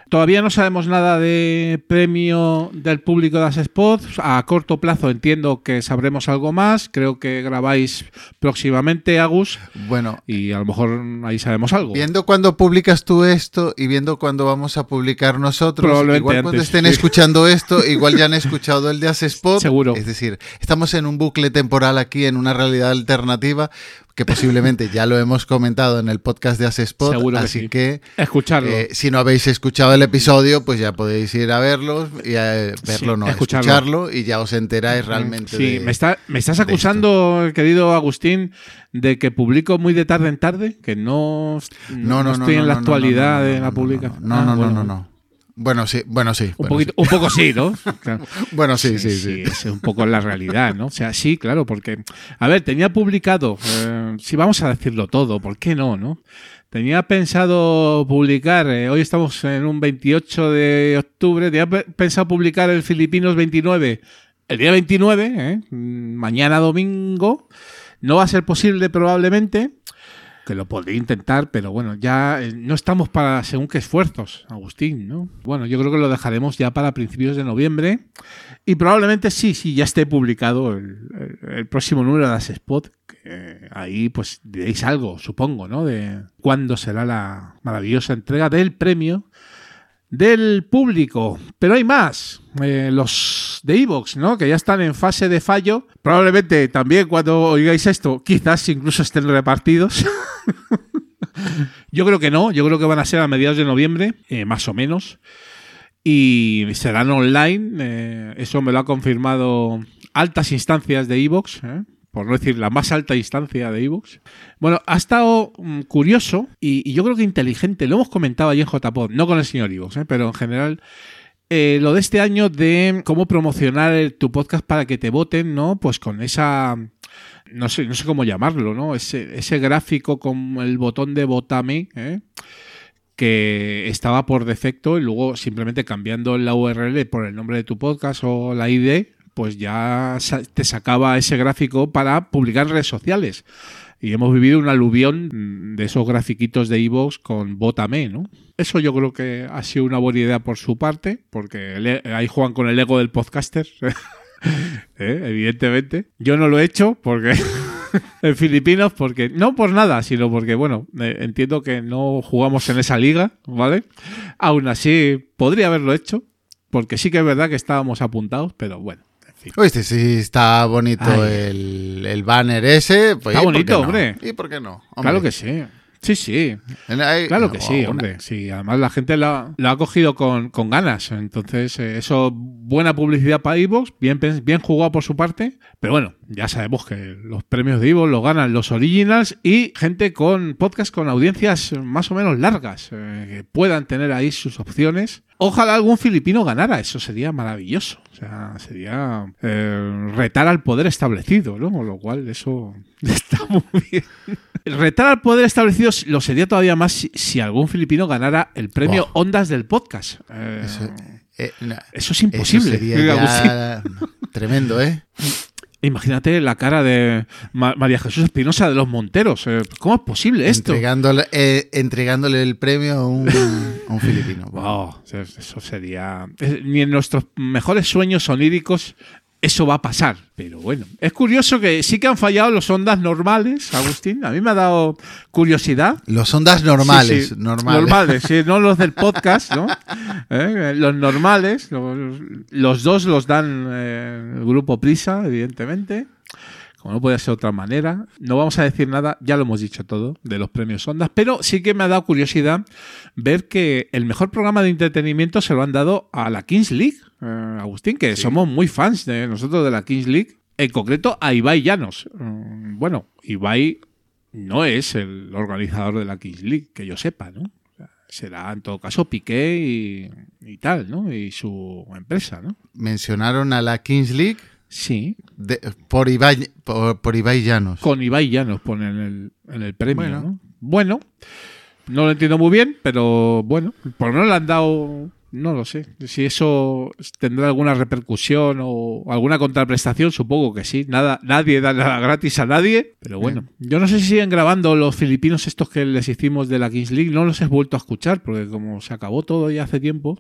Todavía no sabemos nada de premio del público de las spots. A corto plazo entiendo que sabremos algo más. Creo que grabáis próximamente, Agus. Bueno, Y a lo mejor ahí sabemos algo. Viendo cuando publicas tú esto y viendo cuando vamos a publicar nosotros, igual cuando estén sí. escuchando esto, igual ya han escuchado el de Spot. Seguro. Es decir, estamos en un bucle temporal aquí, en una realidad alternativa, que posiblemente ya lo hemos comentado en el podcast de Spot. Seguro que así sí. que Escucharlo. eh, si no habéis escuchado el episodio, pues ya podéis ir a verlo, y a, verlo Sí, no, escucharlo. escucharlo. y ya os enteráis realmente Sí, de- me, está- me estás acusando, querido Agustín, de que publico muy de tarde en tarde, que no, No, no, no, estoy en la actualidad de la publicación. No, no, no, bueno. no, no. Bueno, sí, bueno, sí. Un, bueno, poquito- sí. un poco sí, ¿no? Claro. Bueno, sí, sí, sí. Es un poco la realidad, ¿no? O sea, sí, claro, porque, a ver, tenía publicado, eh, si vamos a decirlo todo, ¿por qué no, no? Tenía pensado publicar, eh, hoy estamos en un 28 de octubre, tenía pe- pensado publicar el Filipinos 29, el día 29, ¿eh? Mm, mañana domingo, no va a ser posible probablemente, que lo podría intentar, pero bueno, ya eh, no estamos para según qué esfuerzos, Agustín, ¿no? Bueno, yo creo que lo dejaremos ya para principios de noviembre y probablemente sí, sí, ya esté publicado el, próximo número de las Spot. que ahí pues diréis algo, supongo, ¿no? De cuándo será la maravillosa entrega del premio del público. Pero hay más. Eh, los de Evox, ¿no? Que ya están en fase de fallo. Probablemente también cuando oigáis esto, quizás incluso estén repartidos. yo creo que no, yo creo que van a ser a mediados de noviembre, eh, más o menos. Y serán online, eh, eso me lo ha confirmado altas instancias de Evox, ¿eh? por no decir la más alta instancia de Evox. Bueno, ha estado mm, curioso y, yo creo que inteligente, lo hemos comentado allí en JPod, no con el señor Evox, ¿eh? pero en general lo de este año de cómo promocionar tu podcast para que te voten, ¿no? Pues con esa. No sé, no sé cómo llamarlo, ¿no? Ese, ese gráfico con el botón de votame, ¿eh? que estaba por defecto y luego simplemente cambiando la URL por el nombre de tu podcast o la ID, pues ya te sacaba ese gráfico para publicar en redes sociales. Y hemos vivido un aluvión de esos grafiquitos de iVoox con Vótame, ¿no? Eso yo creo que ha sido una buena idea por su parte, porque ahí juegan con el ego del podcaster, ¿eh? evidentemente. Yo no lo he hecho porque en Filipinos, porque no por nada, sino porque, bueno, eh, entiendo que no jugamos en esa liga, ¿vale? Aún así, podría haberlo hecho, porque sí que es verdad que estábamos apuntados, pero bueno. Oíste, sí está bonito el, el banner ese. Pues, Está ¿y por qué bonito, no? hombre. ¿Y por qué no? Hombre. Claro que sí. Sí, sí. Claro que sí, hombre. Sí, además la gente la, la ha cogido con, con ganas. Entonces, eh, eso, buena publicidad para Evox, bien, bien jugado por su parte. Pero bueno, ya sabemos que los premios de Evox los ganan los originals y gente con podcast con audiencias más o menos largas, eh, que puedan tener ahí sus opciones. Ojalá algún filipino ganara, eso sería maravilloso. O sea, sería eh, retar al poder establecido, ¿no? Con lo cual, eso está muy bien. Retar al poder establecido lo sería todavía más si, si algún filipino ganara el premio. Ondas del podcast. Eh, Eso, eh, no, eso es imposible. eso sería Agustín. ya tremendo, ¿eh? Imagínate la cara de Ma- María Jesús Espinosa de los Monteros. eh, ¿Cómo es posible esto? Entregándole, eh, entregándole el premio a un, a un filipino. Wow, eso sería. eh, Ni en nuestros mejores sueños oníricos eso va a pasar. Pero bueno, es curioso que sí que han fallado los ondas normales, Agustín. A mí me ha dado curiosidad. Los ondas normales, Sí, sí, normales. normales, sí, no los del podcast, ¿no? ¿Eh? Los normales, los, los dos los dan eh, el grupo Prisa, evidentemente. Como no puede ser de otra manera. No vamos a decir nada, ya lo hemos dicho todo, de los premios Ondas, pero sí que me ha dado curiosidad ver que el mejor programa de entretenimiento se lo han dado a la Kings League, eh, Agustín, que somos muy fans de nosotros de la Kings League, en concreto a Ibai Llanos. Mm, Bueno, Ibai no es el organizador de la Kings League, que yo sepa, ¿no? Será en todo caso Piqué y, y tal, ¿no? Y su empresa, ¿no? Mencionaron a la Kings League. Sí. de- por, Ibai, por, por Ibai Llanos. Con Ibai Llanos pone en el, en el premio, Bueno. ¿no? Bueno, no lo entiendo muy bien, pero bueno, por lo menos le han dado, no lo sé, si eso tendrá alguna repercusión o alguna contraprestación, supongo que sí. Nada, nadie da nada gratis a nadie, pero bueno, yo no sé si siguen grabando los filipinos estos que les hicimos de la Kings League, no los he vuelto a escuchar porque como se acabó todo ya hace tiempo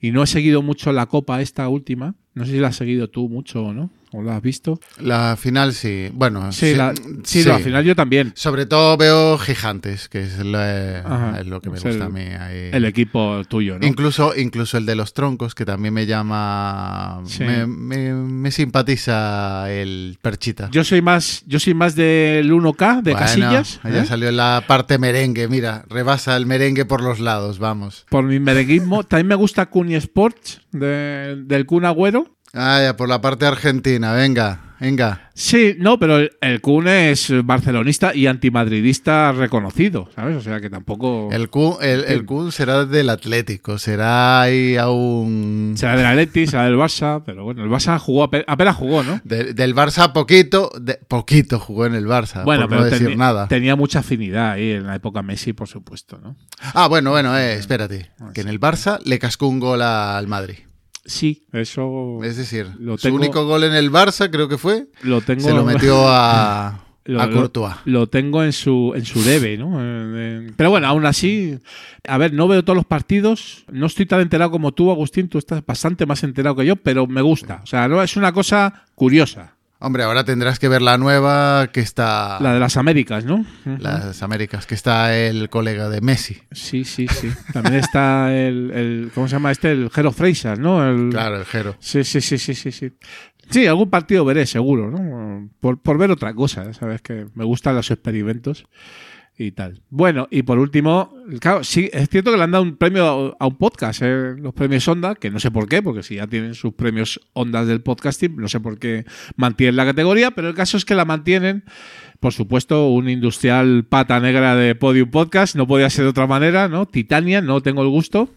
y no he seguido mucho la copa esta última, no sé si la has seguido tú mucho o no, o la has visto. La final sí. Bueno, Sí, la- sí, la final yo también. Sobre todo veo Gigantes, que es lo, Ajá. es lo que me gusta el- a mí. ahí. El equipo tuyo, ¿no? Incluso, incluso el de los troncos, que también me llama. Me, me- me simpatiza el Perchita. Yo soy más, yo soy más del 1K de Bueno, casillas. Ya ¿eh? salió la parte merengue, mira, rebasa el merengue por los lados, vamos. Por mi merenguismo. También me gusta Cuni Sports de- del Kun Agüero. Ah, ya, por la parte argentina, venga, venga. Sí, no, pero el, el Kun es barcelonista y antimadridista reconocido, ¿sabes? O sea que tampoco. El Kun, el, el Kun será del Atlético, será ahí aún. Será del Atleti, será del Barça, pero bueno, el Barça jugó, ape- apenas jugó, ¿no? De- del Barça poquito, de, poquito jugó en el Barça, Bueno, por pero no decir teni- nada. tenía mucha afinidad ahí en la época Messi, por supuesto, ¿no? Ah, bueno, bueno, eh, espérate. Que en el Barça le cascó un gol al Madrid. Sí, eso. Es decir, Lo su tengo- único gol en el Barça, creo que fue, Lo tengo. se lo metió a, Lo- a lo- Courtois. Lo, tengo en su, en su debe, ¿no? Eh, eh, Pero bueno, aún así, a ver, no veo todos los partidos, no estoy tan enterado como tú, Agustín, tú estás bastante más enterado que yo, pero me gusta. O sea, no es una cosa curiosa. Hombre, ahora tendrás que ver la nueva que está. La de las Américas, ¿no? Las Américas, que está el colega de Messi. Sí, sí, sí. También está el, el- ¿cómo se llama este? El Jero Freisas, ¿no? El- Claro, el Jero. Sí, sí, sí, sí, sí, sí. Sí, algún partido veré, seguro, ¿no? Por, por ver otra cosa, ¿sabes? Que me gustan los experimentos. Y tal. Bueno, y por último, claro, sí, es cierto que le han dado un premio a un podcast, eh, los premios Onda, que no sé por qué, porque si ya tienen sus premios Ondas del podcasting, no sé por qué mantienen la categoría, pero el caso es que la mantienen. Por supuesto, un industrial pata negra de Podium Podcast, no podía ser de otra manera, ¿no? Titania, no tengo el gusto.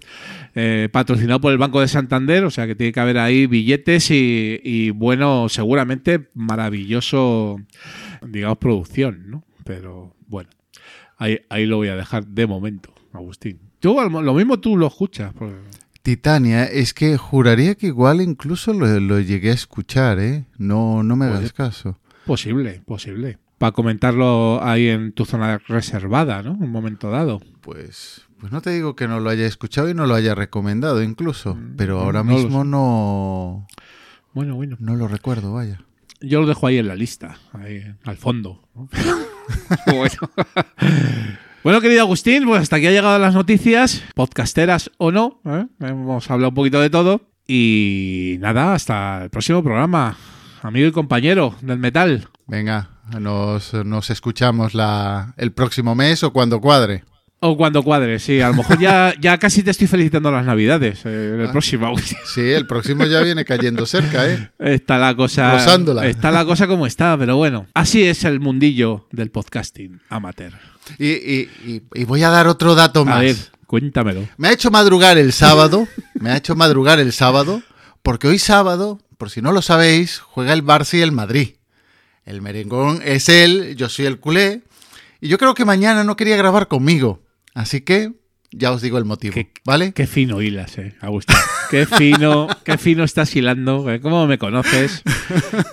Eh, patrocinado por el Banco de Santander, o sea que tiene que haber ahí billetes y, y bueno, seguramente maravilloso, digamos, producción, ¿no? Pero bueno. Ahí, ahí lo voy a dejar de momento, Agustín. Tú, lo mismo tú lo escuchas. porque- Titania, es que juraría que igual incluso lo, lo llegué a escuchar, ¿eh? No, no me hagas caso. Posible, posible. Para comentarlo ahí en tu zona reservada, ¿no? Un momento dado. Pues, pues no te digo que no lo haya escuchado y no lo haya recomendado incluso, pero ahora Mm, no lo mismo no, Bueno, bueno. no lo recuerdo, vaya. Yo lo dejo ahí en la lista, ahí al fondo. ¿no? bueno. Bueno, querido Agustín, pues hasta aquí ha llegado las noticias, podcasteras o no. ¿eh? Hemos hablado un poquito de todo. Y nada, hasta el próximo programa, amigo y compañero del metal. Venga, nos, nos escuchamos la, el próximo mes o cuando cuadre. O cuando cuadre, sí. A lo mejor ya, ya casi te estoy felicitando las navidades. eh, el Ah. próximo. Sí, el próximo ya viene cayendo cerca, ¿eh? Está la cosa. Rozándola. Está la cosa como está, pero bueno. Así es el mundillo del podcasting amateur. Y, y- y- y voy a dar otro dato más. A ver, cuéntamelo. Me ha hecho madrugar el sábado, me ha hecho madrugar el sábado, porque hoy sábado, por si no lo sabéis, juega el Barça y el Madrid. El merengón es él, yo soy el culé, y yo creo que mañana no quería grabar conmigo, así que ya os digo el motivo, ¿vale? Qué fino hilas, eh, Agustín. Qué fino, qué fino estás hilando. eh, ¿Cómo me conoces?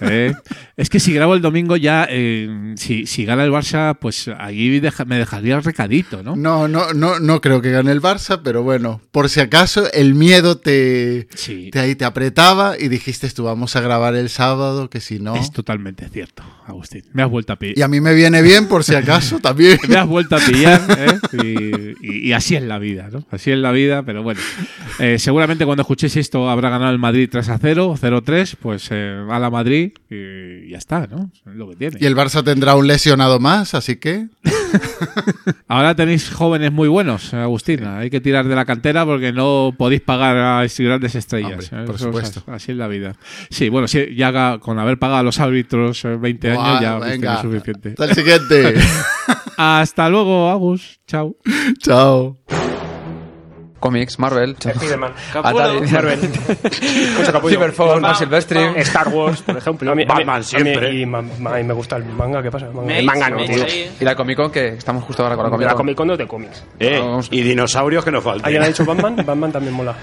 Eh, Es que si grabo el domingo ya, eh, si, si gana el Barça, pues ahí deja- me dejaría el recadito, ¿no? No, no, no, no creo que gane el Barça, pero bueno, por si acaso el miedo te, Sí. te ahí te apretaba y dijiste tú vamos a grabar el sábado, que si no. Es totalmente cierto, Agustín. Me has vuelto a pillar. Y a mí me viene bien por si acaso también. Me has vuelto a pillar, ¿eh? y, y- y así es la vida, ¿no? Así es la vida, pero bueno. Eh, seguramente cuando escuchéis esto habrá ganado el Madrid 3 a 0, 0-3, pues eh, a la Madrid y ya está, ¿no? Es lo que tiene. Y el Barça tendrá un lesionado más, así que. Ahora tenéis jóvenes muy buenos, eh, Agustín. Hay que tirar de la cantera porque no podéis pagar a grandes estrellas. Hombre, ¿eh? por Eso supuesto. as- Así es la vida. Sí, bueno, sí, ya con haber pagado a los árbitros eh, 20 Buah, años ya venga. es suficiente. Hasta el siguiente. Hasta luego, Agus. Chao. Chao. Cómics, Marvel, Spiderman. Atari, Marvel. Cyberpunk, Manga, Silvestri. Star Wars, por ejemplo. A mí- a mí- Batman a mí- siempre. Y ma- ma- y me gusta el manga, ¿qué pasa? Manga- Maze, El manga no, tío. sí. Y la Comic Con, que estamos justo ahora con la Comic La Con. Comic Con no es de cómics. Eh, y dinosaurios que nos faltan. ¿Alguien ha dicho Batman? Batman también mola.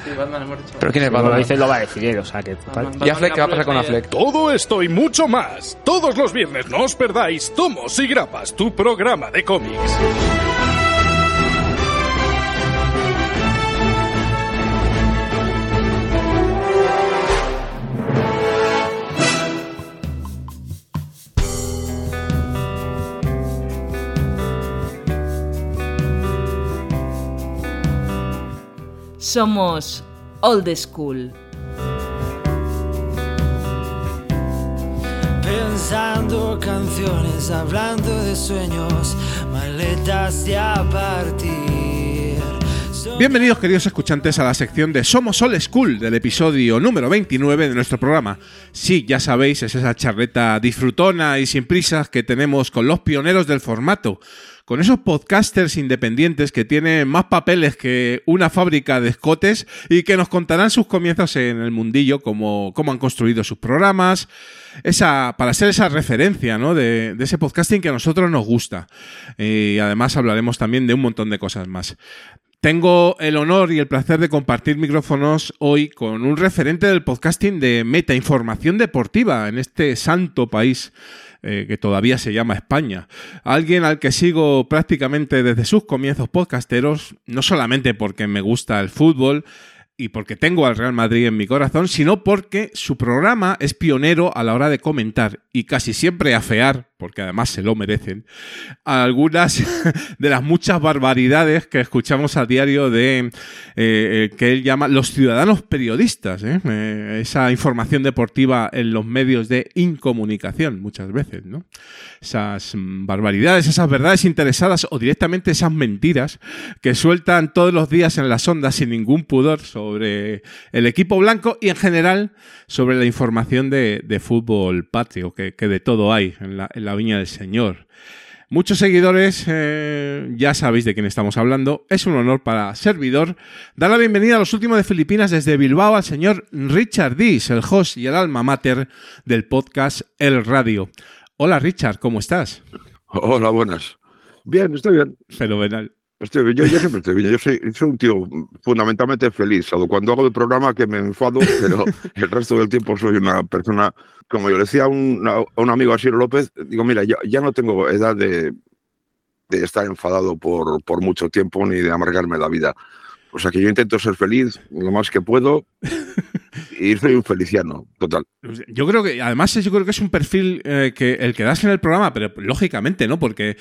¿Pero quién es Batman? lo dice lo va a decidir, o sea que... ¿Y Affleck? ¿Qué va a pasar con Affleck? Todo esto y mucho más. Todos los viernes no os perdáis Tomos y Grapas, tu programa de cómics. Somos Old School. Pensando canciones, hablando de sueños, maletas y a partir. Bienvenidos, queridos escuchantes, a la sección de Somos Old School del episodio número 29 de nuestro programa. Sí, ya sabéis, es esa charleta disfrutona y sin prisas que tenemos con los pioneros del formato, con esos podcasters independientes que tienen más papeles que una fábrica de escotes y que nos contarán sus comienzos en el mundillo, cómo, cómo han construido sus programas, esa, para ser esa referencia ¿no? de, de ese podcasting que a nosotros nos gusta. Y además hablaremos también de un montón de cosas más. Tengo el honor y el placer de compartir micrófonos hoy con un referente del podcasting de Meta Información Deportiva en este santo país eh, que todavía se llama España. Alguien al que sigo prácticamente desde sus comienzos podcasteros, no solamente porque me gusta el fútbol, y porque tengo al Real Madrid en mi corazón, sino porque su programa es pionero a la hora de comentar y casi siempre afear porque además se lo merecen, algunas de las muchas barbaridades que escuchamos a diario de eh, eh, que él llama los ciudadanos periodistas, ¿eh? Eh, esa información deportiva en los medios de incomunicación muchas veces, ¿no? Esas barbaridades, esas verdades interesadas o directamente esas mentiras que sueltan todos los días en las ondas sin ningún pudor sobre el equipo blanco y en general sobre la información de, fútbol patrio, que, que de todo hay en la, en la viña del Señor. Muchos seguidores, eh, ya sabéis de quién estamos hablando. Es un honor para servidor dar la bienvenida a los últimos de Filipinas desde Bilbao al señor Richard Dis, el host y el alma mater del podcast El Radio. Hola Richard, ¿cómo estás? Hola, buenas. Bien, estoy bien. Fenomenal. Estoy bien. Yo, yo siempre estoy bien. Yo soy, soy un tío fundamentalmente feliz. Salvo cuando hago el programa que me enfado, pero el resto del tiempo soy una persona, como yo le decía a un, a un amigo, Asir López, digo, mira, ya, ya no tengo edad de, de estar enfadado por, por mucho tiempo ni de amargarme la vida. O sea que yo intento ser feliz lo más que puedo y soy un feliciano, total. Yo creo que, además, yo creo que es un perfil eh, que el que das en el programa, pero lógicamente, ¿no? Porque,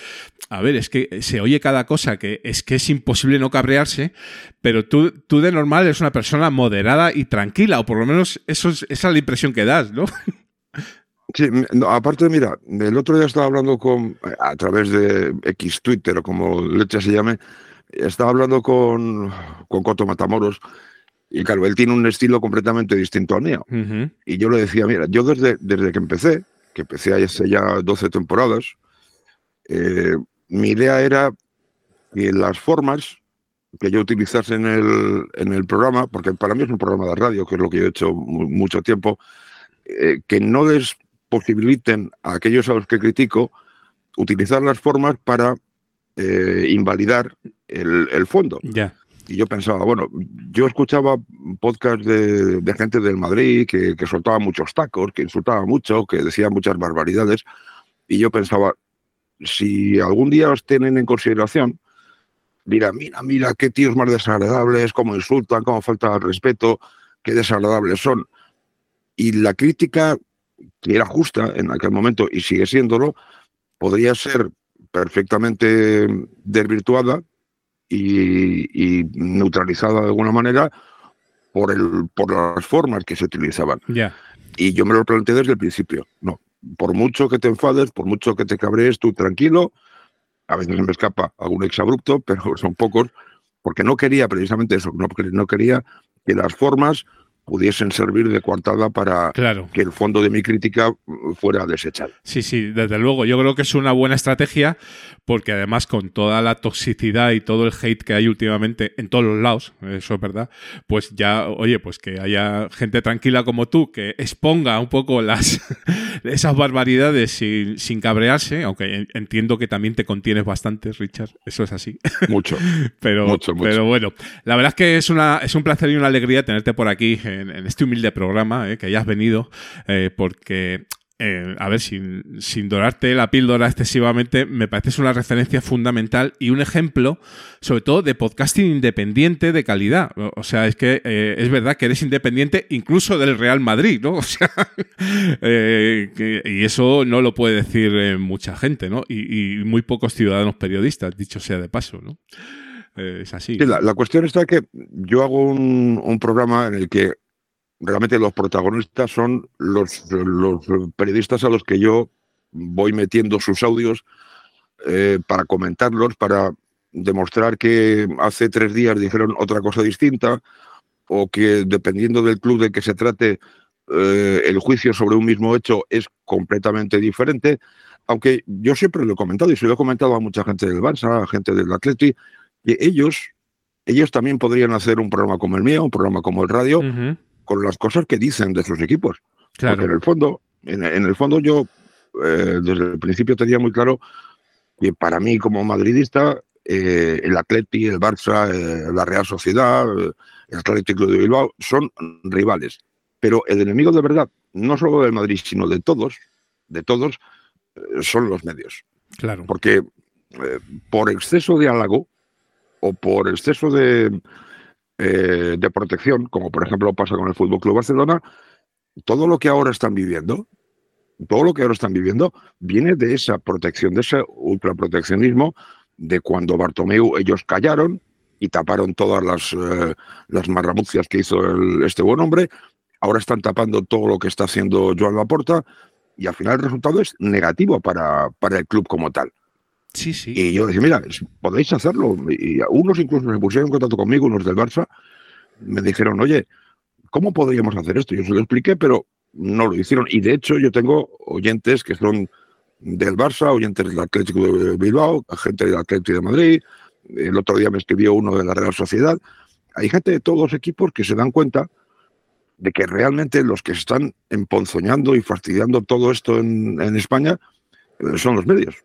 a ver, es que se oye cada cosa que es que es imposible no cabrearse, pero tú, tú de normal eres una persona moderada y tranquila, o por lo menos eso es, esa es la impresión que das, ¿no? Sí, no, aparte, mira, el otro día estaba hablando con, a través de X Twitter o como leche se llame, estaba hablando con, con Coto Matamoros y claro, él tiene un estilo completamente distinto al mío. Y yo le decía, mira, yo desde, desde que empecé, que empecé hace ya 12 temporadas, eh, mi idea era que las formas que yo utilizase en el, en el programa, porque para mí es un programa de radio, que es lo que yo he hecho mu- mucho tiempo, eh, que no les posibiliten a aquellos a los que critico utilizar las formas para eh, invalidar el, el fondo. Ya. Y yo pensaba, bueno, yo escuchaba podcast de, gente del Madrid que, soltaba muchos tacos, que insultaba mucho, que decía muchas barbaridades, y yo pensaba, si algún día os tienen en consideración, dirá, mira, mira, qué tíos más desagradables, cómo insultan, cómo falta el respeto, qué desagradables son. Y la crítica, que era justa en aquel momento y sigue siéndolo, podría ser perfectamente desvirtuada y, y neutralizada de alguna manera por, el, por las formas que se utilizaban. Y yo me lo planteé desde el principio. No, por mucho que te enfades, por mucho que te cabrees, tú tranquilo. A veces se me escapa algún exabrupto, pero son pocos, porque no quería precisamente eso, no, no quería que las formas pudiesen servir de coartada para Claro. que el fondo de mi crítica fuera desechado. Sí, sí, desde luego. Yo creo que es una buena estrategia porque además con toda la toxicidad y todo el hate que hay últimamente en todos los lados, eso es verdad, pues ya, oye, pues que haya gente tranquila como tú que exponga un poco las esas barbaridades sin, sin cabrearse, aunque en- entiendo que también te contienes bastante, Richard, eso es así. Mucho. pero, Mucho, mucho. pero bueno, la verdad es que es, una, es un placer y una alegría tenerte por aquí en, este humilde programa, eh, que hayas venido, eh, porque, eh, a ver, sin, sin dorarte la píldora excesivamente, me pareces una referencia fundamental y un ejemplo, sobre todo, de podcasting independiente de calidad. O, sea, es que es verdad que eres independiente incluso del Real Madrid, ¿no? O sea, y eso no lo puede decir mucha gente, ¿no? Y, y muy pocos ciudadanos periodistas, dicho sea de paso, ¿no? Es así. Sí, la, cuestión está que yo hago un programa en el que realmente los protagonistas son los, periodistas a los que yo voy metiendo sus audios eh, para comentarlos, para demostrar que hace tres días dijeron otra cosa distinta o que dependiendo del club de que se trate, eh, el juicio sobre un mismo hecho es completamente diferente. Aunque yo siempre lo he comentado y se lo he comentado a mucha gente del Barça, a gente del Atleti, que ellos, ellos también podrían hacer un programa como el mío, un programa como el radio, con las cosas que dicen de sus equipos. Claro. Porque en el fondo, en, en el fondo yo eh, desde el principio tenía muy claro que para mí como madridista eh, el Atleti, el Barça, eh, la Real Sociedad, el Atlético de Bilbao son rivales. Pero el enemigo de verdad, no solo del Madrid, sino de todos, de todos, son los medios. Claro. Porque por exceso de halago o por exceso de, eh, de protección, como por ejemplo pasa con el Fútbol Club Barcelona, todo lo que ahora están viviendo todo lo que ahora están viviendo viene de esa protección, de ese ultraproteccionismo de cuando Bartomeu ellos callaron y taparon todas las, eh, las que hizo el- este buen hombre. Ahora están tapando todo lo que está haciendo Joan Laporta y al final el resultado es negativo para, para el club como tal. Sí, sí. Y yo decía, mira, podéis hacerlo. Y unos incluso se pusieron en contacto conmigo, unos del Barça, me dijeron, oye, ¿cómo podríamos hacer esto? Yo se lo expliqué, pero no lo hicieron. Y de hecho yo tengo oyentes que son del Barça, oyentes del Atlético de Bilbao, gente del Atlético de Madrid. El otro día me escribió uno de la Real Sociedad. Hay gente de todos los equipos que se dan cuenta de que realmente los que están emponzoñando y fastidiando todo esto en, en España eh, son los medios,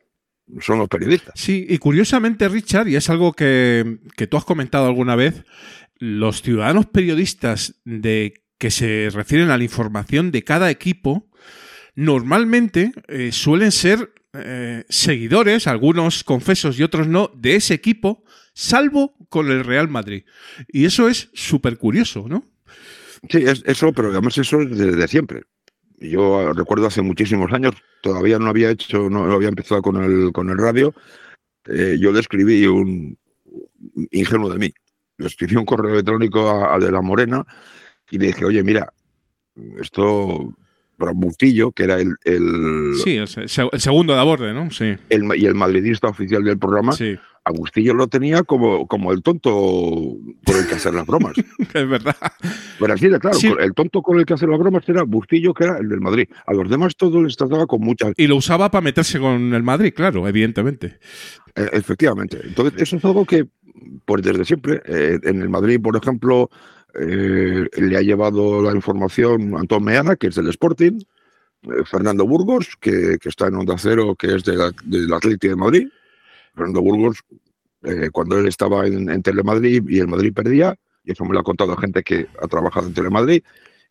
son los periodistas. Sí, y curiosamente, Richard, y es algo que, que tú has comentado alguna vez, los ciudadanos periodistas de que se refieren a la información de cada equipo normalmente eh, suelen ser eh, seguidores, algunos confesos y otros no, de ese equipo, salvo con el Real Madrid. Y eso es súper curioso, ¿no? Sí, es, eso, pero además eso es desde siempre. Yo recuerdo hace muchísimos años, todavía no había hecho, no había empezado con el, con el radio, eh, yo le escribí un ingenuo de mí. Le escribí un correo electrónico a, a De la Morena y le dije, oye, mira, esto, para Bustillo, que era el, el, Sí, el, se- el segundo de aborde, ¿no? Sí. el y el madridista oficial del programa, Sí. Agustillo lo tenía como, como el tonto con el que hacer las bromas. es verdad. Pero así de claro, Sí. el tonto con el que hacer las bromas era Bustillo, que era el del Madrid. A los demás todo les trataba con mucha... Y lo usaba para meterse con el Madrid, claro, evidentemente. Eh, efectivamente. Entonces, eso es algo que, pues desde siempre, eh, en el Madrid, por ejemplo, eh, le ha llevado la información Antón Meana, que es del Sporting, eh, Fernando Burgos, que, que está en Onda Cero, que es de la- del Atlético de Madrid. Fernando Burgos, eh, cuando él estaba en, en Telemadrid y el Madrid perdía, y eso me lo ha contado gente que ha trabajado en Telemadrid,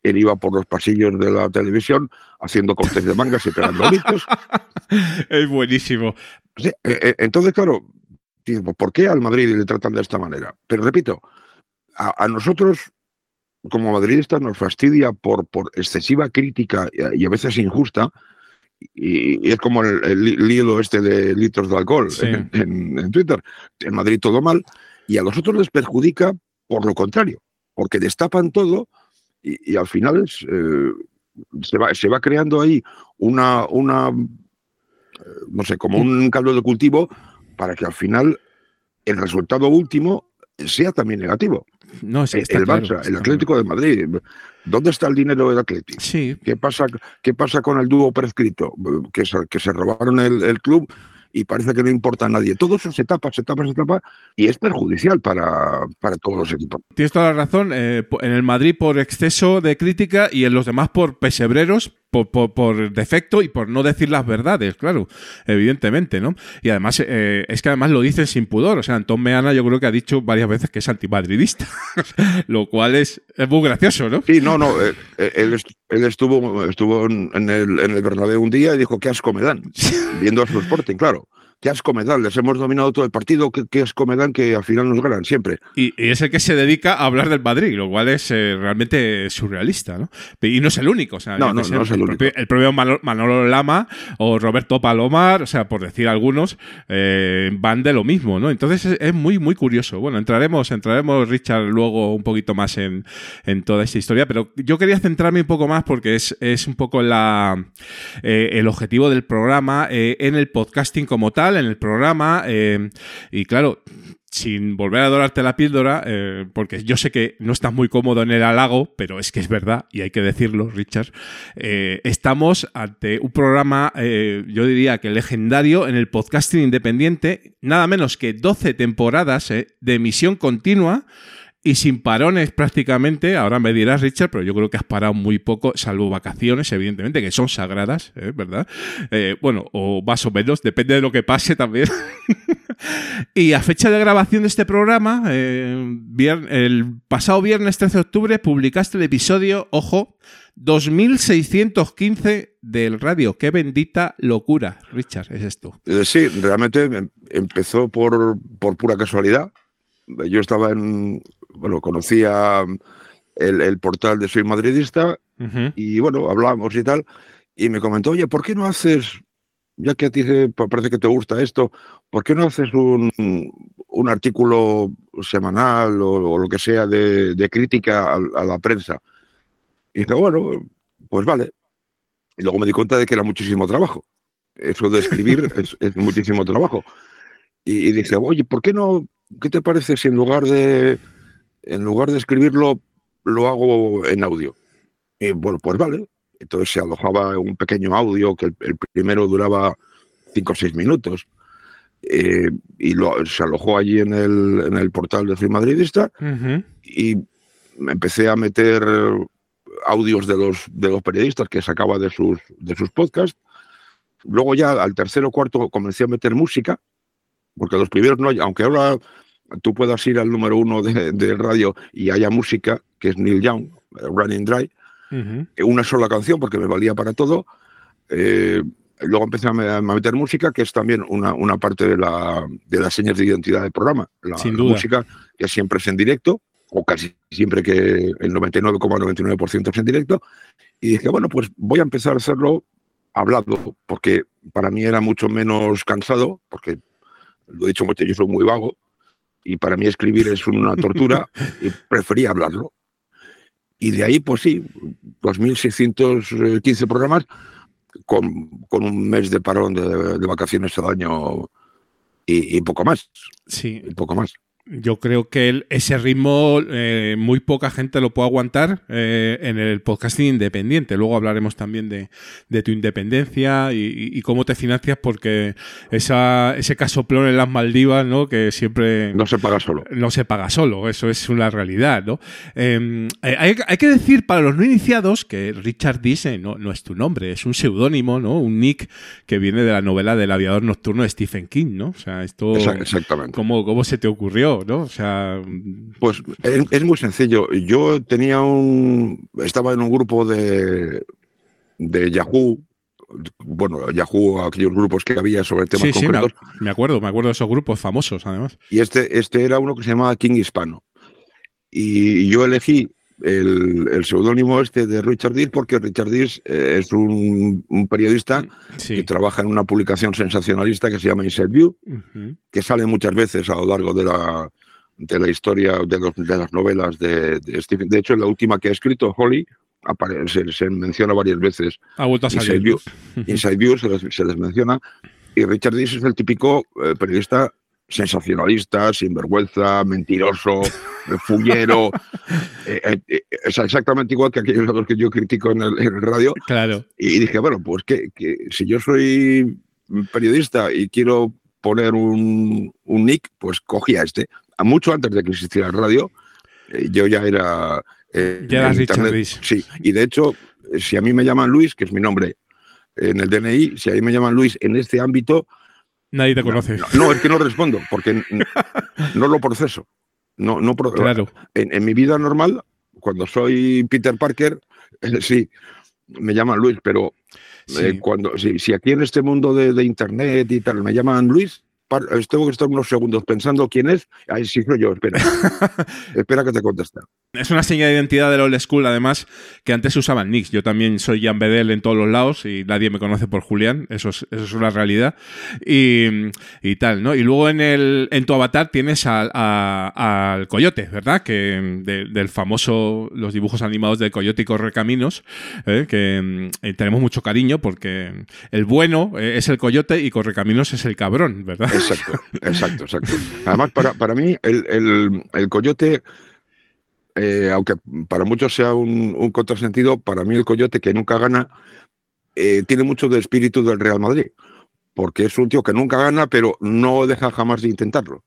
él iba por los pasillos de la televisión haciendo cortes de mangas y pegando gritos. Es buenísimo. Sí, eh, eh, entonces, claro, pues, ¿por qué al Madrid le tratan de esta manera? Pero repito, a, a nosotros como madridistas nos fastidia por, por excesiva crítica y a veces injusta. Y, es como el, el lío este de litros de alcohol Sí. en, en- en Twitter. En Madrid todo mal. Y a los otros les perjudica por lo contrario, porque destapan todo y, y al final es, eh, se, va, se va creando ahí una, una eh, no sé, como un caldo de cultivo para que al final el resultado último sea también negativo. No, sí, el está el claro, Barça, está el Atlético de Madrid. ¿Dónde está el dinero del Atlético? Sí. ¿Qué pasa, qué pasa con el dúo prescrito? Que se, que se robaron el, el club y parece que no importa a nadie. Todo eso se tapa, se tapa, se tapa y es perjudicial para, para todos los equipos. Tienes toda la razón. eh, en el Madrid por exceso de crítica y en los demás por pesebreros, por, por- por defecto y por no decir las verdades, claro, evidentemente, ¿no? Y además, eh, es que además lo dicen sin pudor. O sea, Antón Meana yo creo que ha dicho varias veces que es antimadridista, lo cual es, es muy gracioso, ¿no? Sí, no, no. eh, eh, él, él estuvo, estuvo en, en el, en el Bernabéu un día y dijo, qué asco me dan. Viendo a su Sporting, claro. Qué asco me dan. Les hemos dominado todo el partido. Qué, qué asco me dan que al final nos ganan siempre. Y, y es el que se dedica a hablar del Madrid, lo cual es eh, realmente surrealista, ¿no? Y no es el único, o sea, No, no, no es el único. propio, el propio Manolo, Manolo Lama o Roberto Palomar, o sea, por decir algunos, eh, van de lo mismo, ¿no? Entonces es, es muy, muy curioso. Bueno, entraremos, entraremos, Richard, luego un poquito más en, en toda esta historia, pero yo quería centrarme un poco más porque es, es un poco la, eh, el objetivo del programa en el podcasting como tal, en el programa, eh, y claro, sin volver a dorarte la píldora, eh, porque yo sé que no estás muy cómodo en el halago, pero es que es verdad y hay que decirlo, Richard. eh, estamos ante un programa, yo diría que legendario en el podcasting independiente, nada menos que 12 temporadas de emisión continua. Y sin parones prácticamente, ahora me dirás, Richard, pero yo creo que has parado muy poco, salvo vacaciones, evidentemente, que son sagradas, ¿eh? ¿verdad? Eh, bueno, o más o menos, depende de lo que pase también. Y a fecha de grabación de este programa, eh, el pasado viernes 13 de octubre, publicaste el episodio, ojo, 2615 del radio. Qué bendita locura, Richard, es esto. Sí, realmente em- empezó por, por pura casualidad. Yo estaba en, bueno, conocía el, el portal de Soy Madridista y bueno, hablábamos y tal. y me comentó, oye, ¿por qué no haces, ya que a ti parece que te gusta esto, ¿por qué no haces un, un artículo semanal o, o lo que sea de, de crítica a, a la prensa? Y dije, bueno, pues vale. Y luego me di cuenta de que era muchísimo trabajo. Eso de escribir es, es muchísimo trabajo. Y, y dije, oye, ¿por qué no? ¿Qué te parece si en lugar de, en lugar de escribirlo, lo hago en audio? Y bueno, pues vale. Entonces se alojaba un pequeño audio que el, el primero duraba cinco o seis minutos. eh, y lo, se alojó allí en el, en el portal de Soy Madridista y me empecé a meter audios de los, de los periodistas que sacaba de sus, de sus podcasts. Luego ya al tercero o cuarto comencé a meter música, porque los primeros no hay, aunque ahora tú puedas ir al número uno de, de radio y haya música, que es Neil Young, eh, Running Dry, eh, una sola canción porque me valía para todo. Eh, luego empecé a me- a meter música, que es también una, una parte de la, de las señas de identidad del programa. La, Sin la duda. música que siempre es en directo, o casi siempre que el 99,99% es en directo. Y dije, bueno, pues voy a empezar a hacerlo hablado, porque para mí era mucho menos cansado, porque lo he dicho mucho, yo soy muy vago, y para mí escribir es una tortura, y prefería hablarlo. Y de ahí, pues sí, 2.615 programas con, con un mes de parón de, de vacaciones al año y, y poco más. Sí. Y poco más. Yo creo que el- ese ritmo eh, muy poca gente lo puede aguantar eh, en el podcasting independiente. Luego hablaremos también de, de tu independencia y, cómo te financias porque esa, ese casoplón en las Maldivas, ¿no? Que siempre... No se paga solo. No se paga solo, eso es una realidad, ¿no? Eh, hay, hay que decir para los no iniciados que Richard Dise no, no es tu nombre, es un seudónimo, ¿no? Un nick que viene de la novela del aviador nocturno de Stephen King, ¿no? O sea, esto... Exactamente. ¿Cómo, cómo se te ocurrió, no? O sea... Pues es, es muy sencillo. Yo tenía un. Estaba en un grupo de, de Yahoo. Bueno, Yahoo, aquellos grupos que había sobre temas Sí, sí, me, concretos. me acuerdo, me acuerdo de esos grupos famosos, además. Y este, este era uno que se llamaba King Hispano. Y yo elegí el, el seudónimo este de Richard Dees porque Richard Dees eh, es un, un periodista que trabaja en una publicación sensacionalista que se llama Inside View, que sale muchas veces a lo largo de la, de la historia de, los- de las novelas de, de Stephen. De hecho, la última que ha escrito, Holly, apare- se, menciona varias veces. Ha vuelto a Inside salir. View, Inside View se, les, se les menciona. Y Richard Dees es el típico eh, periodista sensacionalista, sinvergüenza, mentiroso, eh, fullero. eh, eh, eh, es exactamente igual que aquellos a los que yo critico en el, en el radio. Claro. Y dije, bueno, pues que, que si yo soy periodista y quiero poner un, un nick, pues cogía este. A mucho antes de que existiera el radio, eh, yo ya era... eh, Ya Richard internet. Rees. Sí, y de hecho, eh, si a mí me llaman Luis, que es mi nombre en el DNI, si a mí me llaman Luis en este ámbito, Nadie te conoce. no, no, es que no respondo, porque no lo proceso. No, no pro- Claro. en, en mi vida normal, cuando soy Peter Parker, eh, sí, me llaman Luis, pero eh, cuando si, si aquí en este mundo de, de internet y tal me llaman Luis, tengo que estar unos segundos pensando quién es. Ay, sí, yo, espera. espera que te conteste. Es una señal de identidad del old school, además, que antes usaban nicks. Yo también soy Jan Bedel en todos los lados y nadie me conoce por Julián. Eso es, eso es una realidad. Y, y tal, ¿no? Y luego en, el, en tu avatar tienes al, a- al coyote, ¿verdad? Que de- del famoso, los dibujos animados del coyote y correcaminos, ¿eh? que eh, tenemos mucho cariño porque el bueno eh, es el coyote y correcaminos es el cabrón, ¿verdad? Exacto, exacto, exacto. Además, para, para mí, el, el- el coyote, eh, aunque para muchos sea un, un contrasentido, para mí el coyote que nunca gana eh, tiene mucho de espíritu del Real Madrid, porque es un tío que nunca gana, pero no deja jamás de intentarlo.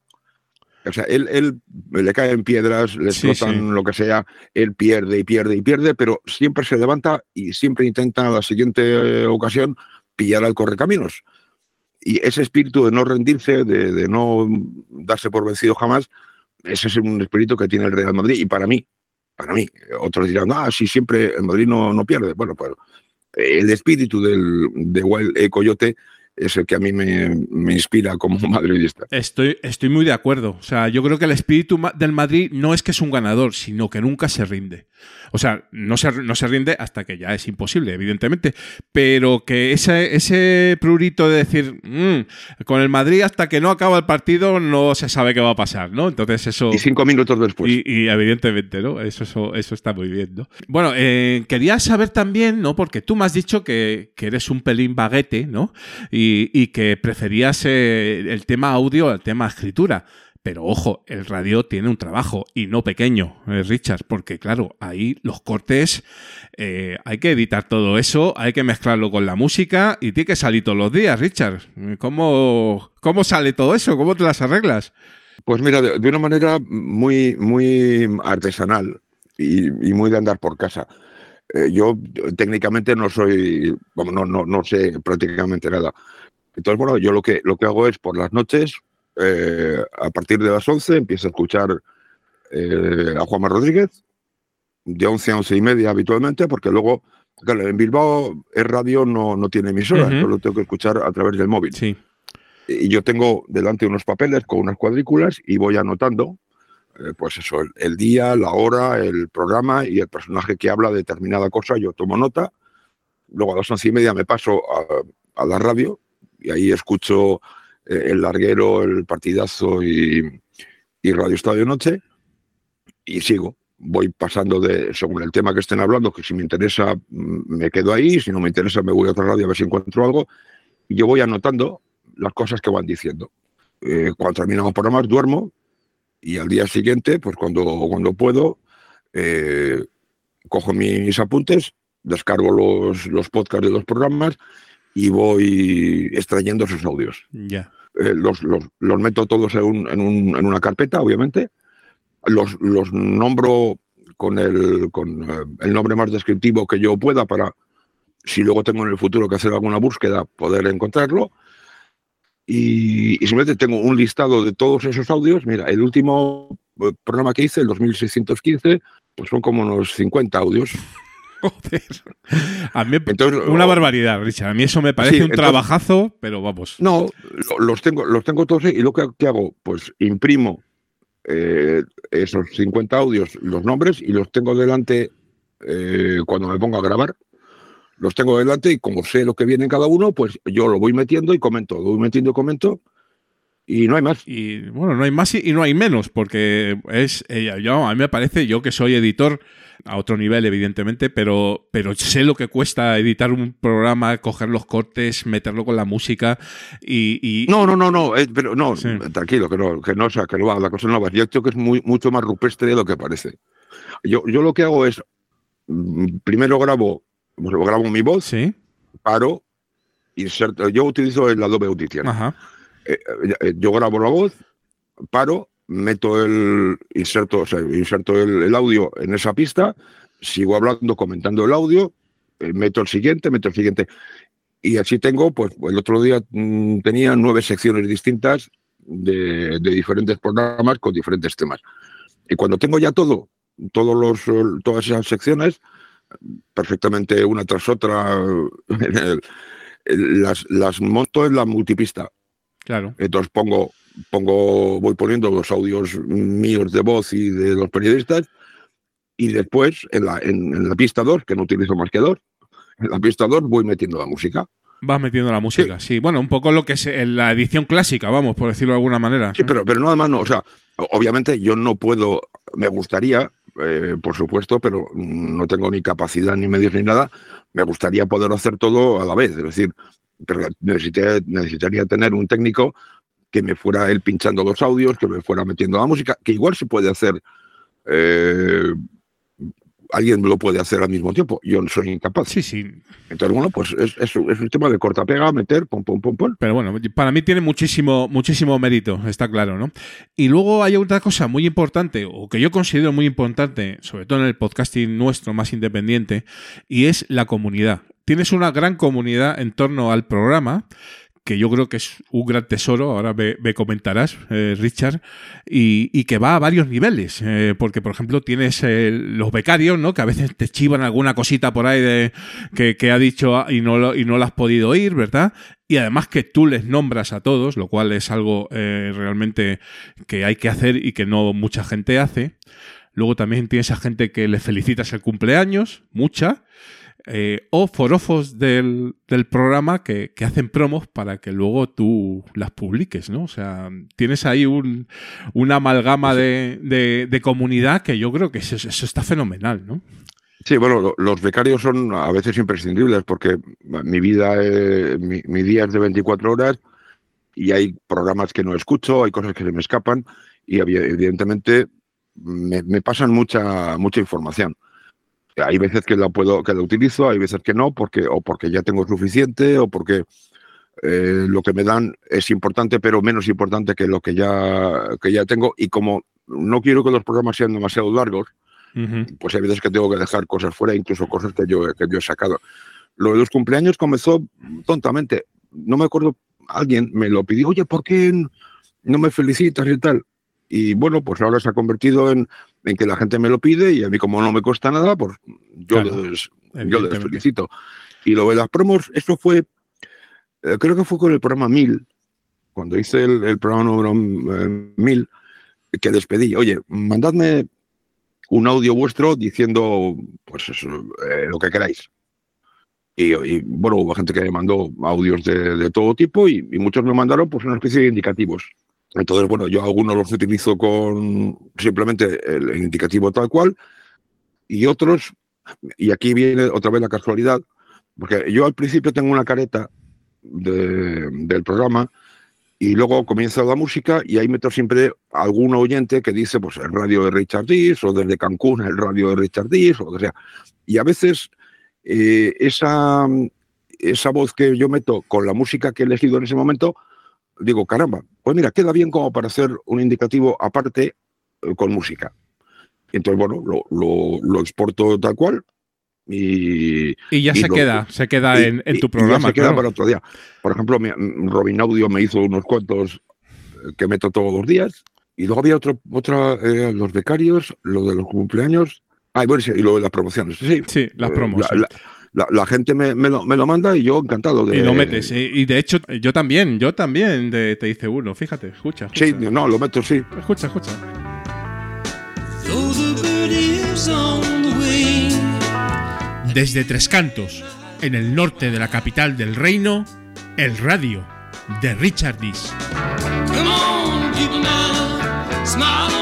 O sea, él, él le caen piedras, le Sí, explotan sí. lo que sea, él pierde y pierde y pierde, pero siempre se levanta y siempre intenta a la siguiente ocasión pillar al correcaminos. Y ese espíritu de no rendirse, de, no darse por vencido jamás, ese es un espíritu que tiene el Real Madrid. Y para mí, para mí, otros dirán, ah, sí, siempre el Madrid no, no pierde. Bueno, pues el espíritu del, de Wild eh, Coyote es el que a mí me, me inspira como madridista. Estoy, estoy muy de acuerdo. O sea, yo creo que el espíritu del Madrid no es que es un ganador, sino que nunca se rinde. O sea, no se, no se rinde hasta que ya es imposible, evidentemente. Pero que ese, ese prurito de decir, "Mm, con el Madrid hasta que no acaba el partido no se sabe qué va a pasar, ¿no? Entonces eso... Y cinco minutos después. Y, y evidentemente, ¿no? Eso, eso, eso está muy bien, ¿no? Bueno, eh, quería saber también, ¿no? Porque tú me has dicho que, que eres un pelín baguete, ¿no? Y, y que preferías eh, el tema audio al tema escritura. Pero ojo, el radio tiene un trabajo y no pequeño, eh, Richard, porque claro, ahí los cortes, eh, hay que editar todo eso, hay que mezclarlo con la música y tiene que salir todos los días, Richard. ¿Cómo, cómo sale todo eso? ¿Cómo te las arreglas? Pues mira, de, una manera muy, muy artesanal y, muy de andar por casa. Eh, yo técnicamente no soy, no, no, no sé prácticamente nada. Entonces, bueno, yo lo que, lo que hago es por las noches, eh, a partir de las 11, empiezo a escuchar eh, a Juanma Rodríguez, de 11 a 11 y media habitualmente, porque luego, claro, en Bilbao es radio, no, no tiene emisora, Ujú. yo lo tengo que escuchar a través del móvil. Sí. Y yo tengo delante unos papeles con unas cuadrículas y voy anotando, eh, pues eso, el, el día, la hora, el programa y el personaje que habla de determinada cosa, yo tomo nota. Luego a las once y media me paso a, a la radio y ahí escucho eh, el larguero, el partidazo y, y Radio Estadio Noche y sigo. Voy pasando de, según el tema que estén hablando, que si me interesa mm, me quedo ahí, si no me interesa me voy a otra radio a ver si encuentro algo. Yo voy anotando las cosas que van diciendo. Eh, cuando terminamos programas duermo y al día siguiente, pues cuando, cuando puedo, eh, cojo mis apuntes, descargo los, los podcasts de los programas y voy extrayendo esos audios. Ya. Eh, los, los, los meto todos en, un- en un- en una carpeta, obviamente. Los, los nombro con, el, con eh, el nombre más descriptivo que yo pueda para, si luego tengo en el futuro que hacer alguna búsqueda, poder encontrarlo. Y, y simplemente tengo un listado de todos esos audios. Mira, el último eh, programa que hice, el 2615, pues son como unos 50 audios. A mí, Entonces, una barbaridad, Richard. A mí eso me parece Sí, un entonces- trabajazo, pero vamos. No, lo- los tengo, los tengo todos y lo que, que hago, pues imprimo eh, esos 50 audios, los nombres, y los tengo delante eh, cuando me pongo a grabar. Los tengo delante y como sé lo que viene en cada uno, pues yo lo voy metiendo y comento, lo voy metiendo y comento, y no hay más. Y bueno, no hay más y y no hay menos, porque es. eh, yo, a mí me parece, yo que soy editor, a otro nivel, evidentemente, pero, pero sé lo que cuesta editar un programa, coger los cortes, meterlo con la música y. y- No, no, no, no, eh, pero no, tranquilo, que no, que no, o sea, que no la cosa no va. Yo creo que es muy, mucho más rupestre de lo que parece. Yo, yo lo que hago es, mm, primero grabo, grabo mi voz, paro, inserto, yo utilizo el Adobe Audition. Ajá. Eh, eh, yo grabo la voz, paro, meto el inserto, o sea, inserto el, el audio en esa pista, sigo hablando, comentando el audio, eh, meto el siguiente, meto el siguiente. Y así tengo, pues el otro día mm, tenía nueve secciones distintas de, de diferentes programas con diferentes temas. Y cuando tengo ya todo, todos los, todas esas secciones, perfectamente una tras otra, las, las monto en la multipista. Claro. Entonces pongo, pongo, voy poniendo los audios míos de voz y de los periodistas, y después en la, en, en la pista 2, que no utilizo más que dos, en la pista 2 voy metiendo la música. Vas metiendo la música, sí. Bueno, un poco lo que es en la edición clásica, vamos, por decirlo de alguna manera. Sí, pero, pero nada más no, o sea, obviamente yo no puedo, me gustaría, eh, por supuesto, pero no tengo ni capacidad ni medios ni nada, me gustaría poder hacer todo a la vez, es decir, pero necesité- necesitaría tener un técnico que me fuera él pinchando los audios, que me fuera metiendo la música, que igual se puede hacer, eh, alguien lo puede hacer al mismo tiempo, yo no soy incapaz. Sí, sí. Entonces, bueno, pues es, es, un- es un tema de corta pega, meter, pum, pum, pum, pum. Pero bueno, para mí tiene muchísimo, muchísimo mérito, está claro, ¿no? Y luego hay otra cosa muy importante, o que yo considero muy importante, sobre todo en el podcasting nuestro más independiente, y es la comunidad. Tienes una gran comunidad en torno al programa, que yo creo que es un gran tesoro, ahora me, me comentarás, eh, Richard, y, que va a varios niveles, eh, porque por ejemplo tienes eh, los becarios, ¿no? Que a veces te chivan alguna cosita por ahí de, que, ha dicho y no, lo, y no la has podido oír, ¿verdad? y además que tú les nombras a todos, lo cual es algo realmente que hay que hacer y que no mucha gente hace. Luego también tienes a gente que le felicitas el cumpleaños, mucha. Eh, o forofos del, del programa que, que hacen promos para que luego tú las publiques, ¿no? O sea, tienes ahí un, una amalgama de, de- de comunidad que yo creo que eso, eso está fenomenal, ¿no? Sí, bueno, lo- los becarios son a veces imprescindibles porque mi vida, eh, mi, mi día es de 24 horas y hay programas que no escucho, hay cosas que se me escapan y evi- evidentemente me, me pasan mucha mucha información. Hay veces que la puedo que la utilizo, hay veces que no, porque o porque ya tengo suficiente o porque eh, lo que me dan es importante, pero menos importante que lo que ya que ya tengo y como no quiero que los programas sean demasiado largos, pues hay veces que tengo que dejar cosas fuera, incluso cosas que yo, que yo he sacado. Lo de los cumpleaños comenzó tontamente. No me acuerdo, alguien me lo pidió, oye, ¿por qué no me felicitas y tal? Y bueno, pues ahora se ha convertido en, en que la gente me lo pide y a mí como no me cuesta nada, pues yo, Claro, les, yo les felicito. Y lo de las promos, eso fue, eh, creo que fue con el programa 1000, cuando hice el, el programa número eh, 1000, que despedí, oye, mandadme un audio vuestro diciendo pues eso, eh, lo que queráis. Y, y, bueno, hubo gente que me mandó audios de, de todo tipo y, y muchos me mandaron pues una especie de indicativos. Entonces, bueno, yo algunos los utilizo con simplemente el, indicativo tal cual y otros, y aquí viene otra vez la casualidad, porque yo al principio tengo una careta de- del programa y luego comienza la música y ahí meto siempre algún oyente que dice, pues el radio de Richard Dis o desde Cancún el radio de Richard Dis o lo que sea. Y a veces eh, esa, esa voz que yo meto con la música que he elegido en ese momento, digo, caramba, pues mira, queda bien como para hacer un indicativo aparte eh, con música. Y entonces, bueno, lo, lo- lo exporto tal cual y... Y ya se lo- queda, se queda y- en, en y- tu y ya programa, se queda para otro día. Por ejemplo, mi- Robin Audio me hizo unos cuantos eh, que meto todos los días. Y luego había otro, otra, eh, los becarios, lo de los cumpleaños. Ah, y bueno, sí, y lo de las promociones. Sí, Sí, las Eh, promos, La, la- la- la gente me, me lo, me lo manda y yo encantado de. Y lo metes. Y, y de hecho, yo también, yo también de- te hice uno, fíjate, escucha. escucha. Sí, no, lo meto, sí. Escucha, escucha. Desde Tres Cantos, en el norte de la capital del reino, el radio de Richard Dis. Come on, people now. Smile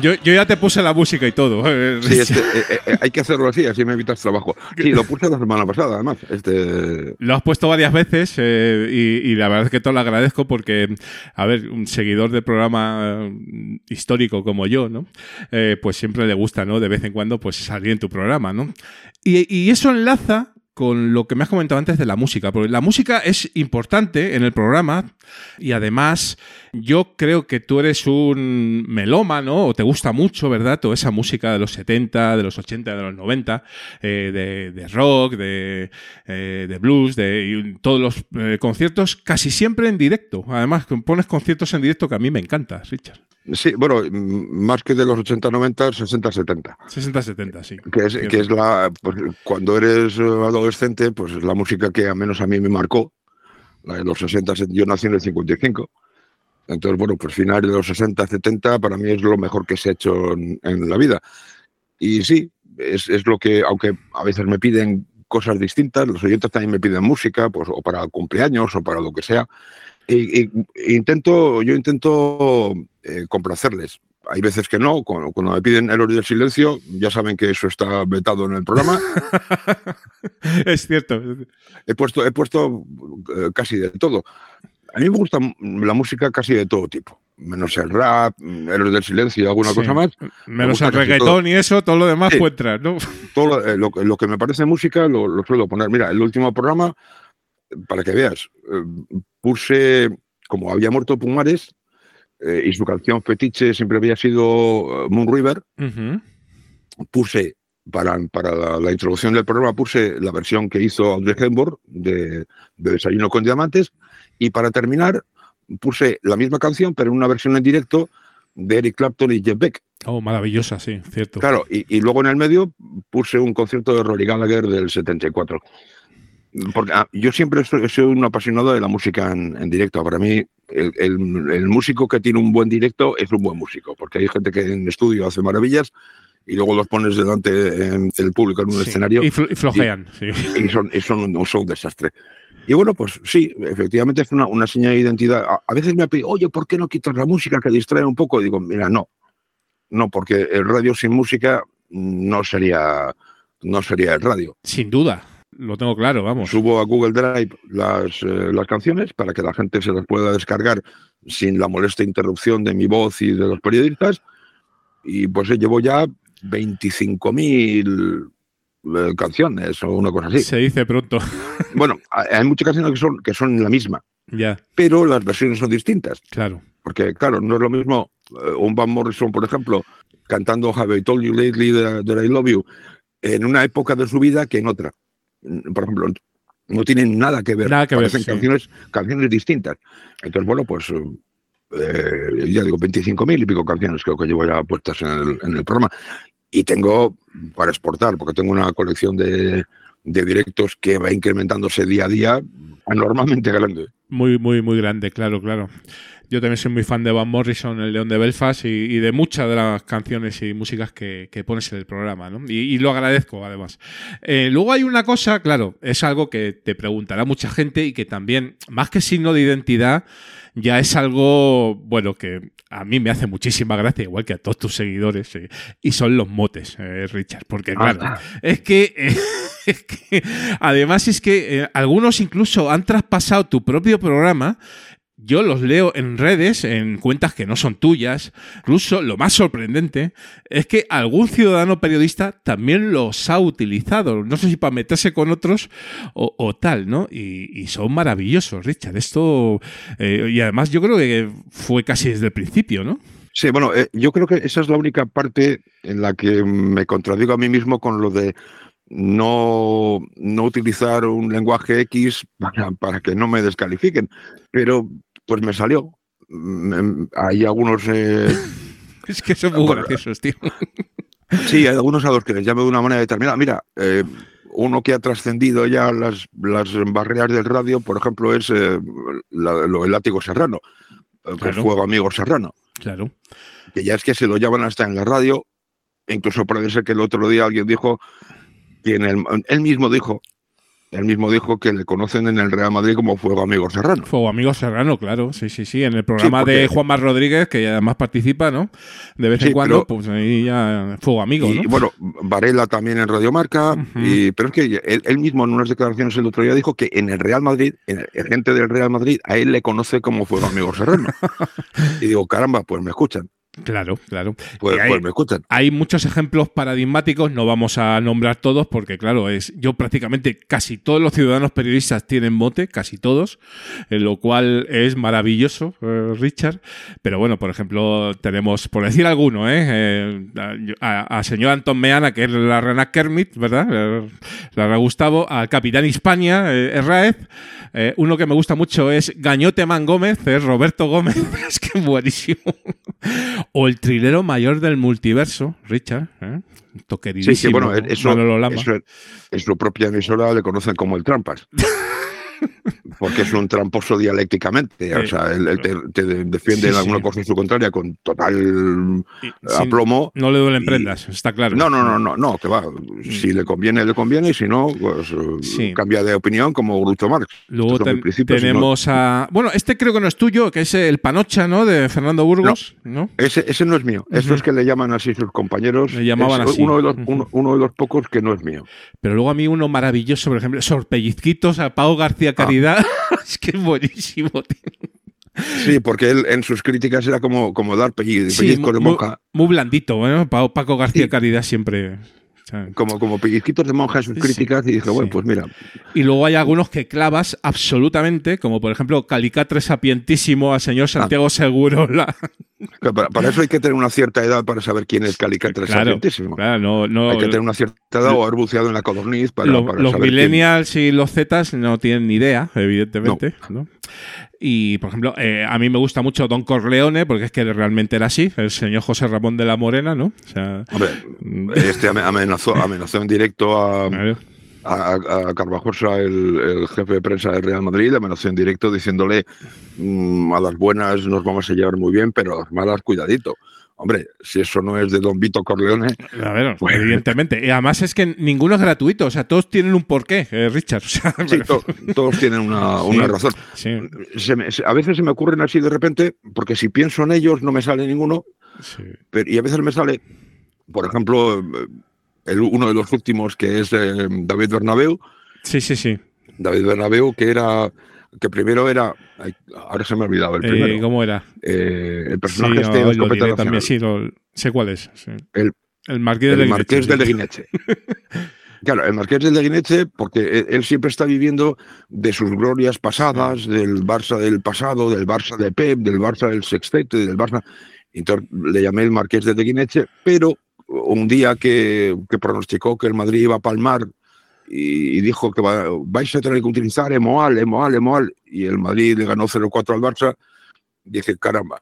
Yo, yo ya te puse la música y todo. eh, Sí, este, eh, eh, hay que hacerlo así, así me evitas trabajo. Sí, lo puse la semana pasada, además. Este, Lo has puesto varias veces eh, y, y la verdad es que te lo agradezco porque, a ver, un seguidor del programa eh, histórico como yo, ¿no? Eh, pues siempre le gusta, ¿no? De vez en cuando, pues salir en tu programa, ¿no? Y, y eso enlaza con lo que me has comentado antes de la música, porque la música es importante en el programa y además yo creo que tú eres un melómano o te gusta mucho, ¿verdad? Toda esa música de los 70, de los 80, de los 90, eh, de, rock, de, eh, blues, de todos los eh, conciertos casi siempre en directo. Además, pones conciertos en directo que a mí me encanta, Richard. Sí, bueno, más que de los 80, 90, 60, 70. 60-70, sí. Que es, que es la. Pues, cuando eres eh, adolescente, pues es la música que al menos a mí me marcó. La de los 60, set- yo nací en el 55. Entonces, bueno, pues finales de los 60, 70 para mí es lo mejor que se ha hecho en, en la vida. Y sí, es, es lo que, aunque a veces me piden cosas distintas, los oyentes también me piden música, pues o para cumpleaños o para lo que sea. Y, y- intento, yo intento eh, complacerles. Hay veces que no, cuando, cuando me piden Héroes del Silencio, ya saben que eso está vetado en el programa. es cierto. He puesto, he puesto eh, casi de todo. A mí me gusta la música casi de todo tipo, menos el rap, mm, Héroes del Silencio y alguna Sí. cosa más. Me Menos gusta el reggaetón todo. y eso, todo lo demás Sí. puede entrar, ¿no? Todo lo, eh, lo que- lo que me parece música lo, lo suelo poner. Mira, el último programa, para que veas, eh, puse, como había muerto Pumares, eh, y su canción fetiche siempre había sido eh, Moon River, puse para, para la, la introducción del programa puse la versión que hizo Audrey Hepburn de, de Desayuno con Diamantes y para terminar puse la misma canción pero en una versión en directo de Eric Clapton y Jeff Beck. Oh, maravillosa, sí, cierto. Claro, y, y luego en el medio puse un concierto de Rory Gallagher del 74. porque ah, yo siempre soy, soy un apasionado de la música en, en directo. Para mí, el, el- el músico que tiene un buen directo es un buen músico, porque hay gente que en estudio hace maravillas y luego los pones delante del público en un Sí, escenario y flo- y flojean, sí. y son, y son, un- son un desastre. Y bueno, pues sí, efectivamente es una, una señal de identidad. A, a veces me ha pedido, oye, ¿por qué no quitas la música que distrae un poco? Y digo, mira, no, no, porque el radio sin música no sería, no sería el radio. Sin duda, lo tengo claro, vamos. Subo a Google Drive las, eh, las canciones para que la gente se las pueda descargar sin la molesta interrupción de mi voz y de los periodistas. Y pues eh, llevo ya 25.000 eh, canciones o una cosa así. Se dice pronto. Bueno, hay muchas canciones que son, que son la misma, ya, pero las versiones son distintas. claro. Porque, claro, no es lo mismo eh, un Van Morrison, por ejemplo, cantando Have I Told You Lately that I Love You en una época de su vida que en otra. Mm, Por ejemplo, no tienen nada que ver. Nada que ver, Parecen sí. canciones, canciones distintas. Entonces, bueno, pues eh, ya digo, 25.000 y pico canciones creo que llevo ya puestas en el, en el programa. Y tengo para exportar, porque tengo una colección de, de directos que va incrementándose día a día, anormalmente grande. Muy, muy, muy grande, claro, claro. Yo también soy muy fan de Van Morrison, el León de Belfast, y, y de muchas de las canciones y músicas que, que pones en el programa, ¿no? Y, y lo agradezco, además. Eh, luego hay una cosa, claro, es algo que te preguntará mucha gente y que también, más que signo de identidad, ya es algo, bueno, que a mí me hace muchísima gracia, igual que a todos tus seguidores, eh, y son los motes, eh, Richard, porque claro, Ah. es que, eh, es que además es que algunos incluso han traspasado tu propio programa. Yo los leo en redes, en cuentas que no son tuyas. Incluso lo más sorprendente es que algún ciudadano periodista también los ha utilizado. No sé si para meterse con otros o, tal, ¿no? Y, son maravillosos, Richard. Esto. eh, y además yo creo que fue casi desde el principio, ¿no? Sí, bueno, eh, yo creo que esa es la única parte en la que me contradigo a mí mismo con lo de no, no utilizar un lenguaje X para que no me descalifiquen. Pero pues me salió. Mm, Hay algunos... eh, Es que son muy graciosos, tío. Sí, hay algunos a los que les llamo de una manera determinada. Mira, eh, uno que ha trascendido ya las, las barreras del radio, por ejemplo, es eh, la- lo del látigo serrano, eh, Claro. Fuego Amigo Serrano. Claro. Que ya es que se lo llaman hasta en la radio. Incluso parece ser que el otro día alguien dijo que en el, él mismo dijo, él mismo dijo que le conocen en el Real Madrid como Fuego Amigo Serrano. Fuego Amigo Serrano, claro, sí, sí, sí, en el programa porque- de Juan Mar Rodríguez, que además participa, ¿no? De vez en cuando, pero- pues ahí ya Fuego Amigo, y ¿no? bueno, Varela también en Radio Marca, y, pero es que él, él mismo en unas declaraciones el otro día dijo que en el Real Madrid, en el- gente del Real Madrid, a él le conoce como Fuego Amigo Serrano. y digo, caramba, pues me escuchan. Claro, claro. Pues, hay, pues me escuchan. hay muchos ejemplos paradigmáticos, no vamos a nombrar todos, porque claro, es yo prácticamente casi todos los ciudadanos periodistas tienen mote, casi todos, en lo cual es maravilloso, eh, Richard. Pero bueno, por ejemplo, tenemos, por decir alguno, ¿eh? Eh, a, a señor Anton Meana, que es la Rena Kermit, ¿verdad? Eh, La Rena Gustavo, al capitán Hispania, eh. Eh, uno que me gusta mucho es Gañote Man Gómez, es Roberto Gómez, es que es buenísimo. O el trilero mayor del multiverso, Richard, ¿eh? Sí, que bueno, eso, Lama. eso en su propia emisora le conocen como el Trampas. Porque es un tramposo dialécticamente. O sea, él, él te, te defiende Sí, alguna sí. cosa en su contraria con total aplomo. No le duelen prendas, está claro. No, no, no, no, no, que va. Si le conviene, le conviene, y si no, pues eh, cambia de opinión como Groucho Marx. Luego ten- si no- tenemos a. Bueno, este creo que no es tuyo, que es el Panocha, ¿no? De Fernando Burgos, ¿no? Ese, ese no es mío. Eso es que le llaman así sus compañeros. Le llamaban Es así. Uno de, los, uno, uno de los pocos que no es mío. Pero luego a mí uno maravilloso, por ejemplo, Sorpellizquitos a Pau García Caridad. es que es buenísimo, tío. Sí, porque él en sus críticas era como, como dar pelliz- Sí, de muy, monja. muy blandito, ¿eh? Paco García Caridad siempre. Como, como pellizquitos de monja en sus críticas. Y dije, bueno, pues mira. Y luego hay algunos que clavas absolutamente, como por ejemplo Calicatre sapientísimo al señor Santiago Segurola. que Para, para eso hay que tener una cierta edad para saber quién es Calicatre Claro, Sapientísimo. claro, no, no, hay que tener una cierta edad o haber buceado en la codorniz para, Lo- para los saber quién- millennials y los zetas no tienen ni idea, evidentemente. ¿no? Y, por ejemplo, eh, a mí me gusta mucho Don Corleone, porque es que realmente era así, el señor José Ramón de la Morena, ¿no? O sea, Hombre, este ame- amenazó, amenazó en directo a, a, a Carvajosa, el, el jefe de prensa del Real Madrid, amenazó en directo diciéndole "Mm, a las buenas nos vamos a llevar muy bien, pero a las malas, cuidadito. Hombre, si eso no es de Don Vito Corleone, A ver, Pues- evidentemente. Y además es que ninguno es gratuito, o sea, todos tienen un porqué, eh, Richard. O sea, sí, to- todos tienen una, Sí, razón. sí. Se me- se- a veces se me ocurren así de repente, porque si pienso en ellos no me sale ninguno, pero, y a veces me sale, por ejemplo, el, uno de los últimos que es eh, David Bernabeu. Sí, sí, sí. David Bernabeu, que era que primero era, ay, ahora se me ha olvidado el Eh, primero. ¿Cómo era? Eh, el Sí, personaje no, este de lo diré también, sí, lo- sé cuál es. sí. El, El Marqués el de Marqués de Leguineche, sí. Claro, el Marqués de Leguineche, porque él, él siempre está viviendo de sus glorias pasadas, del Barça del pasado, del Barça de Pep, del Barça del sextete, del Barça. Entonces le llamé el Marqués de Leguineche, pero un día que, que pronosticó que el Madrid iba a palmar y, dijo que va- vais a tener que utilizar Emoal, Emoal, Emoal, y el Madrid le ganó 0-4 al Barça, dije, caramba,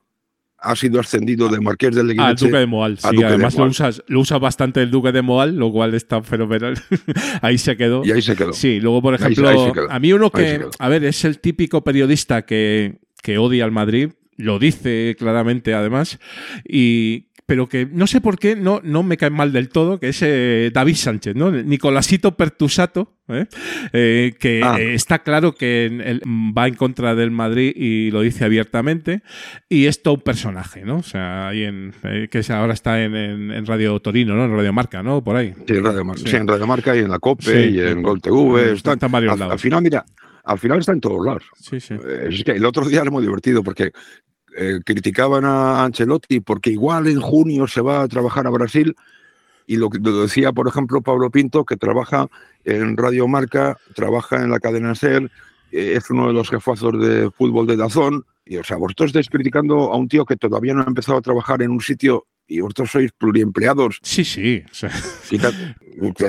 ha sido ascendido de Marqués de Al Leguineche Duque de Moal, sí, Duque de además lo Moal. usas, lo usas bastante el Duque de Moal, lo cual está fenomenal. ahí se quedó. Y ahí se quedó. Sí, luego, por Ahí ejemplo, ahí quedó. a mí uno Ahí que, a ver, es el típico periodista que, que odia al Madrid, lo dice claramente además, y pero que no sé por qué no, no me cae mal del todo, que es eh, David Sánchez, ¿no? Nicolasito Pertusato, ¿eh? Eh, que Ah. está claro que él va en contra del Madrid y lo dice abiertamente, y es todo un personaje, ¿no? O sea, ahí en, eh, que ahora está en, en- en Radio Torino, ¿no? En Radio Marca, ¿no? Por ahí. Sí, en Radio Marca, Sí. sí, en Radio Marca y en la COPE Sí. y en Gol TV. Está varios al, lados. al final, mira, al final está en todos lados. Sí, sí. Eh, Es que el otro día era muy divertido porque eh, criticaban a Ancelotti porque igual en junio se va a trabajar a Brasil y lo que decía, por ejemplo, Pablo Pinto, que trabaja en Radio Marca, trabaja en la cadena SER, eh, es uno de los jefazos de fútbol de Dazón. Y, o sea, vosotros estáis criticando a un tío que todavía no ha empezado a trabajar en un sitio y vosotros sois pluriempleados. Sí, sí. o sea,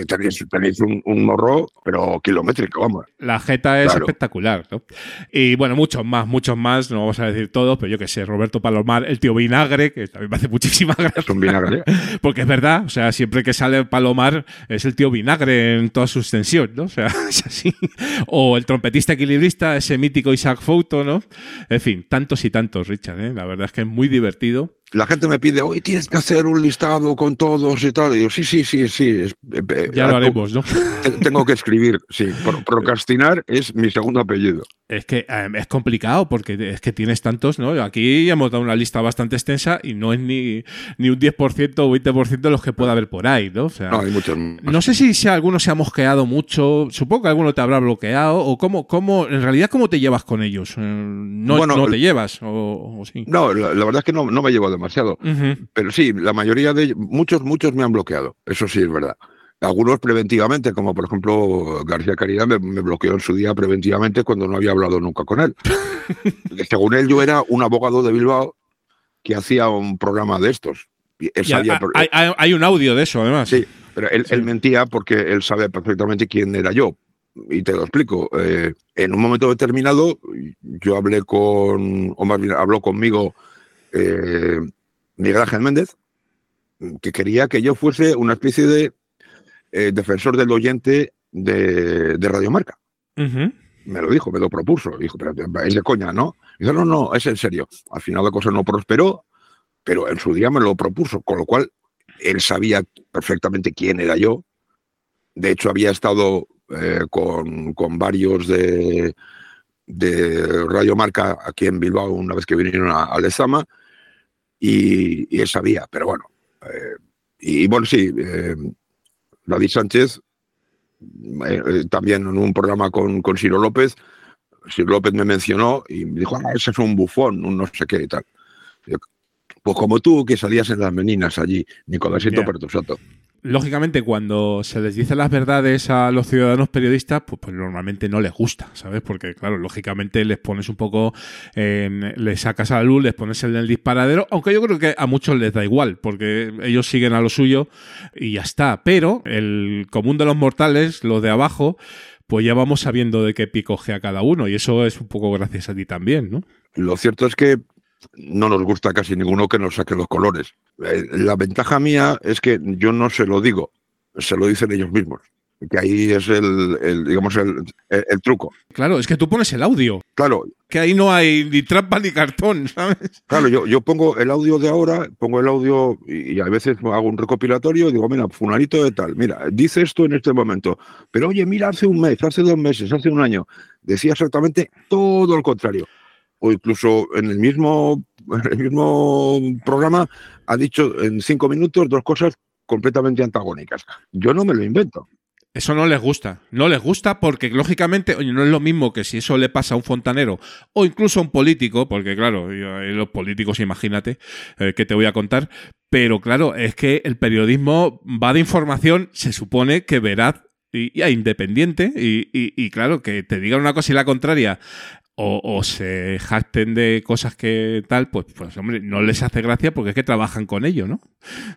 tenéis, tenéis un, un morro, pero kilométrico, vamos. La jeta es Claro. espectacular, ¿no? Y bueno, muchos más, muchos más, no vamos a decir todos, pero yo que sé, Roberto Palomar, el tío Vinagre, que también me hace muchísima gracia. Es un vinagre. Porque es verdad, o sea, siempre que sale Palomar es el tío Vinagre en toda su extensión, ¿no? O sea, es así. O el trompetista equilibrista, ese mítico Isaac Fouto, ¿no? En fin, tantos y tantos, Richard, ¿eh? La verdad es que es muy divertido. La gente me pide, hoy tienes que hacer un listado con todos y tal. Y yo, sí, sí, sí, sí. eh, eh, Ya lo ah, haremos, ¿no? te- Tengo que escribir, sí. Pro- procrastinar es mi segundo apellido. Es que eh, es complicado porque es que tienes tantos, ¿no? Aquí hemos dado una lista bastante extensa y no es ni, ni un 10% o 20% de los que pueda haber por ahí, ¿no? O sea, No, hay muchos. no sé si, si alguno se ha mosqueado mucho, supongo que alguno te habrá bloqueado o cómo, cómo en realidad cómo te llevas con ellos. No, Bueno, no te llevas o, o sí. No, la, la verdad es que no, no me llevo demasiado. Ujú. Pero sí, la mayoría de ellos, muchos, muchos me han bloqueado. Eso sí es verdad. Algunos preventivamente, como por ejemplo García Caridad me, me bloqueó en su día preventivamente cuando no había hablado nunca con él. Según él, yo era un abogado de Bilbao que hacía un programa de estos. Y hay, hay- hay- un audio de eso, además. Sí, pero él, él mentía porque él sabe perfectamente quién era yo. Y te lo explico. Eh, en un momento determinado, yo hablé con, o más bien habló conmigo eh, Miguel Ángel Méndez, que quería que yo fuese una especie de eh, defensor del oyente de, de Radio Marca. Ujú. Me lo dijo, me lo propuso. Dijo, pero es de coña, ¿no? Dijo, no, no, es en serio. Al final la cosa no prosperó, pero en su día me lo propuso, con lo cual él sabía perfectamente quién era yo. De hecho, había estado eh, con, con varios de, de Radio Marca aquí en Bilbao una vez que vinieron a, a Lezama y, y él sabía, pero bueno. eh, y bueno, sí, eh, David Sánchez, eh, también en un programa con, con Ciro López, Ciro López me mencionó y me dijo, ah, ese es un bufón, un no sé qué y tal. Yo, pues como tú, que salías en las meninas allí, Nicolásito Ya. Pertusato. Lógicamente, cuando se les dice las verdades a los ciudadanos periodistas, pues, pues normalmente no les gusta, ¿sabes? Porque, claro, lógicamente les pones un poco, en- les sacas a la luz, les pones en el disparadero, aunque yo creo que a muchos les da igual, porque ellos siguen a lo suyo y ya está. Pero el común de los mortales, los de abajo, pues ya vamos sabiendo de qué picogea cada uno, y eso es un poco gracias a ti también, ¿no? Lo cierto es que no nos gusta casi ninguno que nos saque los colores. Eh, La ventaja mía es que yo no se lo digo, se lo dicen ellos mismos. que ahí es el, el, digamos, el, el- el truco. Claro, es que tú pones el audio. Claro, Que ahí no hay ni trampa ni cartón, ¿sabes? Claro, yo, yo pongo el audio de ahora, pongo el audio y, y a veces hago un recopilatorio y digo, mira, fulanito de tal, mira, dice esto en este momento, pero oye, mira, hace un mes, hace dos meses, hace un año, decía exactamente todo lo contrario. O incluso en el mismo, en el mismo programa ha dicho en cinco minutos dos cosas completamente antagónicas. Yo no me lo invento. Eso no les gusta. No les gusta porque, lógicamente, no es lo mismo que si eso le pasa a un fontanero o incluso a un político, porque, claro, eh, los políticos, imagínate, eh, que te voy a contar. Pero, claro, es que el periodismo va de información, se supone que veraz y, y independiente. Y, claro, que te digan una cosa y la contraria. O, o se jacten de cosas que tal, pues, pues, hombre, no les hace gracia porque es que trabajan con ello, ¿no?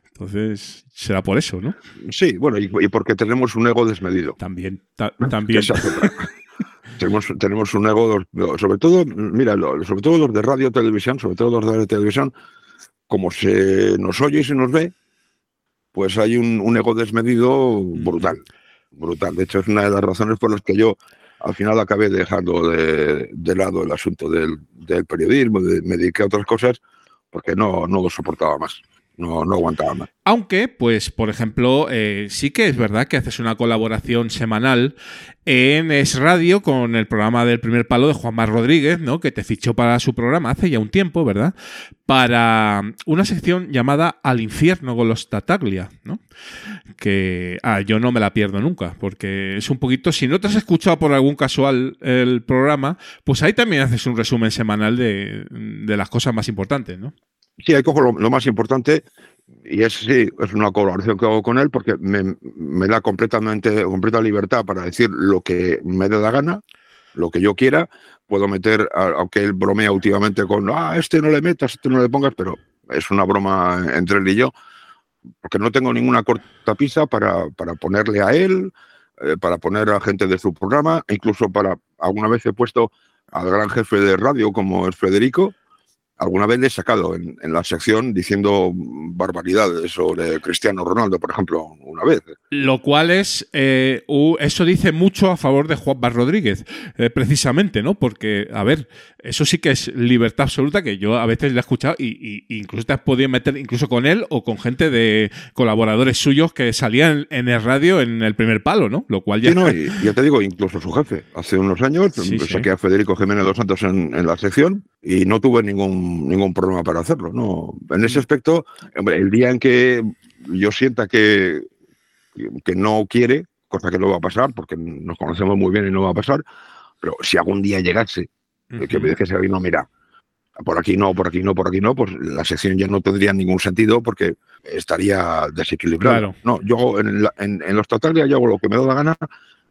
Entonces, será por eso, ¿no? Sí, bueno, y, y porque tenemos un ego desmedido. También, ta- también. Tenemos, tenemos un ego, sobre todo, mira, lo- sobre todo los de radio televisión, sobre todo los de televisión, como se nos oye y se nos ve, pues hay un, un ego desmedido brutal, brutal. De hecho, es una de las razones por las que yo al final acabé dejando de, lado el asunto del, del periodismo, de- me dediqué a otras cosas, porque no, no lo soportaba más, no, no aguantaba más. Aunque, pues, por ejemplo, eh, sí que es verdad que haces una colaboración semanal en Es Radio con el programa del primer palo de Juanma Rodríguez, ¿no? Que te fichó para su programa hace ya un tiempo, ¿verdad? Para una sección llamada Al infierno con los Tataglia, ¿no? Que ah, yo no me la pierdo nunca, porque es un poquito, si no te has escuchado por algún casual el programa, pues ahí también haces un resumen semanal de, de las cosas más importantes, ¿no? Sí, ahí cojo lo, más importante y es sí, es una colaboración que hago con él porque me, me da completamente completa libertad para decir lo que me dé la gana, lo que yo quiera. Puedo meter, aunque él bromea últimamente con, ah, este no le metas, este no le pongas, pero es una broma entre él y yo, porque no tengo ninguna cortapisa para, para ponerle a él, eh, para poner a gente de su programa, incluso para, alguna vez he puesto al gran jefe de radio como es Federico, alguna vez le he sacado en, en la sección diciendo barbaridades sobre Cristiano Ronaldo, por ejemplo, una vez. Lo cual es, eh, eso dice mucho a favor de Juan Bar Rodríguez, eh, precisamente, ¿no? Porque, a ver, eso sí que es libertad absoluta que yo a veces le he escuchado y, y- y incluso te has podido meter incluso con él o con gente de colaboradores suyos que salían en el radio en el primer palo, ¿no? Lo cual ya... Sí, no, y ya te digo, incluso su jefe. Hace unos años Sí, sí. saqué a Federico Jiménez dos Santos en, en la sección y no tuve ningún, ningún problema para hacerlo. No. En Mm. ese aspecto, hombre, el día en que yo sienta que, que no quiere, cosa que no va a pasar, porque nos conocemos muy bien y no va a pasar, pero si algún día llegase, eh, que me dijese, "Oye, no, mira, por aquí no, por aquí no, por aquí no, pues la sección ya no tendría ningún sentido porque estaría desequilibrada. Claro. No, yo en, la- en, en los totales yo hago lo que me da la gana,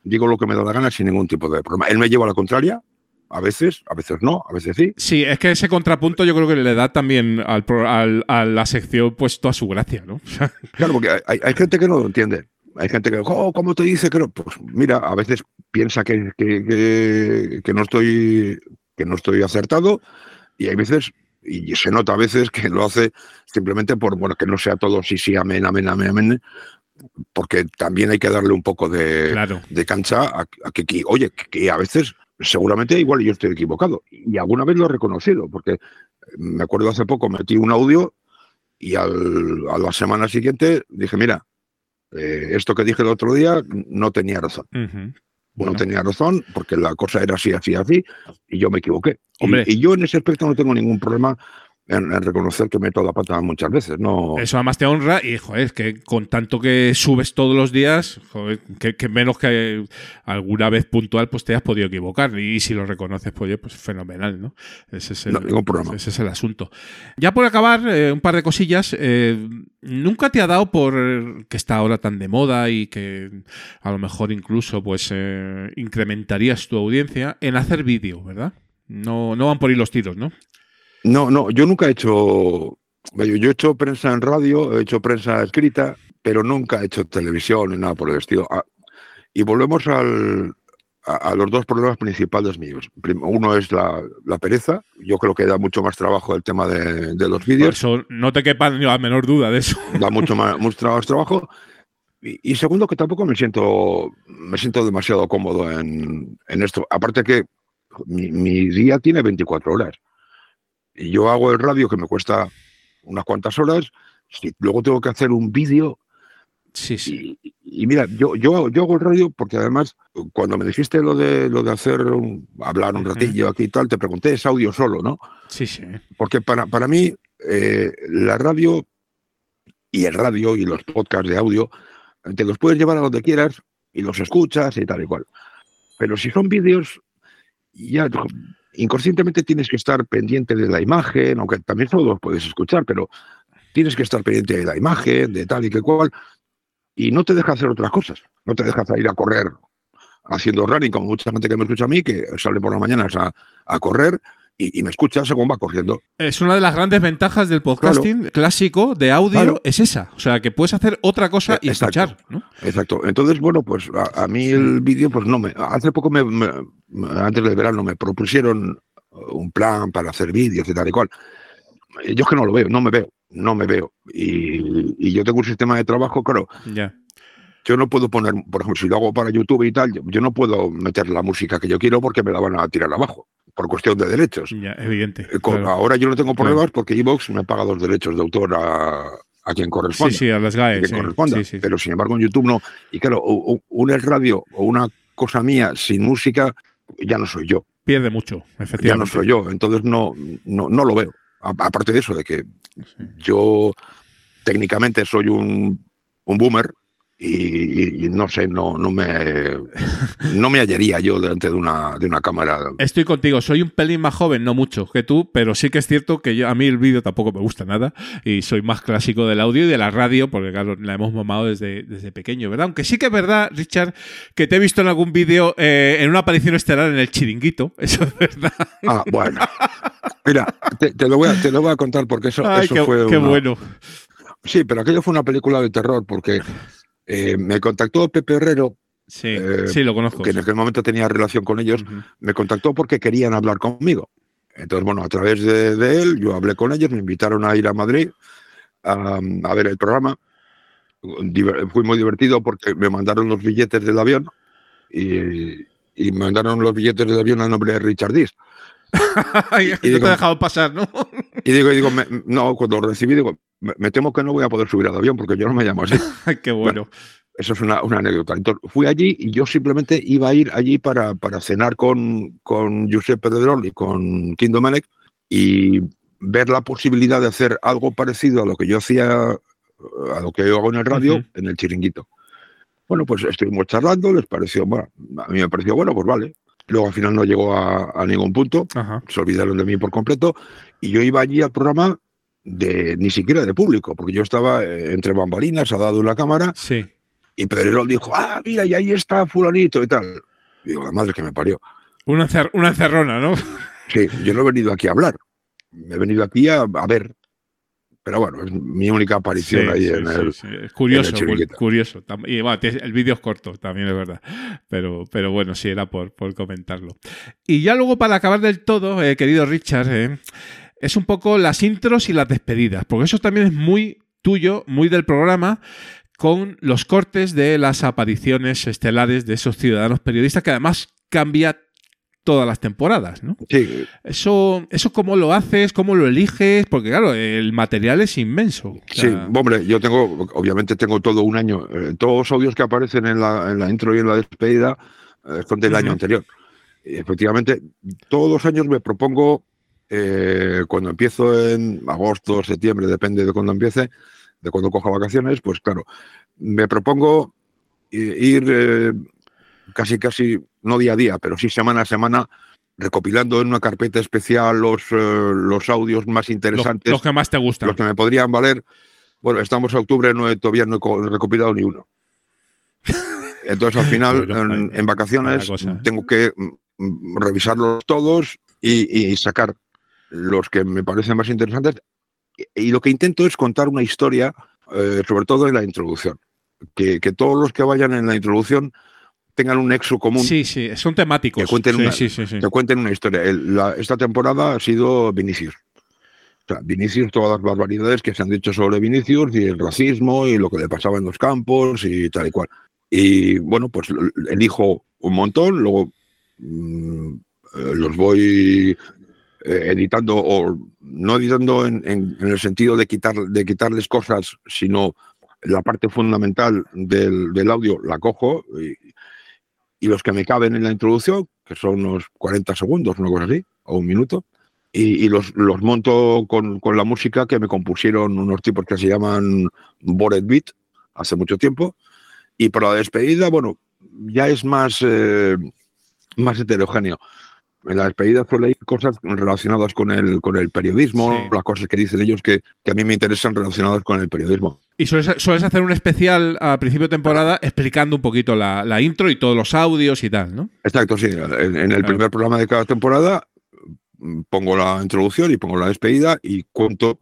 digo lo que me da la gana sin ningún tipo de problema. Él me lleva a la contraria, a veces, a veces no, a veces sí. Sí, es que ese contrapunto yo creo que le da también al, al- a la sección pues toda su gracia, ¿no? Claro, porque hay- hay, hay gente que no lo entiende. Hay gente que, oh, ¿cómo te dice que no? Pues mira, a veces piensa que, que, que- que no estoy que no estoy acertado y hay veces, y se nota a veces que lo hace simplemente por, bueno, que no sea todo sí, sí, amén, amén, amén, amén, porque también hay que darle un poco de, Claro. de cancha a, a que, que, oye, que, que a veces seguramente igual yo estoy equivocado. Y alguna vez lo he reconocido, porque me acuerdo hace poco metí un audio y al- a la semana siguiente dije, mira, eh, esto que dije el otro día no tenía razón. No tenía razón porque la cosa era así, así, así, y yo me equivoqué. Y- Hombre. Y, yo en ese aspecto no tengo ningún problema en, en reconocer que meto la pata muchas veces. No, Eso además te honra y, joder, es que con tanto que subes todos los días, joder, que, que menos que alguna vez puntual, pues te has podido equivocar. Y, si lo reconoces, pues, pues fenomenal, ¿no? Ese es el, No, ningún problema. ese es el asunto. Ya por acabar, eh, un par de cosillas. eh, ¿Nunca te ha dado por que está ahora tan de moda y que a lo mejor incluso pues eh, incrementarías tu audiencia en hacer vídeo, ¿verdad? No, no van por ahí los tiros, ¿no? No, no, yo nunca he hecho. Yo, he hecho prensa en radio, he hecho prensa escrita, pero nunca he hecho televisión ni nada por el estilo. Ah, y volvemos al, a, a los dos problemas principales míos. Uno es la, la pereza. Yo creo que da mucho más trabajo el tema de, de los Por vídeos. eso no te quepa ni la menor duda de eso. Da mucho más, mucho más trabajo. Y, y segundo, que tampoco me siento, me siento demasiado cómodo en, en esto. Aparte que mi, mi día tiene 24 horas. Y yo hago el radio que me cuesta unas cuantas horas. Si luego tengo que hacer un vídeo. Sí, sí. Y, y mira, yo, yo, yo hago el radio porque además, cuando me dijiste lo de lo de hacer un- hablar un ratillo aquí y tal, te pregunté, es audio solo, ¿no? Sí, sí. Porque para, para mí, eh, la radio y el radio y los podcasts de audio, te los puedes llevar a donde quieras y los escuchas y tal y cual. Pero si son vídeos, ya inconscientemente tienes que estar pendiente de la imagen, aunque también solo puedes escuchar, pero tienes que estar pendiente de la imagen, de tal y que cual, y no te deja hacer otras cosas. No te deja salir a correr haciendo running, como mucha gente que me escucha a mí, que sale por las mañanas a, a correr y, y me escucha según va corriendo. Es una de las grandes ventajas del podcasting clásico de audio, Claro. es esa. O sea, que puedes hacer otra cosa y Exacto. escuchar. ¿no? Exacto. Entonces, bueno, pues a, a mí el vídeo, pues no me. Hace poco, me, me- antes del verano, me propusieron un plan para hacer vídeos y tal y cual. Yo es que no lo veo, no me veo, no me veo. Y, y yo tengo un sistema de trabajo, claro. Ya. Yo no puedo poner, por ejemplo, si lo hago para YouTube y tal, yo, yo no puedo meter la música que yo quiero porque me la van a tirar abajo, por cuestión de derechos. Ya, evidente. Eh, con- claro. Ahora yo no tengo Claro. problemas porque Evox me paga los derechos de autor a, a quien corresponde. Sí, sí, a las GAE, a quien sí, corresponda. sí, sí. Pero sin embargo en YouTube no. Y claro, una radio o una cosa mía sin música ya no soy yo. Pierde mucho, Ya efectivamente. no soy yo. Entonces no, no, no lo veo. Aparte de eso, de que yo técnicamente soy un, un boomer y, no sé, no, no me no me hallaría yo delante de una, de una cámara. Estoy contigo, soy un pelín más joven, no mucho que tú, pero sí que es cierto que yo, a mí el vídeo tampoco me gusta nada y soy más clásico del audio y de la radio, porque claro, la hemos mamado desde, desde pequeño, ¿verdad? Aunque sí que es verdad, Richard, que te he visto en algún vídeo eh, en una aparición estelar en el chiringuito, eso es verdad. Ah, bueno. Mira, te, te lo, voy a, te lo voy a contar porque eso, Ay, eso qué, fue qué una- bueno. Sí, pero aquello fue una película de terror porque eh, me contactó Pepe Herrero. Sí, eh, sí, lo conozco. Que en aquel momento tenía relación con ellos. Me contactó porque querían hablar conmigo. Entonces, bueno, a través de, de él, yo hablé con ellos, me invitaron a ir a Madrid a, a ver el programa. Diver- fue muy divertido porque me mandaron los billetes del avión y, y me mandaron los billetes del avión al nombre de Richard Dis. Ay, no te he dejado pasar, ¿no? Y digo, y digo me- no, cuando lo recibí, digo, me, me temo que no voy a poder subir al avión porque yo no me llamo así. Qué bueno. Eso es una, una anécdota. Entonces, fui allí y yo simplemente iba a ir allí para, para cenar con, con Giuseppe Pedrol y con Kim Domenech y ver la posibilidad de hacer algo parecido a lo que yo hacía, a lo que yo hago en el radio, Ujú. en el chiringuito. Bueno, pues estuvimos charlando, les pareció, bueno, a mí me pareció bueno, pues vale. Luego al final no llegó a, a ningún punto, Ajá. se olvidaron de mí por completo y yo iba allí al programa de ni siquiera de público, porque yo estaba eh, entre bambalinas, al lado de una cámara Sí. y Pedrerol dijo, ah, mira, y ahí está fulanito y tal. Digo, la madre que me parió. Una, encer- una encerrona, ¿no? Sí, yo no he venido aquí a hablar. He venido aquí a, a ver. Pero bueno, es mi única aparición Sí, ahí sí, en el. Es curioso, en el curioso. Y bueno, el vídeo es corto, también es verdad. Pero, pero bueno, sí, era por, por comentarlo. Y ya luego, para acabar del todo, eh, querido Richard, eh, es un poco las intros y las despedidas, porque eso también es muy tuyo, muy del programa, con los cortes de las apariciones estelares de esos ciudadanos periodistas, que además cambia todas las temporadas, ¿no? Sí, Eso, eso cómo lo haces, cómo lo eliges, porque claro, el material es inmenso. O sí, hombre, yo tengo, obviamente tengo todo un año. eh, todos los audios que aparecen en la, en la intro y en la despedida eh, son del año anterior. Y efectivamente, todos los años me propongo, eh, cuando empiezo en agosto, septiembre, depende de cuándo empiece, de cuando coja vacaciones, pues claro, me propongo ir eh, casi, casi, no día a día, pero sí semana a semana, recopilando en una carpeta especial los, eh, los audios más interesantes, los que más te gustan. los que me podrían valer. Bueno, estamos a octubre, no he, todavía no he co- recopilado ni uno. Entonces, al final, en, en vacaciones, cosa, ¿eh? tengo que mm, mm, revisarlos todos y, y sacar los que me parecen más interesantes. Y, lo que intento es contar una historia, eh, sobre todo en la introducción. Que, que todos los que vayan en la introducción tengan un nexo común. Sí, sí, son temáticos. Que cuenten, Sí, una, sí, sí, que cuenten una historia. El- la- esta temporada ha sido Vinicius. O sea, Vinicius, todas las barbaridades que se han dicho sobre Vinicius y el racismo y lo que le pasaba en los campos y tal y cual. Y bueno, pues elijo un montón, luego mm, eh, los voy eh, editando o no editando en, el sentido de, quitar, de quitarles cosas, sino la parte fundamental del, audio la cojo y, los que me caben en la introducción, que son unos 40 segundos, una cosa así, o un minuto, y, y los, los monto con, con la música que me compusieron unos tipos que se llaman Bored Beat hace mucho tiempo. Y para la despedida, bueno, ya es más, eh, más heterogéneo. En la despedida suele ir cosas relacionadas con el, con el periodismo, las cosas que dicen ellos que, que a mí me interesan relacionadas con el periodismo. Y sueles, sueles hacer un especial a principio de temporada explicando un poquito la, la intro y todos los audios y tal, ¿no? Exacto, sí. En, en el Claro. primer programa de cada temporada mm, pongo la introducción y pongo la despedida y cuento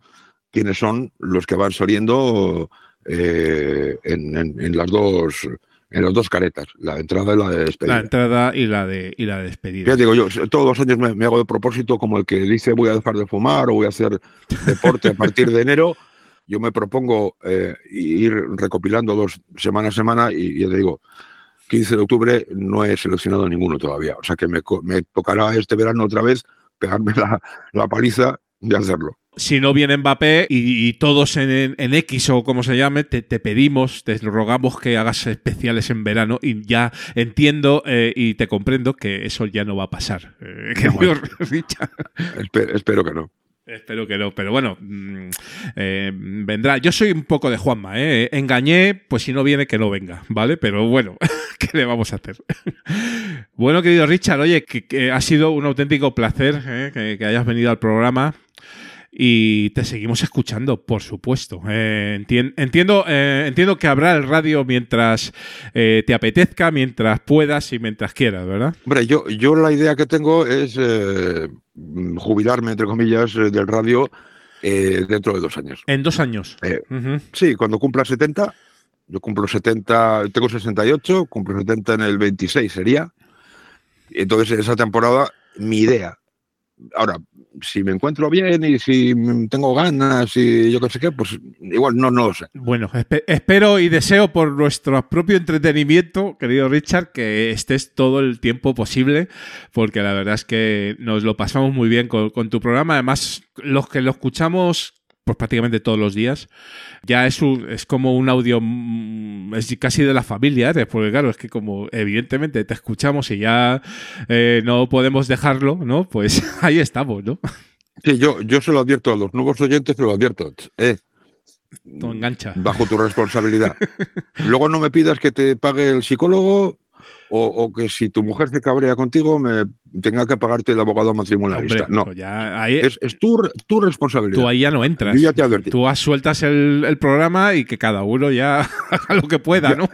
quiénes son los que van saliendo eh, en, en- en las dos en las dos caretas, la de entrada y la de despedida. La entrada y la de, y la de despedida. Ya digo yo, todos los años me, me hago de propósito como el que dice voy a dejar de fumar o voy a hacer deporte a partir de enero. Yo me propongo eh, ir recopilando dos semana a semana y ya te digo, 15 de octubre no he seleccionado ninguno todavía. O sea que me, me tocará este verano otra vez pegarme la, la paliza de hacerlo. Si no viene Mbappé y, y todos en, en- X o como se llame, te, te pedimos, te rogamos que hagas especiales en verano y ya entiendo eh, y te comprendo que eso ya no va a pasar. Eh, querido Richard. Espe- espero que no. Espero que no, pero bueno, mm, eh, vendrá. Yo soy un poco de Juanma, ¿eh? Engañé, pues si no viene, que no venga, ¿vale? Pero bueno, ¿qué le vamos a hacer? bueno, querido Richard, oye, que, que ha sido un auténtico placer ¿eh? que, que hayas venido al programa. Y te seguimos escuchando, por supuesto. Eh, entien- entiendo, eh, entiendo que habrá el radio mientras eh, te apetezca, mientras puedas y mientras quieras, ¿verdad? Hombre, yo, yo la idea que tengo es eh, jubilarme, entre comillas, del radio dentro de dos años. En dos años. Sí, cuando cumpla 70, yo cumplo 70, tengo 68, cumplo 70 en el 26 sería. Entonces, esa temporada, mi idea. Ahora, si me encuentro bien y si tengo ganas y yo qué sé qué, pues igual no, no lo sé. Bueno, espe- espero y deseo por nuestro propio entretenimiento, querido Richard, que estés todo el tiempo posible, porque la verdad es que nos lo pasamos muy bien con tu programa. Además, los que lo escuchamos pues prácticamente todos los días, ya es, un- es como un audio, mm, es casi de la familia, ¿eh? porque claro, es que como evidentemente te escuchamos y ya eh, no podemos dejarlo, ¿no? Pues ahí estamos, ¿no? Sí, yo, yo se lo advierto a los nuevos oyentes, se lo advierto. Eh, Todo engancha. bajo tu responsabilidad. Luego no me pidas que te pague el psicólogo o, o que si tu mujer se cabrea contigo me tenga que pagarte el abogado matrimonialista. Hombre, no, pues ya ahí- es, es tu, re- tu responsabilidad. Tú ahí ya no entras. Yo ya te advertí. Tú sueltas el, el programa y que cada uno ya haga lo que pueda, ¿no?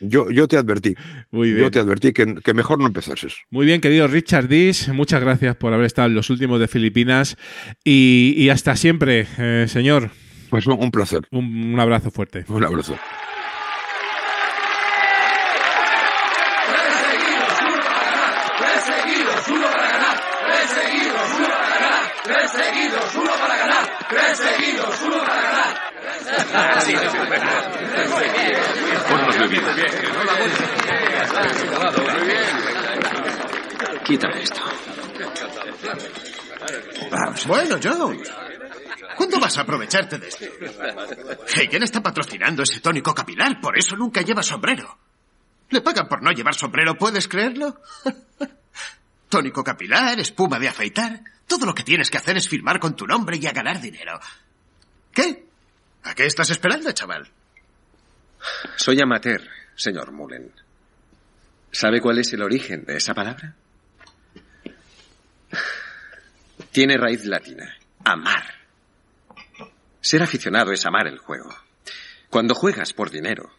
Yo, yo te advertí. Muy Yo bien. te advertí que, que mejor no empezases. Muy bien, querido Richard Dis, muchas gracias por haber estado en los últimos de Filipinas y, y hasta siempre, eh, señor. Pues un, un placer. Un, un abrazo fuerte. Un abrazo. Tres seguidos, uno para ganar. Tres seguidos, uno para ganar. Tres seguidos, uno para ganar. Tres seguidos, uno para ganar. Quítame esto. Bueno, Jones. ¿Cuándo vas a aprovecharte de esto? Hagen está patrocinando ese tónico capilar, por eso nunca lleva sombrero. Le pagan por no llevar sombrero, ¿puedes creerlo? tónico capilar, espuma de afeitar. Todo lo que tienes que hacer es firmar con tu nombre y a ganar dinero. ¿Qué? ¿A qué estás esperando, chaval? Soy amateur, señor Mullen. ¿Sabe cuál es el origen de esa palabra? Tiene raíz latina. Amar. Ser aficionado es amar el juego. Cuando juegas por dinero,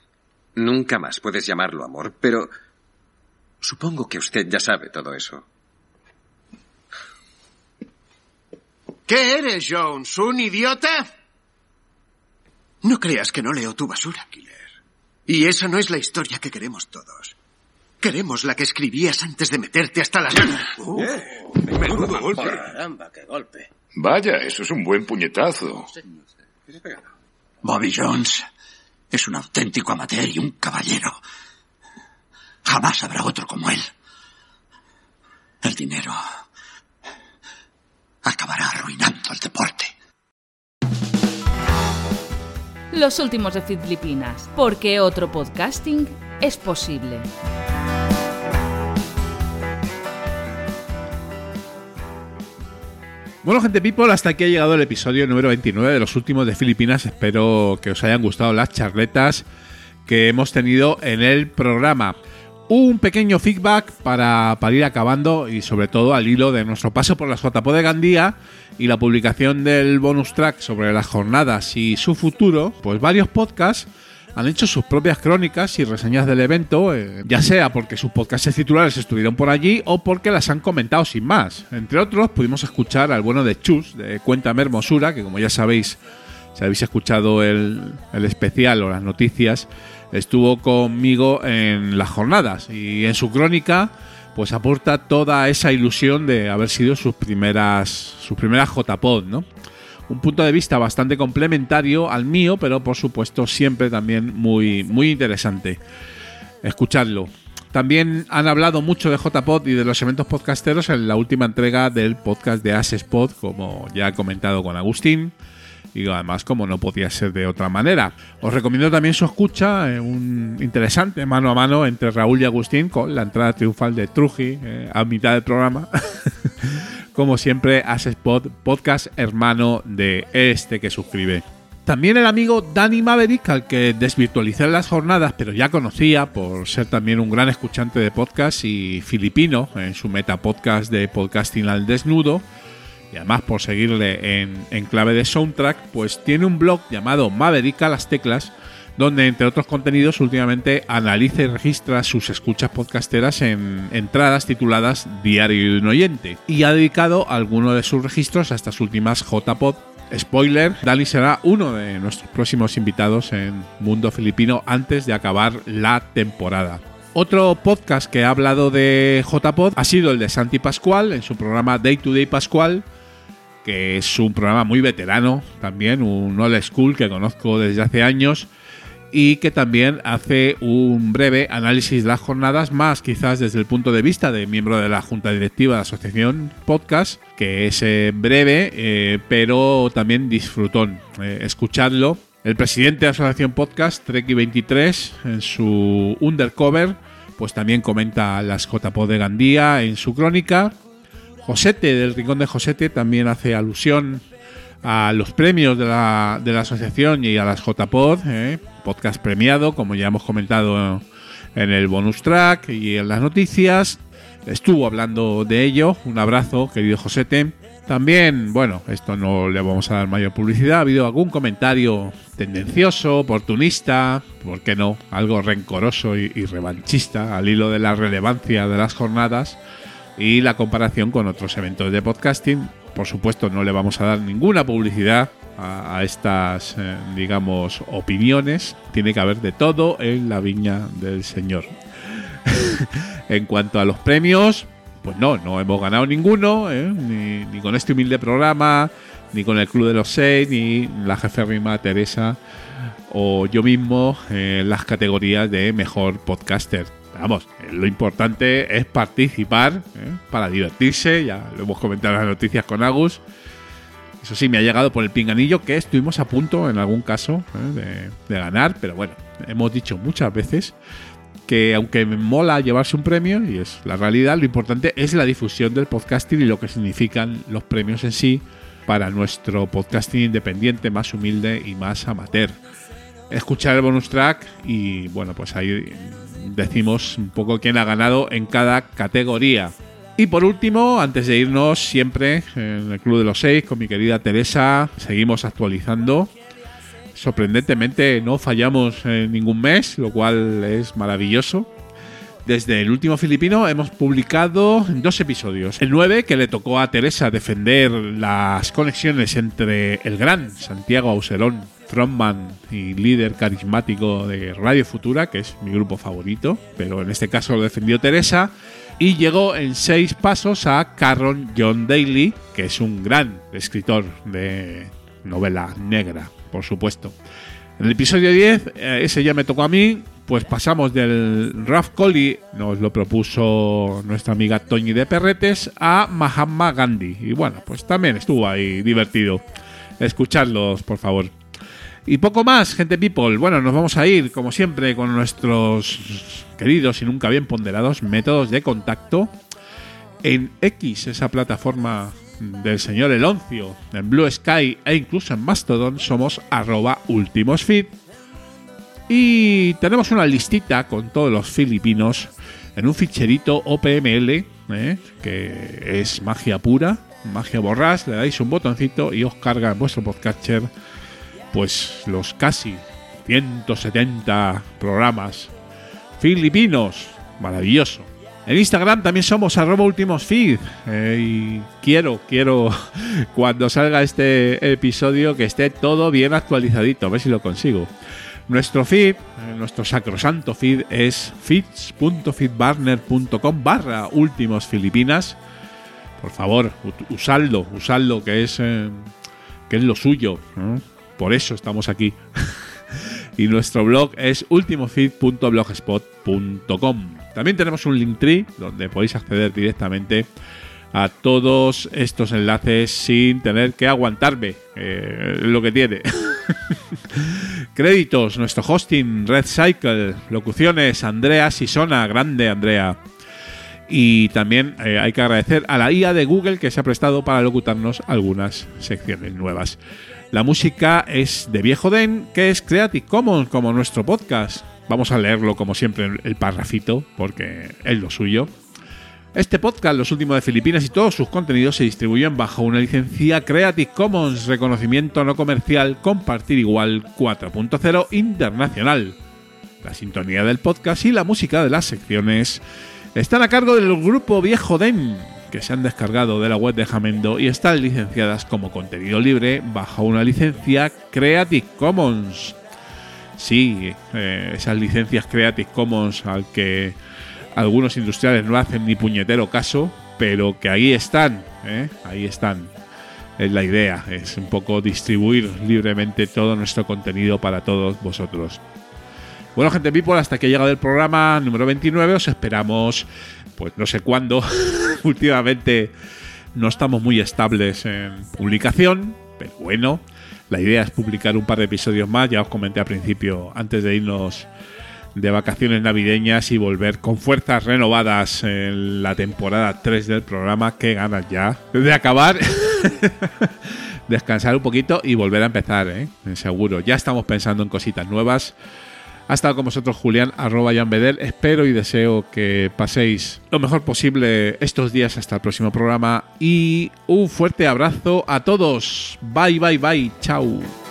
nunca más puedes llamarlo amor, pero supongo que usted ya sabe todo eso. ¿Qué eres, Jones? ¿Un idiota? No creas que no leo tu basura, Killer. Y esa no es la historia que queremos todos. Queremos la que escribías antes de meterte hasta las... Menudo golpe. Caramba, qué golpe. Vaya, eso es un buen puñetazo. Bobby Jones es un auténtico amateur y un caballero. Jamás habrá otro como él. El dinero acabará arruinando el deporte. Los últimos de Filipinas, porque otro podcasting es posible. Bueno, gente people, hasta aquí ha llegado el episodio número 29 de los últimos de Filipinas. Espero que os hayan gustado las charletas que hemos tenido en el programa. Un pequeño feedback para, para ir acabando y sobre todo al hilo de nuestro paso por las JPO de Gandía y la publicación del bonus track sobre las jornadas y su futuro, pues varios podcasts han hecho sus propias crónicas y reseñas del evento, eh, ya sea porque sus podcasts titulares estuvieron por allí o porque las han comentado sin más. Entre otros, pudimos escuchar al bueno de Chus, de Cuéntame Hermosura, que como ya sabéis, si habéis escuchado el, el especial o las noticias, estuvo conmigo en las jornadas y en su crónica pues aporta toda esa ilusión de haber sido sus primeras sus primeras JPod, ¿no? Un punto de vista bastante complementario al mío, pero por supuesto siempre también muy, muy interesante. Escuchadlo. También han hablado mucho de JPod y de los eventos podcasteros en la última entrega del podcast de Asespod, como ya he comentado con Agustín y además como no podía ser de otra manera. Os recomiendo también su escucha, eh, un interesante mano a mano entre Raúl y Agustín con la entrada triunfal de Truji eh, a mitad del programa. como siempre, Asespod, podcast hermano de este que suscribe. También el amigo Danny Maverick, al que desvirtualicé en las jornadas, pero ya conocía por ser también un gran escuchante de podcast y filipino en su meta podcast de podcasting al desnudo, y además por seguirle en, clave de soundtrack, pues tiene un blog llamado Maverick a las teclas, donde entre otros contenidos últimamente analiza y registra sus escuchas podcasteras en entradas tituladas Diario de un oyente, y ha dedicado alguno de sus registros a estas últimas JPod. Spoiler, Dani será uno de nuestros próximos invitados en Mundo Filipino antes de acabar la temporada. Otro podcast que ha hablado de JPod ha sido el de Santi Pascual en su programa Day to Day Pascual, que es un programa muy veterano también, un old school que conozco desde hace años y que también hace un breve análisis de las jornadas, más quizás desde el punto de vista de miembro de la junta directiva de la asociación podcast, que es eh, breve, eh, pero también disfrutón. Eh, escuchadlo. El presidente de la asociación podcast, Treki23, en su undercover, pues también comenta las JPO de Gandía en su crónica. Josete, del Rincón de Josete, también hace alusión a los premios de la, de la asociación y a las JPod, ¿eh? podcast premiado, como ya hemos comentado en el bonus track y en las noticias. Estuvo hablando de ello. Un abrazo, querido Josete. También, bueno, esto no le vamos a dar mayor publicidad. Ha habido algún comentario tendencioso, oportunista, ¿por qué no? Algo rencoroso y, y revanchista al hilo de la relevancia de las jornadas y la comparación con otros eventos de podcasting. Por supuesto, no le vamos a dar ninguna publicidad a, estas, eh, digamos, opiniones. Tiene que haber de todo en la viña del Señor. en cuanto a los premios, pues no, no hemos ganado ninguno, ¿eh? ni, con este humilde programa, ni con el Club de los Seis, ni la jefe Rima Teresa o yo mismo en las categorías de mejor podcaster. Vamos, lo importante es participar ¿eh? para divertirse, ya lo hemos comentado en las noticias con Agus. Eso sí, me ha llegado por el pinganillo que estuvimos a punto en algún caso ¿eh? de, de ganar, pero bueno, hemos dicho muchas veces que aunque me mola llevarse un premio, y es la realidad, lo importante es la difusión del podcasting y lo que significan los premios en sí para nuestro podcasting independiente, más humilde y más amateur. Escuchar el bonus track y bueno, pues ahí decimos un poco quién ha ganado en cada categoría. Y por último, antes de irnos siempre en el Club de los Seis con mi querida Teresa, seguimos actualizando sorprendentemente no fallamos en ningún mes, lo cual es maravilloso. Desde el último filipino hemos publicado dos episodios. El 9, que le tocó a Teresa defender las conexiones entre el gran Santiago Auserón frontman y líder carismático de Radio Futura, que es mi grupo favorito, pero en este caso lo defendió Teresa, y llegó en seis pasos a Carron John Daly, que es un gran escritor de novela negra, por supuesto. En el episodio 10, eh, ese ya me tocó a mí, pues pasamos del Raf Collie, nos lo propuso nuestra amiga Toñi de Perretes, a Mahatma Gandhi. Y bueno, pues también estuvo ahí divertido. Escuchadlos, por favor. Y poco más, gente people. Bueno, nos vamos a ir, como siempre, con nuestros queridos y nunca bien ponderados métodos de contacto. En X, esa plataforma del señor Eloncio, en Blue Sky e incluso en Mastodon, somos arroba ultimosfeed. Y tenemos una listita con todos los filipinos en un ficherito OPML, ¿eh? que es magia pura, magia borrás, le dais un botoncito y os carga vuestro podcatcher pues los casi 170 programas filipinos. Maravilloso. En Instagram también somos arroba últimos feed. eh, y quiero, quiero, cuando salga este episodio, que esté todo bien actualizadito. A ver si lo consigo. Nuestro feed, eh, nuestro sacrosanto feed es feeds.feedbarner.com barra últimos filipinas. Por favor, usadlo, usadlo, que es, eh, que es lo suyo. Por eso estamos aquí. y nuestro blog es ultimofeed.blogspot.com. También tenemos un Linktree donde podéis acceder directamente a todos estos enlaces sin tener que aguantarme. eh, lo que tiene. Créditos, nuestro hosting, Red Cycle, locuciones, Andrea Sisona, grande Andrea. Y también eh, hay que agradecer a la IA de Google que se ha prestado para locutarnos algunas secciones nuevas. La música es de Viejo Den, que es Creative Commons, como nuestro podcast. Vamos a leerlo como siempre el- parrafito, porque es lo suyo. Este podcast, Los Últimos de Filipinas y todos sus contenidos se distribuyen bajo una licencia Creative Commons, reconocimiento no comercial, compartir igual 4.0 internacional. La sintonía del podcast y la música de las secciones están a cargo del grupo Viejo Den, que se han descargado de la web de Jamendo y están licenciadas como contenido libre bajo una licencia Creative Commons. Sí, eh, esas licencias Creative Commons al que algunos industriales no hacen ni puñetero caso, pero que ahí están, ¿eh? ahí están. Es la idea, es un poco distribuir libremente todo nuestro contenido para todos vosotros. Bueno, gente people, hasta que ha llegado el programa número 29, os esperamos, pues no sé cuándo. Últimamente no estamos muy estables en publicación, pero bueno, la idea es publicar un par de episodios más. Ya os comenté al principio, antes de irnos de vacaciones navideñas y volver con fuerzas renovadas en la temporada 3 del programa. Qué ganas ya de acabar. Descansar un poquito y volver a empezar, ¿eh? seguro. Ya estamos pensando en cositas nuevas. Ha estado con vosotros Julián, arroba. Espero y deseo que paséis lo mejor posible estos días hasta el próximo programa. Y un fuerte abrazo a todos. Bye, bye, bye. Chao.